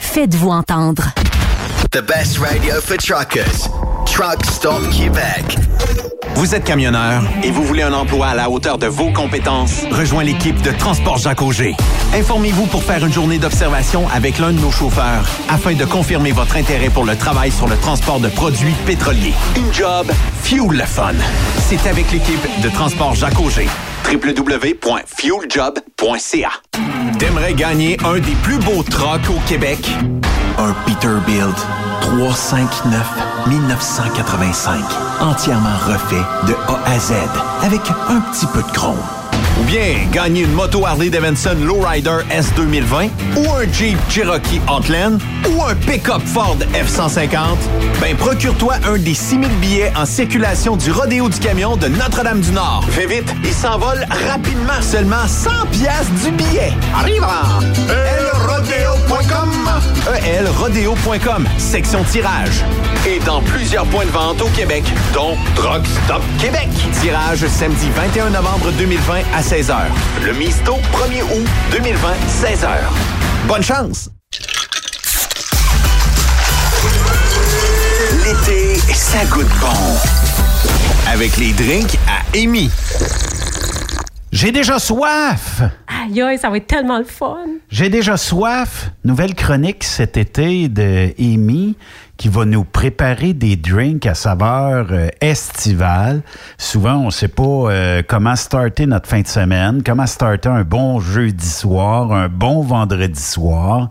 Faites-vous entendre. The best radio for truckers. Truck Stop Québec. Vous êtes camionneur et vous voulez un emploi à la hauteur de vos compétences? Rejoins l'équipe de Transport Jacques Auger. Informez-vous pour faire une journée d'observation avec l'un de nos chauffeurs afin de confirmer votre intérêt pour le travail sur le transport de produits pétroliers. Une job, fuel le fun. C'est avec l'équipe de Transport Jacques Auger www.fueljob.ca. T'aimerais gagner un des plus beaux trucks au Québec? Un Peterbilt 359 1985. Entièrement refait de A à Z avec un petit peu de chrome. Ou bien gagner une moto Harley Davidson Lowrider S 2020 ou un Jeep Cherokee Outland ou un pick-up Ford F-150, ben procure-toi un des 6000 billets en circulation du Rodéo du Camion de Notre-Dame-du-Nord. Fais vite, il s'envole rapidement. Seulement 100 pièces du billet. Arrive elrodeo.com elrodeo.com, section tirage. Et dans plusieurs points de vente au Québec, dont Truck Stop Québec. Tirage samedi 21 novembre 2020 à 16h. Le Misto, 1er août 2020, 16h. Bonne chance! L'été, ça goûte bon. Avec les drinks à Amy. J'ai déjà soif! Aïe, aïe, ça va être tellement le fun. J'ai déjà soif. Nouvelle chronique cet été de Amy qui va nous préparer des drinks à saveur euh, estivale. Souvent, on ne sait pas euh, comment starter notre fin de semaine, comment starter un bon jeudi soir, un bon vendredi soir.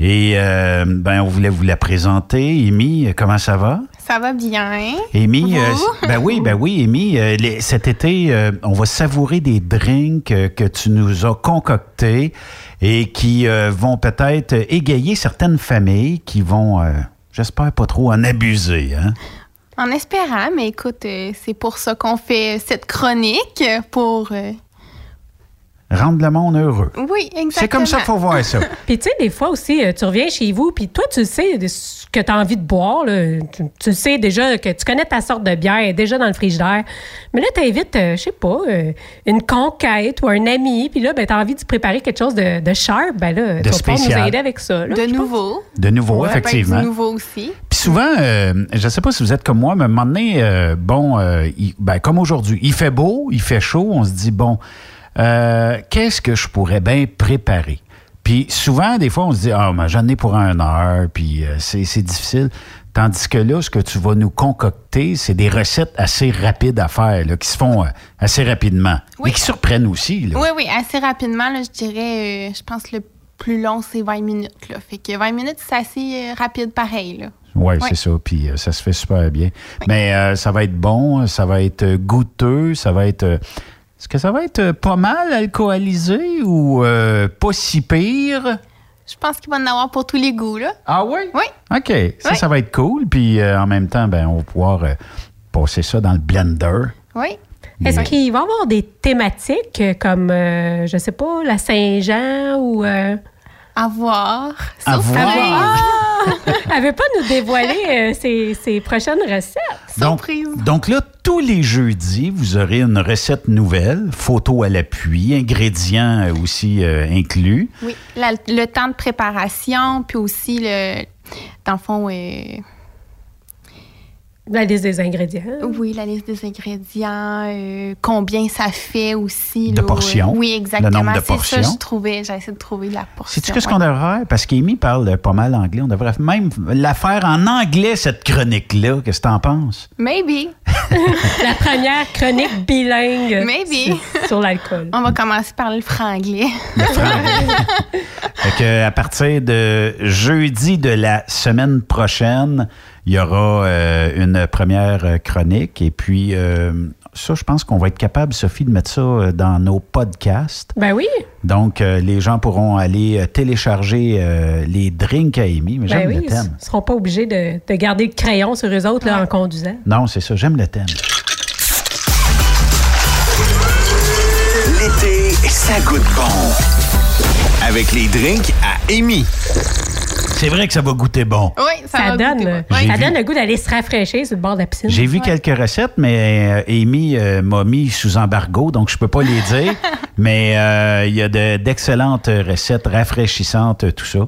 Et euh, ben, on voulait vous la présenter. Amy, comment ça va? Ça va bien. Amy, euh, ben oui, ben oui, Amy, euh, les- cet été, on va savourer des drinks que tu nous as concoctés et qui vont peut-être égayer certaines familles qui vont, j'espère pas trop en abuser. Hein? En espérant, mais écoute, euh, c'est pour ça qu'on fait cette chronique, euh, pour... euh, Rendre le monde heureux. Oui, exactement. C'est comme ça qu'il faut voir ça. Puis tu sais, des fois aussi, euh, tu reviens chez vous, puis toi, tu sais de ce que tu as envie de boire. là. Tu, tu sais déjà que tu connais ta sorte de bière, elle est déjà dans le frigidaire. Mais là, tu invites, je sais pas, euh, une conquête ou un ami, puis là, ben, tu as envie de préparer quelque chose de, de sharp. Ben là, tu vas pouvoir nous spécial. aider avec ça. là, De pense. nouveau. De nouveau, Ouais, effectivement. ben, du nouveau aussi. Puis souvent, euh, je ne sais pas si vous êtes comme moi, mais à un moment donné, euh, bon, euh, il- ben, comme aujourd'hui, il fait beau, il fait chaud, on se dit, bon, euh, qu'est-ce que je pourrais bien préparer? Puis souvent, des fois, on se dit, ah, ben, j'en ai pour un heure, puis euh, c'est difficile. Tandis que là, ce que tu vas nous concocter, c'est des recettes assez rapides à faire, là, qui se font euh, assez rapidement. Oui. Et qui surprennent aussi. Là. Oui, oui, assez rapidement, là, je dirais, je pense que le plus long, c'est 20 minutes. Là. Fait que 20 minutes, c'est assez rapide pareil. Là. Oui, c'est ça. Puis euh, ça se fait super bien. Mais euh, ça va être bon, ça va être goûteux, ça va être. Est-ce que ça va être euh, pas mal alcoolisé ou euh, pas si pire? Je pense qu'il va en avoir pour tous les goûts. Là. Ah oui? Oui. OK. Ça, Oui. ça va être cool. Puis euh, en même temps, ben, on va pouvoir euh, passer ça dans le blender. Oui. Est-ce qu'il va y avoir des thématiques comme, euh, je sais pas, la Saint-Jean ou. euh, À voir. À Sauf voir. Elle veut pas nous dévoiler euh, ses, ses prochaines recettes. Donc, donc là, tous les jeudis, vous aurez une recette nouvelle, photo à l'appui, ingrédients euh, aussi euh, inclus. Oui, la- le temps de préparation, puis aussi, le, dans le fond, euh, La liste des ingrédients. oui, la liste des ingrédients, euh, combien ça fait aussi. De là, portions. Oui, exactement. Le nombre de C'est ça, portions. je trouvais, j'ai essayé de trouver la portion. Sais-tu qu'est-ce qu'on devrait faire? Parce qu'Amy parle pas mal anglais. On devrait même la faire en anglais, cette chronique-là. Qu'est-ce que t'en penses? Maybe. La première chronique bilingue Maybe. sur, sur l'alcool. On va commencer par le franglais. Fait que, à partir de jeudi de la semaine prochaine, il y aura euh, une première euh, chronique. Et puis, euh, ça, je pense qu'on va être capable, Sophie, de mettre ça dans nos podcasts. Ben oui. Donc, euh, les gens pourront aller télécharger euh, les drinks à Amy. Mais Ben j'aime oui, le ils thème. ne seront pas obligés de, de garder le crayon sur eux autres là, en conduisant. Non, c'est ça. J'aime le thème. L'été, ça goûte bon. Avec les drinks à Amy. C'est vrai que ça va goûter bon. Oui, ça, Ça, va donne, goûter euh, bon. J'ai ça vu. donne le goût d'aller se rafraîchir sur le bord de la piscine. J'ai vu quelques recettes, mais euh, Amy euh, m'a mis sous embargo, donc je peux pas les dire. mais euh, il y a de- d'excellentes recettes rafraîchissantes, euh, tout ça.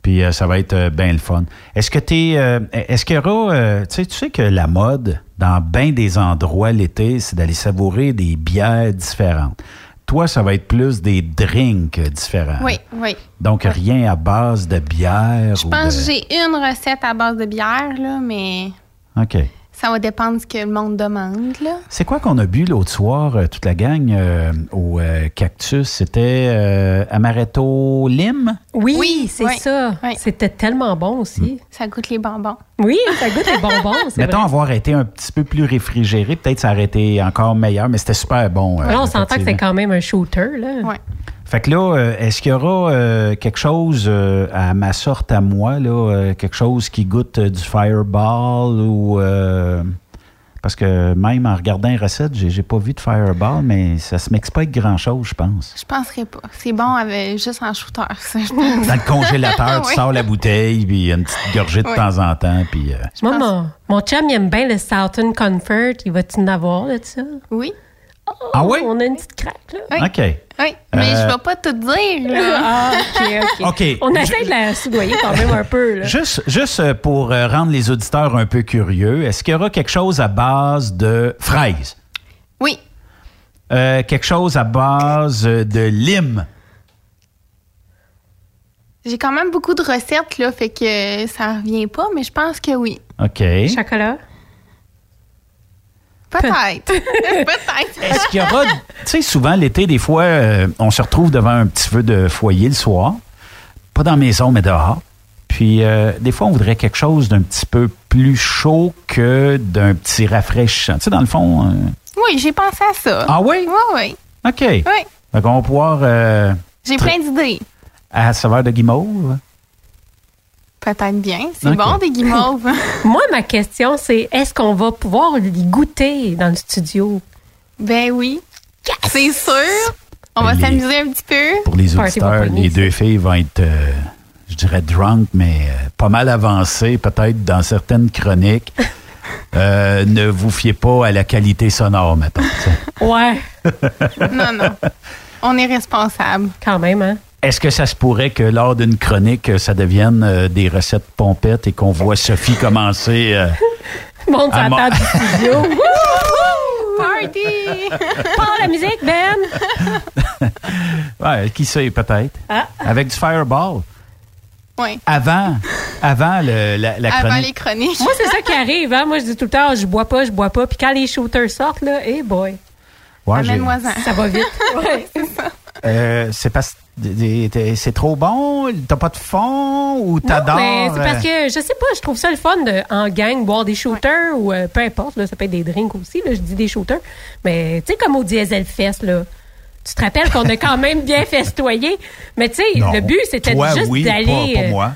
Puis euh, ça va être bien le fun. Est-ce que t'es, euh, est-ce qu'il y aura, euh, tu sais, tu sais que la mode dans bien des endroits l'été, c'est d'aller savourer des bières différentes. Toi, ça va être plus des drinks différents. Oui, oui. Donc rien à base de bière. Je pense que j'ai une recette à base de bière, là, mais OK. Ça va dépendre de ce que le monde demande. Là. C'est quoi qu'on a bu l'autre soir, euh, toute la gang, euh, au euh, Cactus? C'était euh, Amaretto Lime? Oui, c'est oui, ça. C'était tellement bon aussi. Ça goûte les bonbons. Oui, ça goûte les bonbons, c'est Mettons vrai. avoir été un petit peu plus réfrigéré, peut-être ça aurait été encore meilleur, mais c'était super bon. euh, Là, on s'entend que c'est quand même un shooter. Là. Fait que là, euh, est-ce qu'il y aura euh, quelque chose euh, à ma sorte à moi, là, euh, quelque chose qui goûte euh, du Fireball ou... euh, parce que même en regardant les recettes, j'ai pas vu de Fireball, mais ça se mixe pas avec grand-chose, je pense. Je penserais pas. C'est bon avec juste en shooter, ça, je pense. Dans le congélateur, tu Oui. sors la bouteille, puis une petite gorgée de Oui. temps en temps, puis... euh, Moi, mon, mon chum, il aime bien le Southern Comfort. Il va-tu en avoir de ça? Oui. Ah, Ah oui? On a une petite craque, là. Oui. OK. Oui, mais Euh, je vais pas tout dire, là. Ah, OK, OK. OK. On essaie de la soudoyer quand même un peu, là. Juste, juste euh, pour euh, rendre les auditeurs un peu curieux, est-ce qu'il y aura quelque chose à base de fraises? Oui. Euh, quelque chose à base de lime? J'ai quand même beaucoup de recettes, là, fait que ça revient pas, mais je pense que oui. OK. Chocolat? Peut-être. Peut-être. Est-ce qu'il y aura. Tu sais, souvent, l'été, des fois, euh, on se retrouve devant un petit feu de foyer le soir. Pas dans la maison, mais dehors. Puis, euh, des fois, on voudrait quelque chose d'un petit peu plus chaud que d'un petit rafraîchissant. Tu sais, dans le fond. euh, Oui, j'ai pensé à ça. Ah oui? Oui, oui. OK. Oui. Fait qu'on va pouvoir. J'ai plein d'idées. à saveur de guimauve. Peut-être bien. C'est bon, des guimauves. Moi, ma question, c'est est-ce qu'on va pouvoir les goûter dans le studio? ben oui. C'est sûr. On va s'amuser un petit peu. Pour les auditeurs, les deux filles vont être, euh, je dirais, drunk, mais euh, pas mal avancées, peut-être dans certaines chroniques. Euh, ne vous fiez pas à la qualité sonore, sais. Ouais, Non, non. On est responsable. quand même, hein? Est-ce que ça se pourrait que lors d'une chronique, euh, ça devienne euh, des recettes pompettes et qu'on voit Sophie commencer euh, Monte À table du studio. Party! Pas la musique, Ben! ouais, qui sait, peut-être. Ah. Avec du fireball. Oui. Avant, avant le- la, la Avant chronique. les chroniques. Moi, c'est ça qui arrive, hein? Moi, je dis tout le temps, je bois pas, je bois pas. Puis quand les shooters sortent, là, hey boy, Ouais, j'ai- Amène-moi-en. ça va vite. Ouais. Euh, c'est parce des- des- c'est trop bon, t'as pas de fond? Ou t'adores. c'est parce euh, que, je sais pas, je trouve ça le fun de, en gang, boire des shooters ou euh, peu importe, là, ça peut être des drinks aussi, là, je dis des shooters. Mais, tu sais, comme au Diesel Fest, là, tu te rappelles qu'on a quand même bien festoyé? Mais, tu sais, le but, c'était juste oui, d'aller. Pas, pas euh, moi.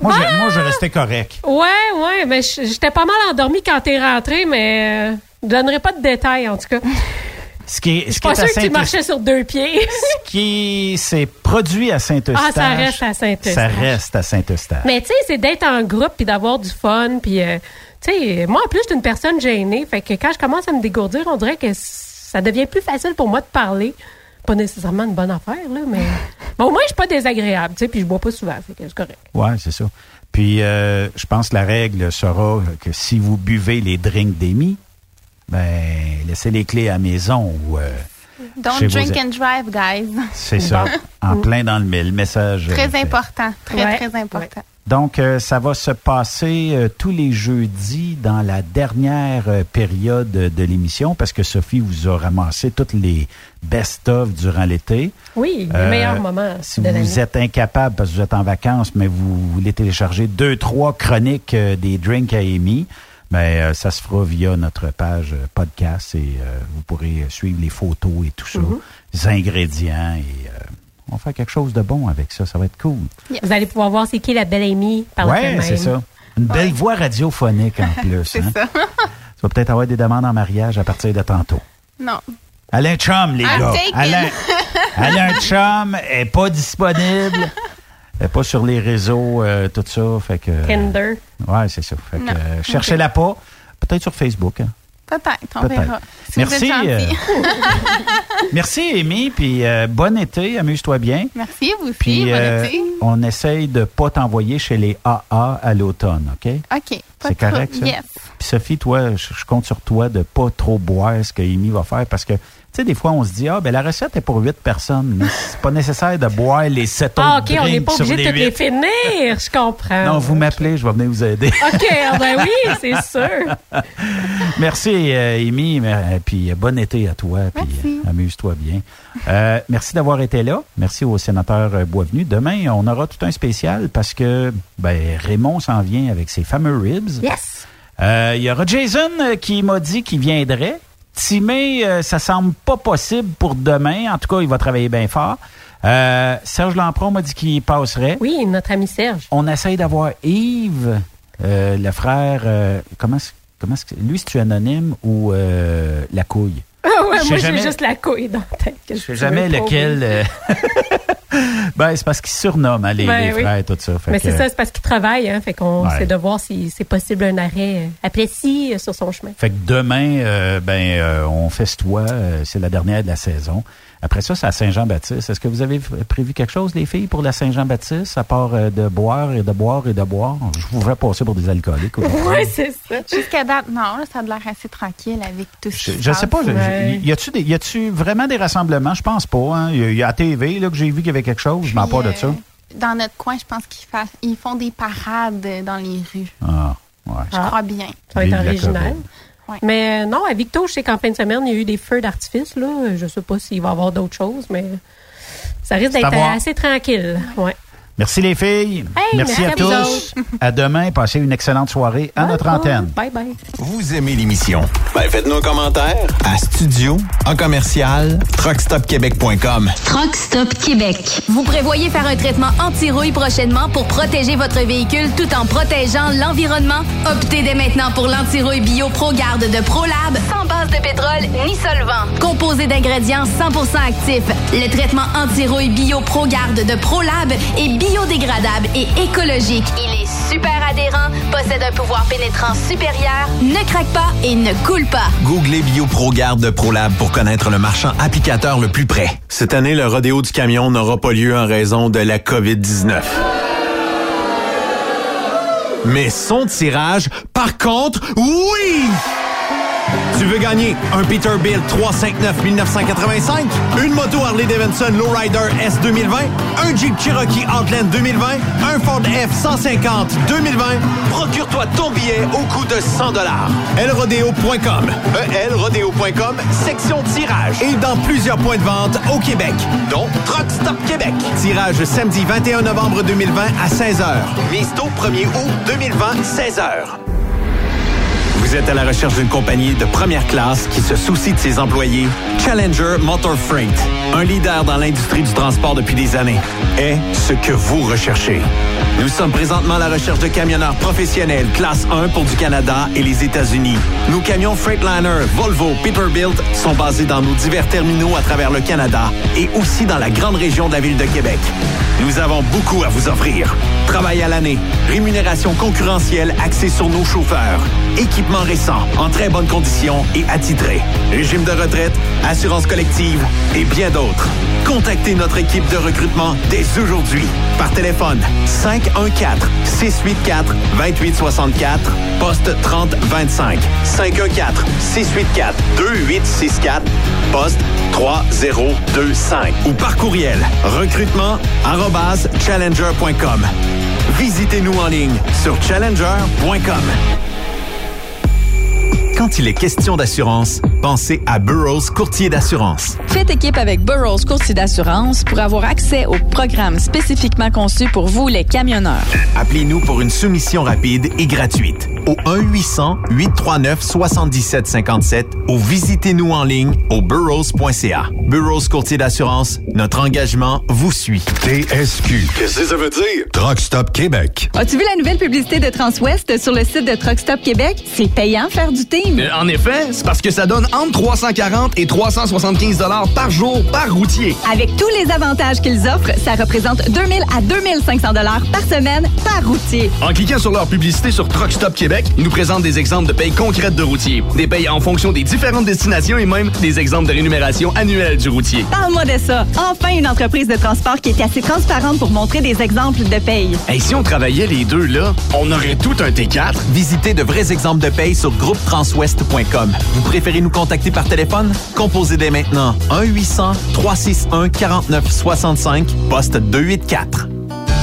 Moi, je, moi, je restais correct. Ouais, ouais, mais j'étais pas mal endormi quand t'es rentré, mais euh, je donnerai pas de détails, en tout cas. Ce qui est, ce qui est sûre que tu marchais sur deux pieds. ce qui s'est produit à Saint-Eustache. Ah, ça reste à Saint-Eustache. Ça reste à Saint-Eustache. Mais tu sais, c'est d'être en groupe puis d'avoir du fun. Puis, euh, tu sais, moi, en plus, je suis une personne gênée. Fait que quand je commence à me dégourdir, on dirait que ça devient plus facile pour moi de parler. Pas nécessairement une bonne affaire, là, mais. mais au moins, je suis pas désagréable, tu sais, puis je bois pas souvent. Fait que c'est correct. Ouais, c'est ça. Puis, euh, je pense que la règle sera que si vous buvez les drinks d'Amy, ben, laissez les clés à la maison ou. euh, Don't chez vos- drink and drive, guys. C'est ça. En plein dans le mille. Message. euh, Très fait. important. Très, Ouais. très important. Donc, euh, ça va se passer euh, tous les jeudis dans la dernière euh, période de l'émission parce que Sophie vous a ramassé toutes les best-of durant l'été. Oui, le Euh, meilleur moment Si de vous êtes incapable parce que vous êtes en vacances, mais vous voulez télécharger deux, trois chroniques euh, des drinks à Amy, ben, euh, ça se fera via notre page euh, podcast et euh, vous pourrez suivre les photos et tout ça, Mhm. les ingrédients et euh, on va faire quelque chose de bon avec ça. Ça va être cool. Vous allez pouvoir voir c'est qui la belle Amy par Ouais, elle-même. c'est ça. Une belle voix radiophonique en plus. C'est hein. ça. Tu vas peut-être avoir des demandes en mariage à partir de tantôt. non. Elle a un chum, les I'm gars. taken. Elle a, elle a un chum, n'est pas disponible. N'est pas sur les réseaux, euh, tout ça. Fait que, Tinder. ouais, c'est ça. Fait que, euh, cherchez-la pas. Peut-être sur Facebook. hein. Peut-être, on Peut-être. verra. Si Merci. vous êtes gentil. euh, merci, Amy. Puis euh, bon été. Amuse-toi bien. Merci, vous aussi. Puis bon euh, été. on essaye de pas t'envoyer chez les AA à l'automne, OK? OK. pas C'est de correct, trouble. ça? Yes. Puis Sophie, toi, je, je compte sur toi de pas trop boire ce que Amy va faire parce que, tu sais, des fois, on se dit, ah, ben la recette est pour huit personnes, mais c'est pas nécessaire de boire les sept Ah, autres OK, on n'est pas obligé de toutes les huit. finir. Je comprends. Non, vous m'appelez, je vais venir vous aider. OK, ah ben oui, c'est sûr. merci, euh, Amy, mais, euh, puis euh, bon été à toi, puis amuse-toi bien. Euh, merci d'avoir été là. Merci au sénateur Boisvenu. Demain, on aura tout un spécial parce que ben, Raymond s'en vient avec ses fameux ribs. Yes. Euh, Il y aura Jason qui m'a dit qu'il viendrait. Timé, euh, ça semble pas possible pour demain. En tout cas, il va travailler bien fort. Euh, Serge Lampron m'a dit qu'il passerait. Oui, notre ami Serge. On essaye d'avoir Yves, euh, le frère. euh, comment est-ce- comment lui, c'est-tu anonyme ou euh, la couille? Ah ouais, moi, j'ai juste la couille dans la tête. Je sais jamais lequel. euh, Ben, c'est parce qu'ils surnomment hein, les, Ben les oui. frères et tout ça. Fait Mais que- c'est ça, c'est parce qu'il travaille, hein, fait qu'on Ouais. essaie de voir si c'est possible un arrêt euh, à Plessis euh, sur son chemin. Fait que demain, euh, ben, euh, on festoie. euh, c'est la dernière de la saison. Après ça, c'est à Saint-Jean-Baptiste. Est-ce que vous avez prévu quelque chose, les filles, pour la Saint-Jean-Baptiste, à part euh, de boire et de boire et de boire? Je vous ferais passer pour des alcooliques. Oui, c'est ça. Jusqu'à date, non, ça a l'air assez tranquille avec tout ce Je, qui je se sais pas, passe. je- Ouais. je- y a-tu des- y a-tu vraiment des rassemblements? Je pense pas. Hein? Il y a- y, a à TV là, que j'ai vu qu'il y avait quelque chose. Je m'en pas de ça. euh, Dans notre coin, je pense qu'ils fa- ils font des parades dans les rues. Ah, ouais. Je Ah. crois bien. Ça va être original. Ouais. Mais euh, non, à Victo, je sais qu'en fin de semaine, il y a eu des feux d'artifice. Là. Je sais pas s'il va y avoir d'autres choses, mais ça risque d'être assez tranquille. Ouais. Merci les filles. Hey, merci, merci à tous. à demain. Passez une excellente soirée à notre antenne. Bye bye. Vous aimez l'émission? Ben, faites-nous un commentaire à studio en commercial truckstopquebec.com. Truck Stop Québec. Vous prévoyez faire un traitement anti-rouille prochainement pour protéger votre véhicule tout en protégeant l'environnement? Optez dès maintenant pour l'anti-rouille bio ProGarde de ProLab sans base de pétrole ni solvant. Composé d'ingrédients 100% actifs, le traitement anti-rouille bio ProGarde de ProLab est biodégradable et écologique. Il est super adhérent, possède un pouvoir pénétrant supérieur, ne craque pas et ne coule pas. Googlez BioProGarde de ProLab pour connaître le marchand applicateur le plus près. Cette année, le rodéo du camion n'aura pas lieu en raison de la COVID-19. Mais son tirage, par contre, oui! Tu veux gagner un Peterbilt 359 1985, une moto Harley Davidson Lowrider S 2020, un Jeep Cherokee Outland 2020, un Ford F 150 2020. Procure-toi ton billet au coût de 100 dollars. elrodeo.com, elrodeo.com, section tirage et dans plusieurs points de vente au Québec, dont Truck Stop Québec. Tirage samedi 21 novembre 2020 à 16h. Mise tôt 1er août 2020 16h. Vous êtes à la recherche d'une compagnie de première classe qui se soucie de ses employés? Challenger Motor Freight, un leader dans l'industrie du transport depuis des années, est ce que vous recherchez. Nous sommes présentement à la recherche de camionneurs professionnels classe 1 pour du Canada et les États-Unis. Nos camions Freightliner, Volvo, Peterbilt sont basés dans nos divers terminaux à travers le Canada et aussi dans la grande région de la ville de Québec. Nous avons beaucoup à vous offrir. Travail à l'année, rémunération concurrentielle axée sur nos chauffeurs, équipement récent, en très bonnes conditions et attitré, régime de retraite, assurance collective et bien d'autres. Contactez notre équipe de recrutement dès aujourd'hui par téléphone 514 684 2864 poste 3025 514 684 2864 poste 3025 ou par courriel recrutement arobase challenger.com. Visitez-nous en ligne sur challenger.com. Quand il est question d'assurance, pensez à Burroughs Courtier d'assurance. Faites équipe avec Burroughs Courtier d'assurance pour avoir accès aux programmes spécifiquement conçus pour vous, les camionneurs. Appelez-nous pour une soumission rapide et gratuite au 1-800-839-7757 ou visitez-nous en ligne au burrows.ca. Burroughs Courtier d'assurance, notre engagement vous suit. TSQ. Qu'est-ce que ça veut dire? Truck Stop Québec. As-tu vu la nouvelle publicité de Transwest sur le site de Truck Stop Québec? C'est payant faire du team. Euh, En effet, c'est parce que ça donne entre 340 et 375 dollars par jour par routier. Avec tous les avantages qu'ils offrent, ça représente 2000 à 2500 dollars par semaine par routier. En cliquant sur leur publicité sur Truck Stop Québec, nous présentent des exemples de payes concrètes de routiers, des payes en fonction des différentes destinations et même des exemples de rémunération annuelle du routier. Parle-moi de ça. Enfin, une entreprise de transport qui est assez transparente pour montrer des exemples de paye. Et si on travaillait les deux là, on aurait tout un T4. Visitez de vrais exemples de paye sur groupetranswest.com. Vous préférez nous contacter par téléphone? Composez dès maintenant 1-800-361-4965, poste 284.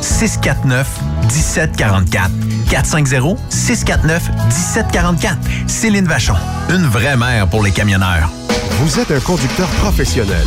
649 1744. 450 649 1744. Céline Vachon, une vraie mère pour les camionneurs. Vous êtes un conducteur professionnel.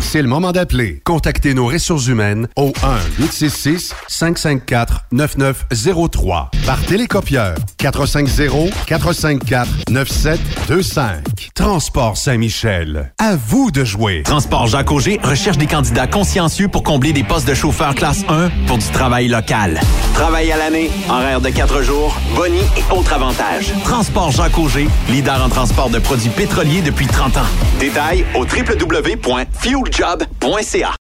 C'est le moment d'appeler. Contactez nos ressources humaines au 1-866-554-9903 par télécopieur 450-454-9725. Transport Saint-Michel. À vous de jouer. Transport Jacques Auger recherche des candidats consciencieux pour combler des postes de chauffeur classe 1 pour du travail local. Travail à l'année, horaire de 4 jours, boni et autres avantages. Transport Jacques Auger, leader en transport de produits pétroliers depuis 30 ans. Détails au www.fueljob.ca.